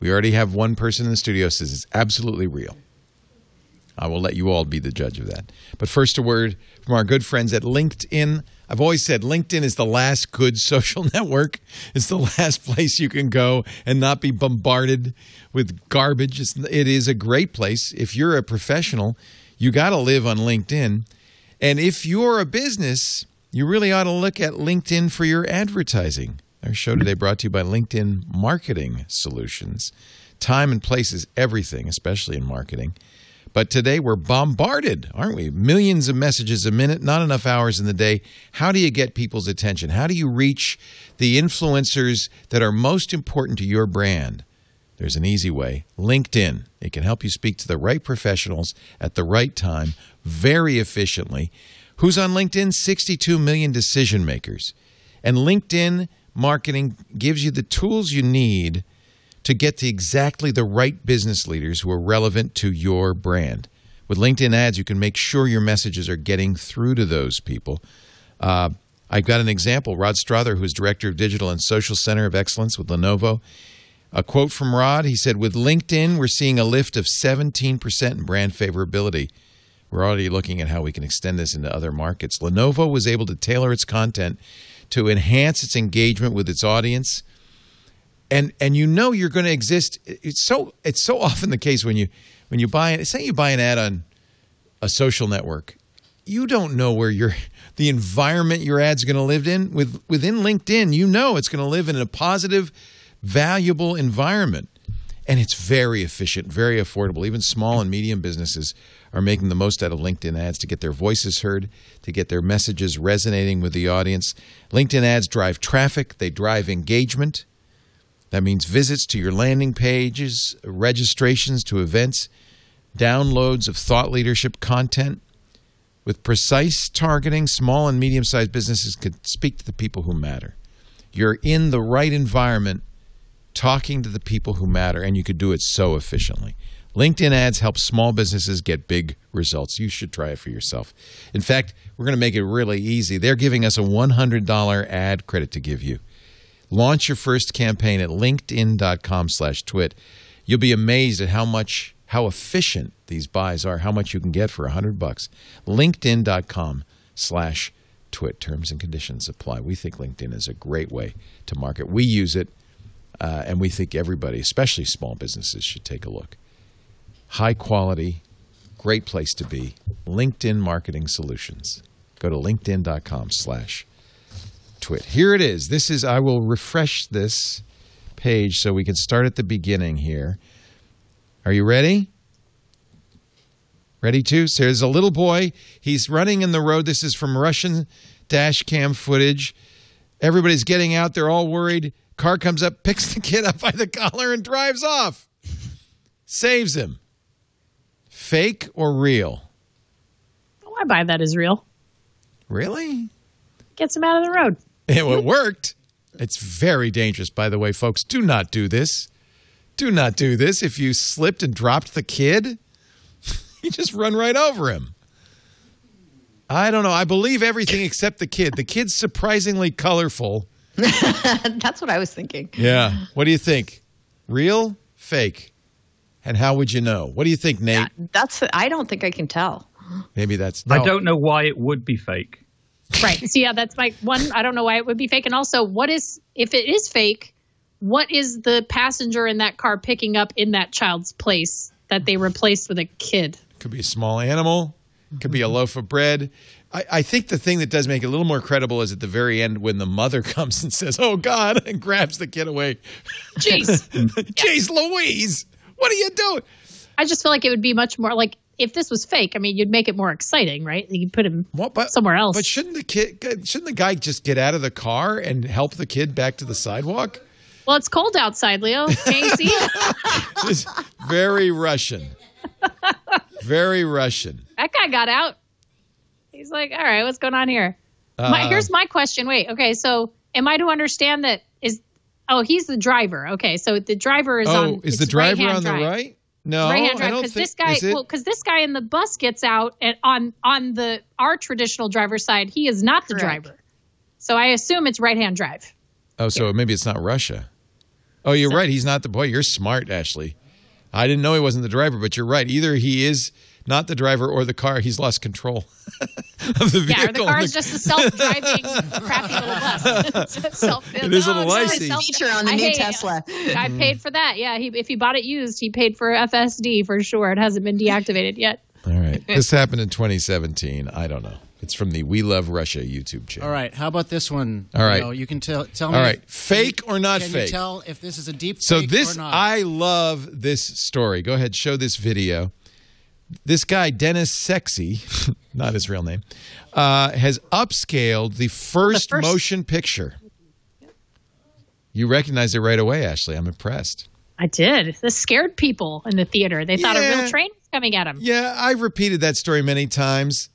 We already have one person in the studio says it's absolutely real. I will let you all be the judge of that. But first, a word from our good friends at LinkedIn. I've always said LinkedIn is the last good social network. It's the last place you can go and not be bombarded with garbage. It's, it is a great place. If you're a professional, you got to live on LinkedIn. And if you're a business, you really ought to look at LinkedIn for your advertising. Our show today brought to you by LinkedIn Marketing Solutions. Time and place is everything, especially in marketing. But today we're bombarded, aren't we? Millions of messages a minute, not enough hours in the day. How do you get people's attention? How do you reach the influencers that are most important to your brand? There's an easy way LinkedIn. It can help you speak to the right professionals at the right time, very efficiently. Who's on LinkedIn? 62 million decision makers. And LinkedIn marketing gives you the tools you need to get to exactly the right business leaders who are relevant to your brand. With LinkedIn ads, you can make sure your messages are getting through to those people. Uh, I've got an example. Rod Strother, who is Director of Digital and Social Center of Excellence with Lenovo. A quote from Rod he said, With LinkedIn, we're seeing a lift of 17% in brand favorability. We're already looking at how we can extend this into other markets. Lenovo was able to tailor its content to enhance its engagement with its audience. And and you know you're going to exist. It's so it's so often the case when you when you buy it. say you buy an ad on a social network, you don't know where your the environment your ad's going to live in. With within LinkedIn, you know it's going to live in a positive, valuable environment. And it's very efficient, very affordable. Even small and medium businesses are making the most out of LinkedIn ads to get their voices heard, to get their messages resonating with the audience. LinkedIn ads drive traffic, they drive engagement. That means visits to your landing pages, registrations to events, downloads of thought leadership content. With precise targeting, small and medium sized businesses can speak to the people who matter. You're in the right environment talking to the people who matter, and you could do it so efficiently. LinkedIn ads help small businesses get big results. You should try it for yourself. In fact, we're going to make it really easy. They're giving us a $100 ad credit to give you. Launch your first campaign at linkedin.com slash twit. You'll be amazed at how much, how efficient these buys are, how much you can get for 100 bucks. linkedin.com slash twit. Terms and conditions apply. We think LinkedIn is a great way to market. We use it uh, and we think everybody, especially small businesses, should take a look. High quality, great place to be. LinkedIn Marketing Solutions. Go to linkedin.com slash twit. Here it is. This is, I will refresh this page so we can start at the beginning here. Are you ready? Ready to? So there's a little boy. He's running in the road. This is from Russian dash cam footage. Everybody's getting out. They're all worried. Car comes up, picks the kid up by the collar, and drives off. Saves him. Fake or real? Oh, I buy that as real. Really? Gets him out of the road. It worked. It's very dangerous, by the way, folks. Do not do this. Do not do this. If you slipped and dropped the kid, you just run right over him. I don't know. I believe everything except the kid. The kid's surprisingly colorful. That's what I was thinking. Yeah. What do you think? Real? Fake? And how would you know? What do you think, Nate? That's I don't think I can tell. Maybe that's. I don't know why it would be fake. Right. So yeah, that's my one. I don't know why it would be fake. And also, what is if it is fake? What is the passenger in that car picking up in that child's place that they replaced with a kid? Could be a small animal. Could be a loaf of bread. I, I, think the thing that does make it a little more credible is at the very end when the mother comes and says, "Oh God," and grabs the kid away. Jeez, jeez, Louise, what are you doing? I just feel like it would be much more like if this was fake. I mean, you'd make it more exciting, right? You'd put him what, but, somewhere else. But shouldn't the kid? Shouldn't the guy just get out of the car and help the kid back to the sidewalk? Well, it's cold outside, Leo. Can't you see very Russian. Very Russian. That guy got out. He's like, all right, what's going on here? Uh, my, here's my question. Wait, okay, so am I to understand that is? Oh, he's the driver. Okay, so the driver is on oh, on. is the driver on drive. the right? No, right hand drive because this guy. Well, because this guy in the bus gets out and on on the our traditional driver's side, he is not the Correct. driver. So I assume it's right hand drive. Oh, so yeah. maybe it's not Russia. Oh, you're so, right. He's not the boy. You're smart, Ashley. I didn't know he wasn't the driver, but you're right. Either he is not the driver or the car. He's lost control of the vehicle. Yeah, or the car is just a self-driving crappy little bus. self, it is a little oh, icy. Feature on the I new Tesla. I paid for that. Yeah, he, if he bought it used, he paid for FSD for sure. It hasn't been deactivated yet. All right. This happened in 2017. I don't know. It's from the We Love Russia YouTube channel. All right. How about this one? All right. You, know, you can tell tell me. All right. Fake or not fake. can fake? You tell if this is a deep threat or not. so this, I love this story. Go ahead, show this video. This guy, Dennis Sexy, not his real name, uh, has upscaled the first, the first motion picture. You recognize it right away, Ashley. I'm impressed. I did. This scared people in the theater. They thought yeah. a real train was coming at them. Yeah, I've repeated that story many times.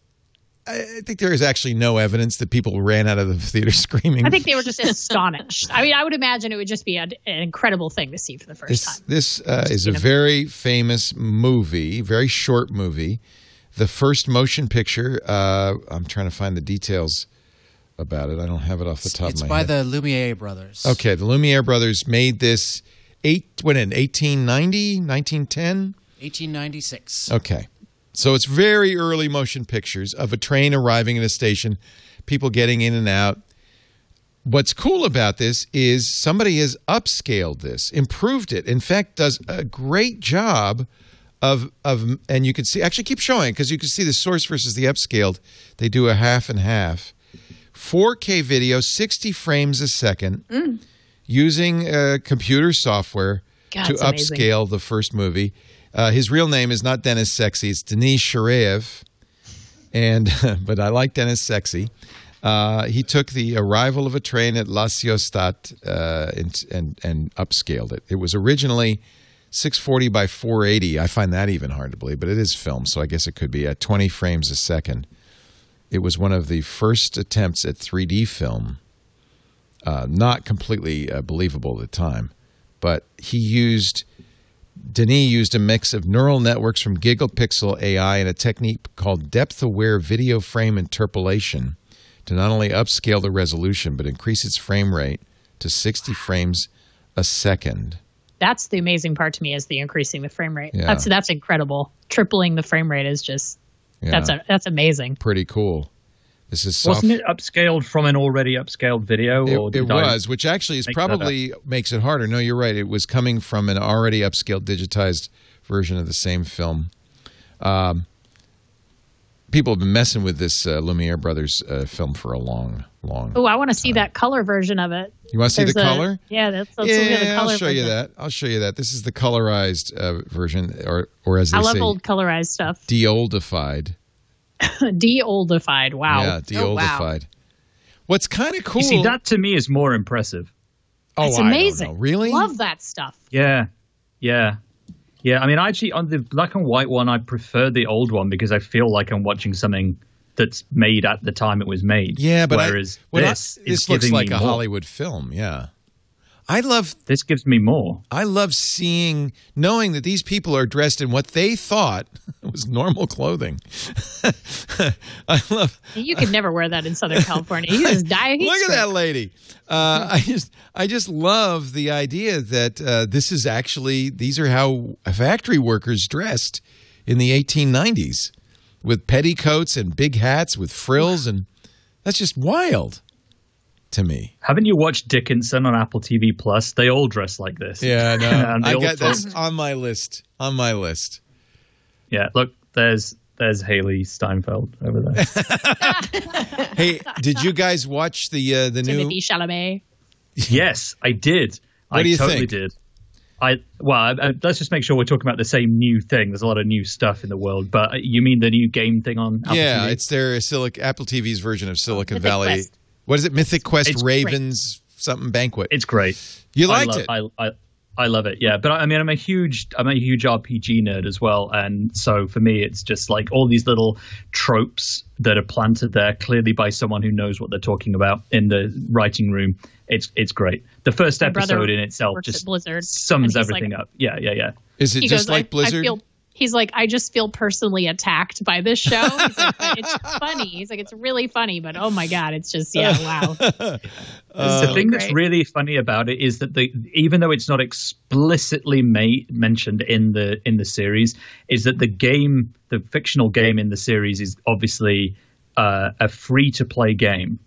I think there is actually no evidence that people ran out of the theater screaming. I think they were just astonished. I mean, I would imagine it would just be a, an incredible thing to see for the first this time. this uh, is a very famous movie, very short movie. The first motion picture. Uh, I'm trying to find the details about it. I don't have it off the top It's of my by the Lumiere brothers. Okay, the Lumiere brothers made this eight when in 1890, 1910. 1896. Okay. So it's very early motion pictures of a train arriving at a station, people getting in and out. What's cool about this is somebody has upscaled this, improved it. In fact, does a great job of of and you can see actually keep showing because you can see the source versus the upscaled. They do a half and half. 4K video, 60 frames a second, using uh, computer software God, to it's amazing. upscale the first movie. Uh, his real name is not Dennis Sexy; it's Denis Shiryaev, and but I like Dennis Sexy. Uh, he took the arrival of a train at La Ciotat uh, and, and and upscaled it. It was originally 640 by 480. I find that even hard to believe, but it is film, so I guess it could be at 20 frames a second. It was one of the first attempts at 3D film. Uh, not completely uh, believable at the time, but he used Denis used a mix of neural networks from GigaPixel AI and a technique called depth-aware video frame interpolation to not only upscale the resolution but increase its frame rate to 60 frames a second. That's the amazing part to me is the increasing the frame rate. Yeah. That's that's incredible. Tripling the frame rate is just Yeah. that's a, that's amazing. Pretty cool. This is soft. Wasn't it upscaled from an already upscaled video? or It, it was, which actually is make that up? probably makes it harder. No, you're right. It was coming from an already upscaled, digitized version of the same film. Um, people have been messing with this uh, Lumiere Brothers uh, film for a long, long. Oh, I want to see that color version of it. You want to see the a- color? Yeah, that's, let's look at the yeah, color. I'll show you that. I'll show you that. This is the colorized uh, version, or or as they I love say, old colorized stuff. de-oldified. De-oldified. Wow. Yeah, oh, de-oldified. What's kind of cool? You see, that to me is more impressive. oh, it's I don't amazing. know. Really? Love that stuff. Yeah, yeah, yeah. I mean, actually, on the black and white one, I prefer the old one because I feel like I'm watching something that's made at the time it was made. Yeah, but I- whereas when I- this, is this looks giving like me a more. Hollywood film. Yeah, I love This gives me more. I love seeing, knowing that these people are dressed in what they thought was normal clothing. I love. You could never wear that in Southern California. You just die of heat Look at that lady. Uh, I just, I just love the idea that uh, this is actually these are how factory workers dressed in the 1890s, with petticoats and big hats with frills, and that's just wild to me. Haven't you watched Dickinson on Apple TV Plus? They all dress like this. Yeah, I know. And I all got that's on my list. On my list. Yeah, look, there's there's Hailee Steinfeld over there. Hey, did you guys watch the uh, the new? Timothée Chalamet. yes, I did. What I do you totally think? did. I well, I, I, let's just make sure we're talking about the same new thing. There's a lot of new stuff in the world, but uh, you mean the new game thing on Apple yeah, TV? it's their Silic Apple TV's version of Silicon Mythic Valley. Quest. What is it? Mythic Quest It's great. Ravens something banquet. it's great. You I liked love- it. I, I I love it. Yeah, but I, I mean, I'm a huge I'm a huge RPG nerd as well, and so for me, it's just like all these little tropes that are planted there clearly by someone who knows what they're talking about in the writing room. It's it's great. The first My episode in itself just Blizzard, sums everything like- up. Yeah, yeah, yeah. is it He just goes, like I, Blizzard? I feel, he's like, I just feel personally attacked by this show. He's like, it's funny. He's like, it's really funny, but oh my god, it's just yeah, wow. Uh, the thing that's really funny about it is that the even though it's not explicitly made, mentioned in the in the series, is that the game, the fictional game in the series, is obviously uh, a free to play game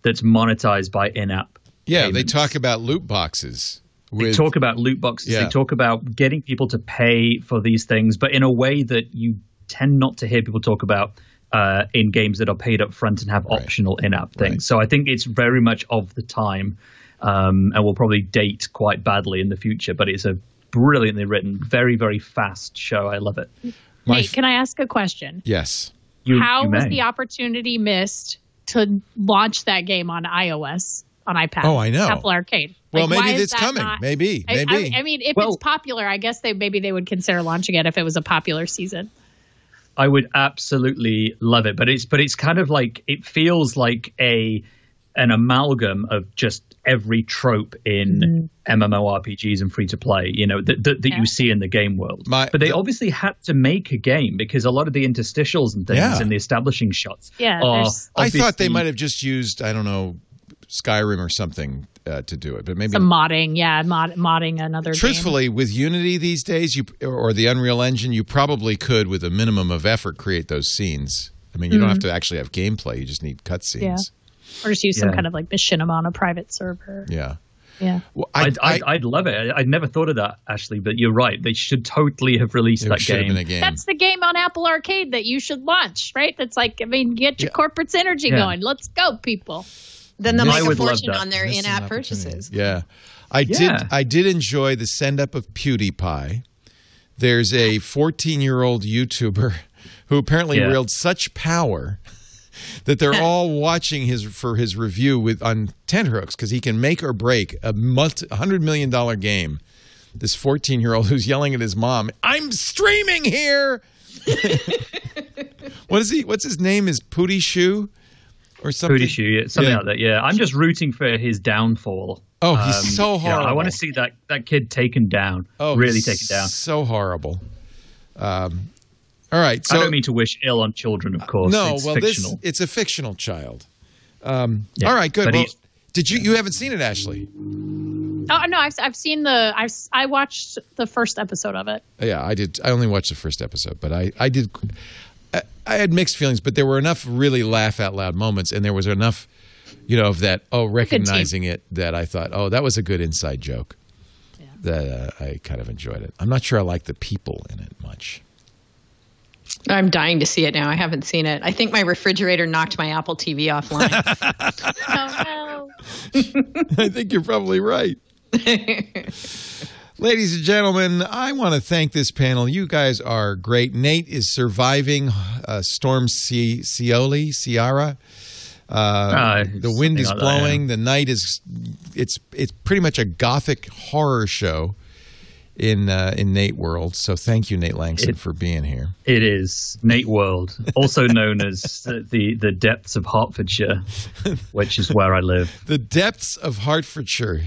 that's monetized by in app. yeah, they talk about loot boxes. They talk about loot boxes. Yeah. They talk about getting people to pay for these things, but in a way that you tend not to hear people talk about uh, in games that are paid up front and have Right. optional in-app things. Right. So I think it's very much of the time, um, and will probably date quite badly in the future. But it's a brilliantly written, very very fast show. I love it. My Nate, f- can I ask a question? yes. You, How you was the opportunity missed to launch that game on iOS on iPad? Oh, I know. Apple Arcade. Well, Like, why maybe is it's coming. not- maybe. Maybe. I, I mean, if Well- it's popular, I guess they maybe they would consider launching it if it was a popular season. I would absolutely love it, but it's but it's kind of like it feels like a an amalgam of just every trope in mm-hmm. MMORPGs and free to play, you know, that, that, that Yeah. you see in the game world. My- but they obviously had to make a game because a lot of the interstitials and things Yeah. and the establishing shots Yeah, are I thought they might have just used I don't know Skyrim or something uh, to do it, but maybe Some modding, yeah, mod, modding another. game. truthfully with Unity these days, you or the Unreal Engine, you probably could with a minimum of effort create those scenes. I mean, you don't have to actually have gameplay; you just need cutscenes. Mm-hmm. Yeah. or just use some Yeah. kind of like machinima on a private server. Yeah. Yeah. Well, I, I'd, I'd, I, I'd love it. I- I'd never thought of that, Ashley, but you're right. They should totally have released that should have game. been a game. That's the game on Apple Arcade that you should launch, right? That's like, I mean, get your corporate synergy Yeah. going. Let's go, people. Then they'll make a fortune on their Missed in-app purchases. Yeah. I did I did enjoy the send up of PewDiePie. There's a 14-year-old YouTuber who apparently Yeah. wields such power that they're all watching his for his review with on tenterhooks because he can make or break a multi, $100 million game. This 14-year-old who's yelling at his mom, "I'm streaming here." what is he? What's his name? Is Pooty Shoe or something? Pootie Shoe, yeah, something Yeah. like that. Yeah, I'm just rooting for his downfall. Oh, he's so yeah, I want to see that that kid taken down. Oh, really taken down. So horrible. Um, all right. So I don't mean to wish ill on children, of course. no, it's well, fictional. this it's a fictional child. Um, Yeah, all right, good. Well, did you you haven't seen it, Ashley? Oh no, I've I've seen the I've I watched the first episode of it. Yeah, I did. I only watched the first episode, but I I did. I, I had mixed feelings, but there were enough really laugh out loud moments, and there was enough, you know, of that oh recognizing it that I thought oh that was a good inside joke. That uh, I kind of enjoyed it. I'm not sure I like the people in it much. I'm dying to see it now. I haven't seen it. I think my refrigerator knocked my Apple TV offline. Oh I think you're probably right. Ladies and gentlemen, I want to thank this panel. You guys are great. Nate is surviving uh, Storm C- Cioli, Ciara. Uh, Ah, the wind is that, blowing. The night is. It's it's pretty much a gothic horror show in uh, in Nate world. So thank you, Nate Lanxon, It- for being here. It is Nate World, also known as the the depths of Hertfordshire, which is where I live. The depths of Hertfordshire.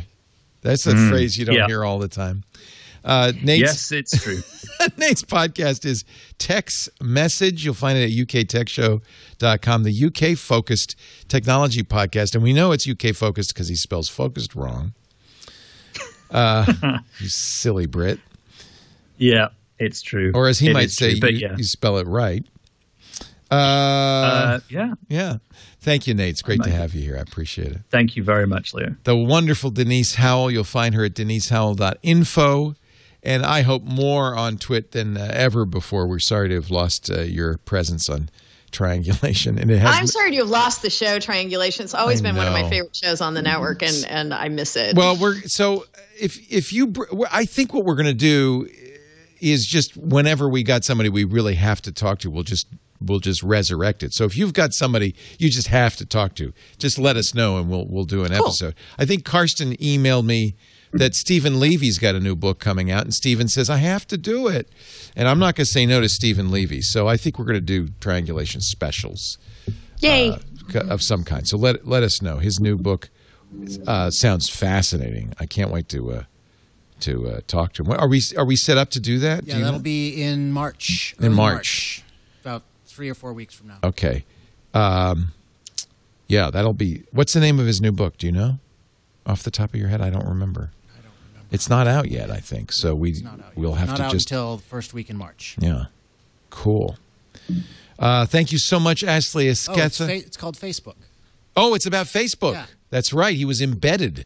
That's a Mm, phrase you don't yeah. hear all the time. Uh, Nate's, Yes, it's true. Nate's podcast is Tech's Message. You'll find it at uktechshow.com, the UK focused technology podcast. And we know it's UK focused because he spells focused wrong. Uh, you silly Brit. Yeah, it's true. Or as he It might say, true, you, yeah. you spell it right. Uh, Uh, yeah. yeah. Thank you, Nate. It's great to have you here. I appreciate it. Thank you very much, Leo. the wonderful Denise Howell. You'll find her at denisehowell.info. And I hope more on Twit than uh, ever before. We're sorry to have lost uh, your presence on triangulation. And it has I'm sorry to have lost the show Triangulation. It's always I been one of my favorite shows on the network, and, and I miss it. Well, we're so if if you, br- I think what we're going to do is just whenever we got somebody we really have to talk to, we'll just we'll just resurrect it. So if you've got somebody you just have to talk to, just let us know and we'll we'll do an episode. I think Carsten emailed me that Stephen Levy's got a new book coming out, and Stephen says I have to do it, and I'm not going to say no to Stephen Levy. So I think we're going to do triangulation specials Yay. uh, of some kind. So let let us know. His new book uh, sounds fascinating. I can't wait to uh, to uh, talk to him. Are we are we set up to do that? Yeah, do that'll know? be in March. In early March. About three or four weeks from now. okay. Um, yeah, that'll be. What's the name of his new book? Do you know? Off the top of your head, I don't remember. I don't remember. It's not out yet, I think. So we we'll have Not to out just until the first week in March. yeah. Cool. Uh, thank you so much, Ashley Oh, it's, fa- it's called Facebook. Oh, it's about Facebook. Yeah. That's right. He was embedded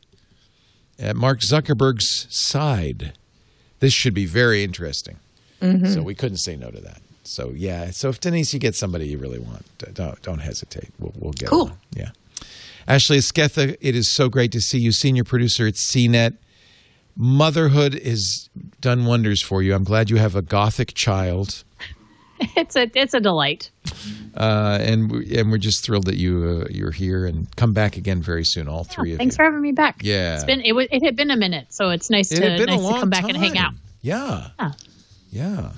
at Mark Zuckerberg's side. This should be very interesting. Mhm. So we couldn't say no to that. So yeah. So if Denise, you get somebody you really want, don't don't hesitate. We'll we'll get Cool. Yeah. Ashley Esqueda, it is so great to see you, senior producer at CNET. Motherhood has done wonders for you. I'm glad you have a gothic child. It's a it's a delight. Uh, and we, and we're just thrilled that you uh, you're here and come back again very soon. All three of Thanks you. Thanks for having me back. Yeah. It's been it, was, it had been a minute, so it's nice It to had been a nice to come back and hang out. Yeah. Yeah. Yeah.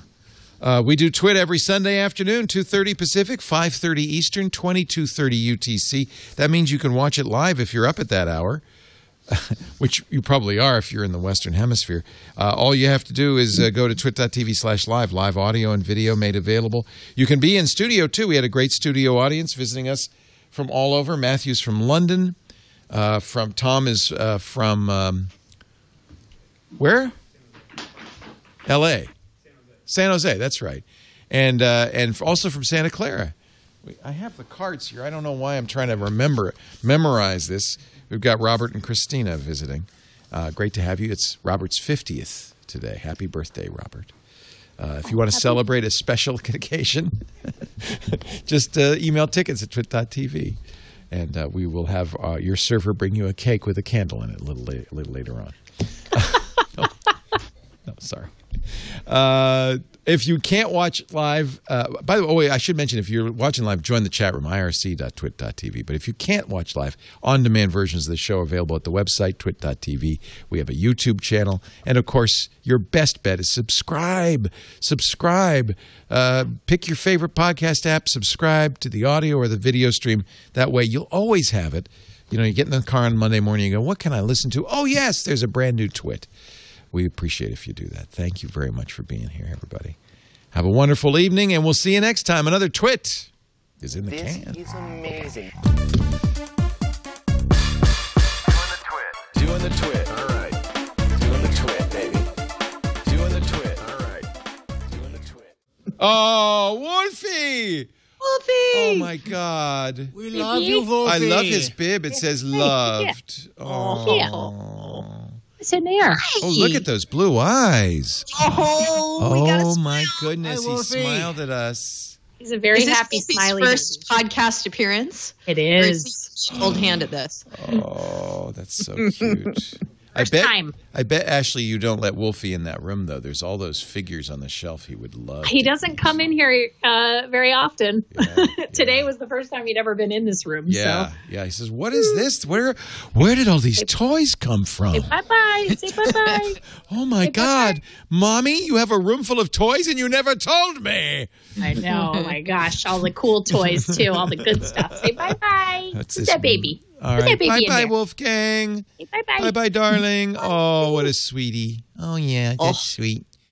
Uh, we do Twit every Sunday afternoon, 2.30 Pacific, 5.30 Eastern, 22.30 UTC. That means you can watch it live if you're up at that hour, which you probably are if you're in the Western Hemisphere. Uh, all you have to do is uh, go to twit.tv slash live, live audio and video made available. You can be in studio, too. We had a great studio audience visiting us from all over. Matthew's from London. Uh, from Tom is uh, from um, where? L.A. San Jose. That's right, and uh, and also from Santa Clara. I have the cards here. I don't know why I'm trying to remember memorize this. We've got Robert and Christina visiting. Uh, great to have you. It's Robert's 50th today. Happy birthday, Robert. Uh, if you want to celebrate a special occasion, just uh, email tickets at twit.tv and uh, we will have uh, your server bring you a cake with a candle in it a little, la- a little later on. no. no, sorry. Uh, if you can't watch live, uh, by the way, I should mention if you're watching live, join the chat room, irc.twit.tv. But if you can't watch live, on demand versions of the show are available at the website, twit.tv. We have a YouTube channel. And of course, your best bet is subscribe. Subscribe. Uh, pick your favorite podcast app, subscribe to the audio or the video stream. That way, you'll always have it. You know, you get in the car on Monday morning, you go, What can I listen to? Oh, yes, there's a brand new Twit. We appreciate if you do that. Thank you very much for being here, everybody. Have a wonderful evening, and we'll see you next time. Another Twit is in the this can. is amazing. Doing the twit. Doing the twit. All right. Doing the twit, baby. Doing the twit. All right. Doing the twit. Oh, Wolfie! Wolfie! Oh my God! We love you, Wolfie. I love his bib. It says loved. Oh. It's in there. Oh, look at those blue eyes. Oh, Oh my goodness, Hi, he Wolfie. smiled at us. He's a very is this happy, Wolfie's smiley. first podcast appearance? It is. Or is. he old hand at this. Oh, that's so cute. I bet. time. I bet Ashley, you don't let Wolfie in that room though. There's all those figures on the shelf. He would love. He doesn't come in here uh, very often. Yeah, Today was the first time he'd ever been in this room. Yeah, So. yeah. He says, "What is this? Where, where did all these toys come from?" Bye bye. Say bye bye. Oh my Say God, mommy, you have a room full of toys and you never told me. I know. Oh my gosh. All the cool toys, too. All the good stuff. Say bye bye. That's Who's that baby? All Who's right, that baby bye bye, there? Wolfgang. Say bye bye. Bye bye, darling. Oh, what a sweetie. Oh yeah, that's oh. sweet.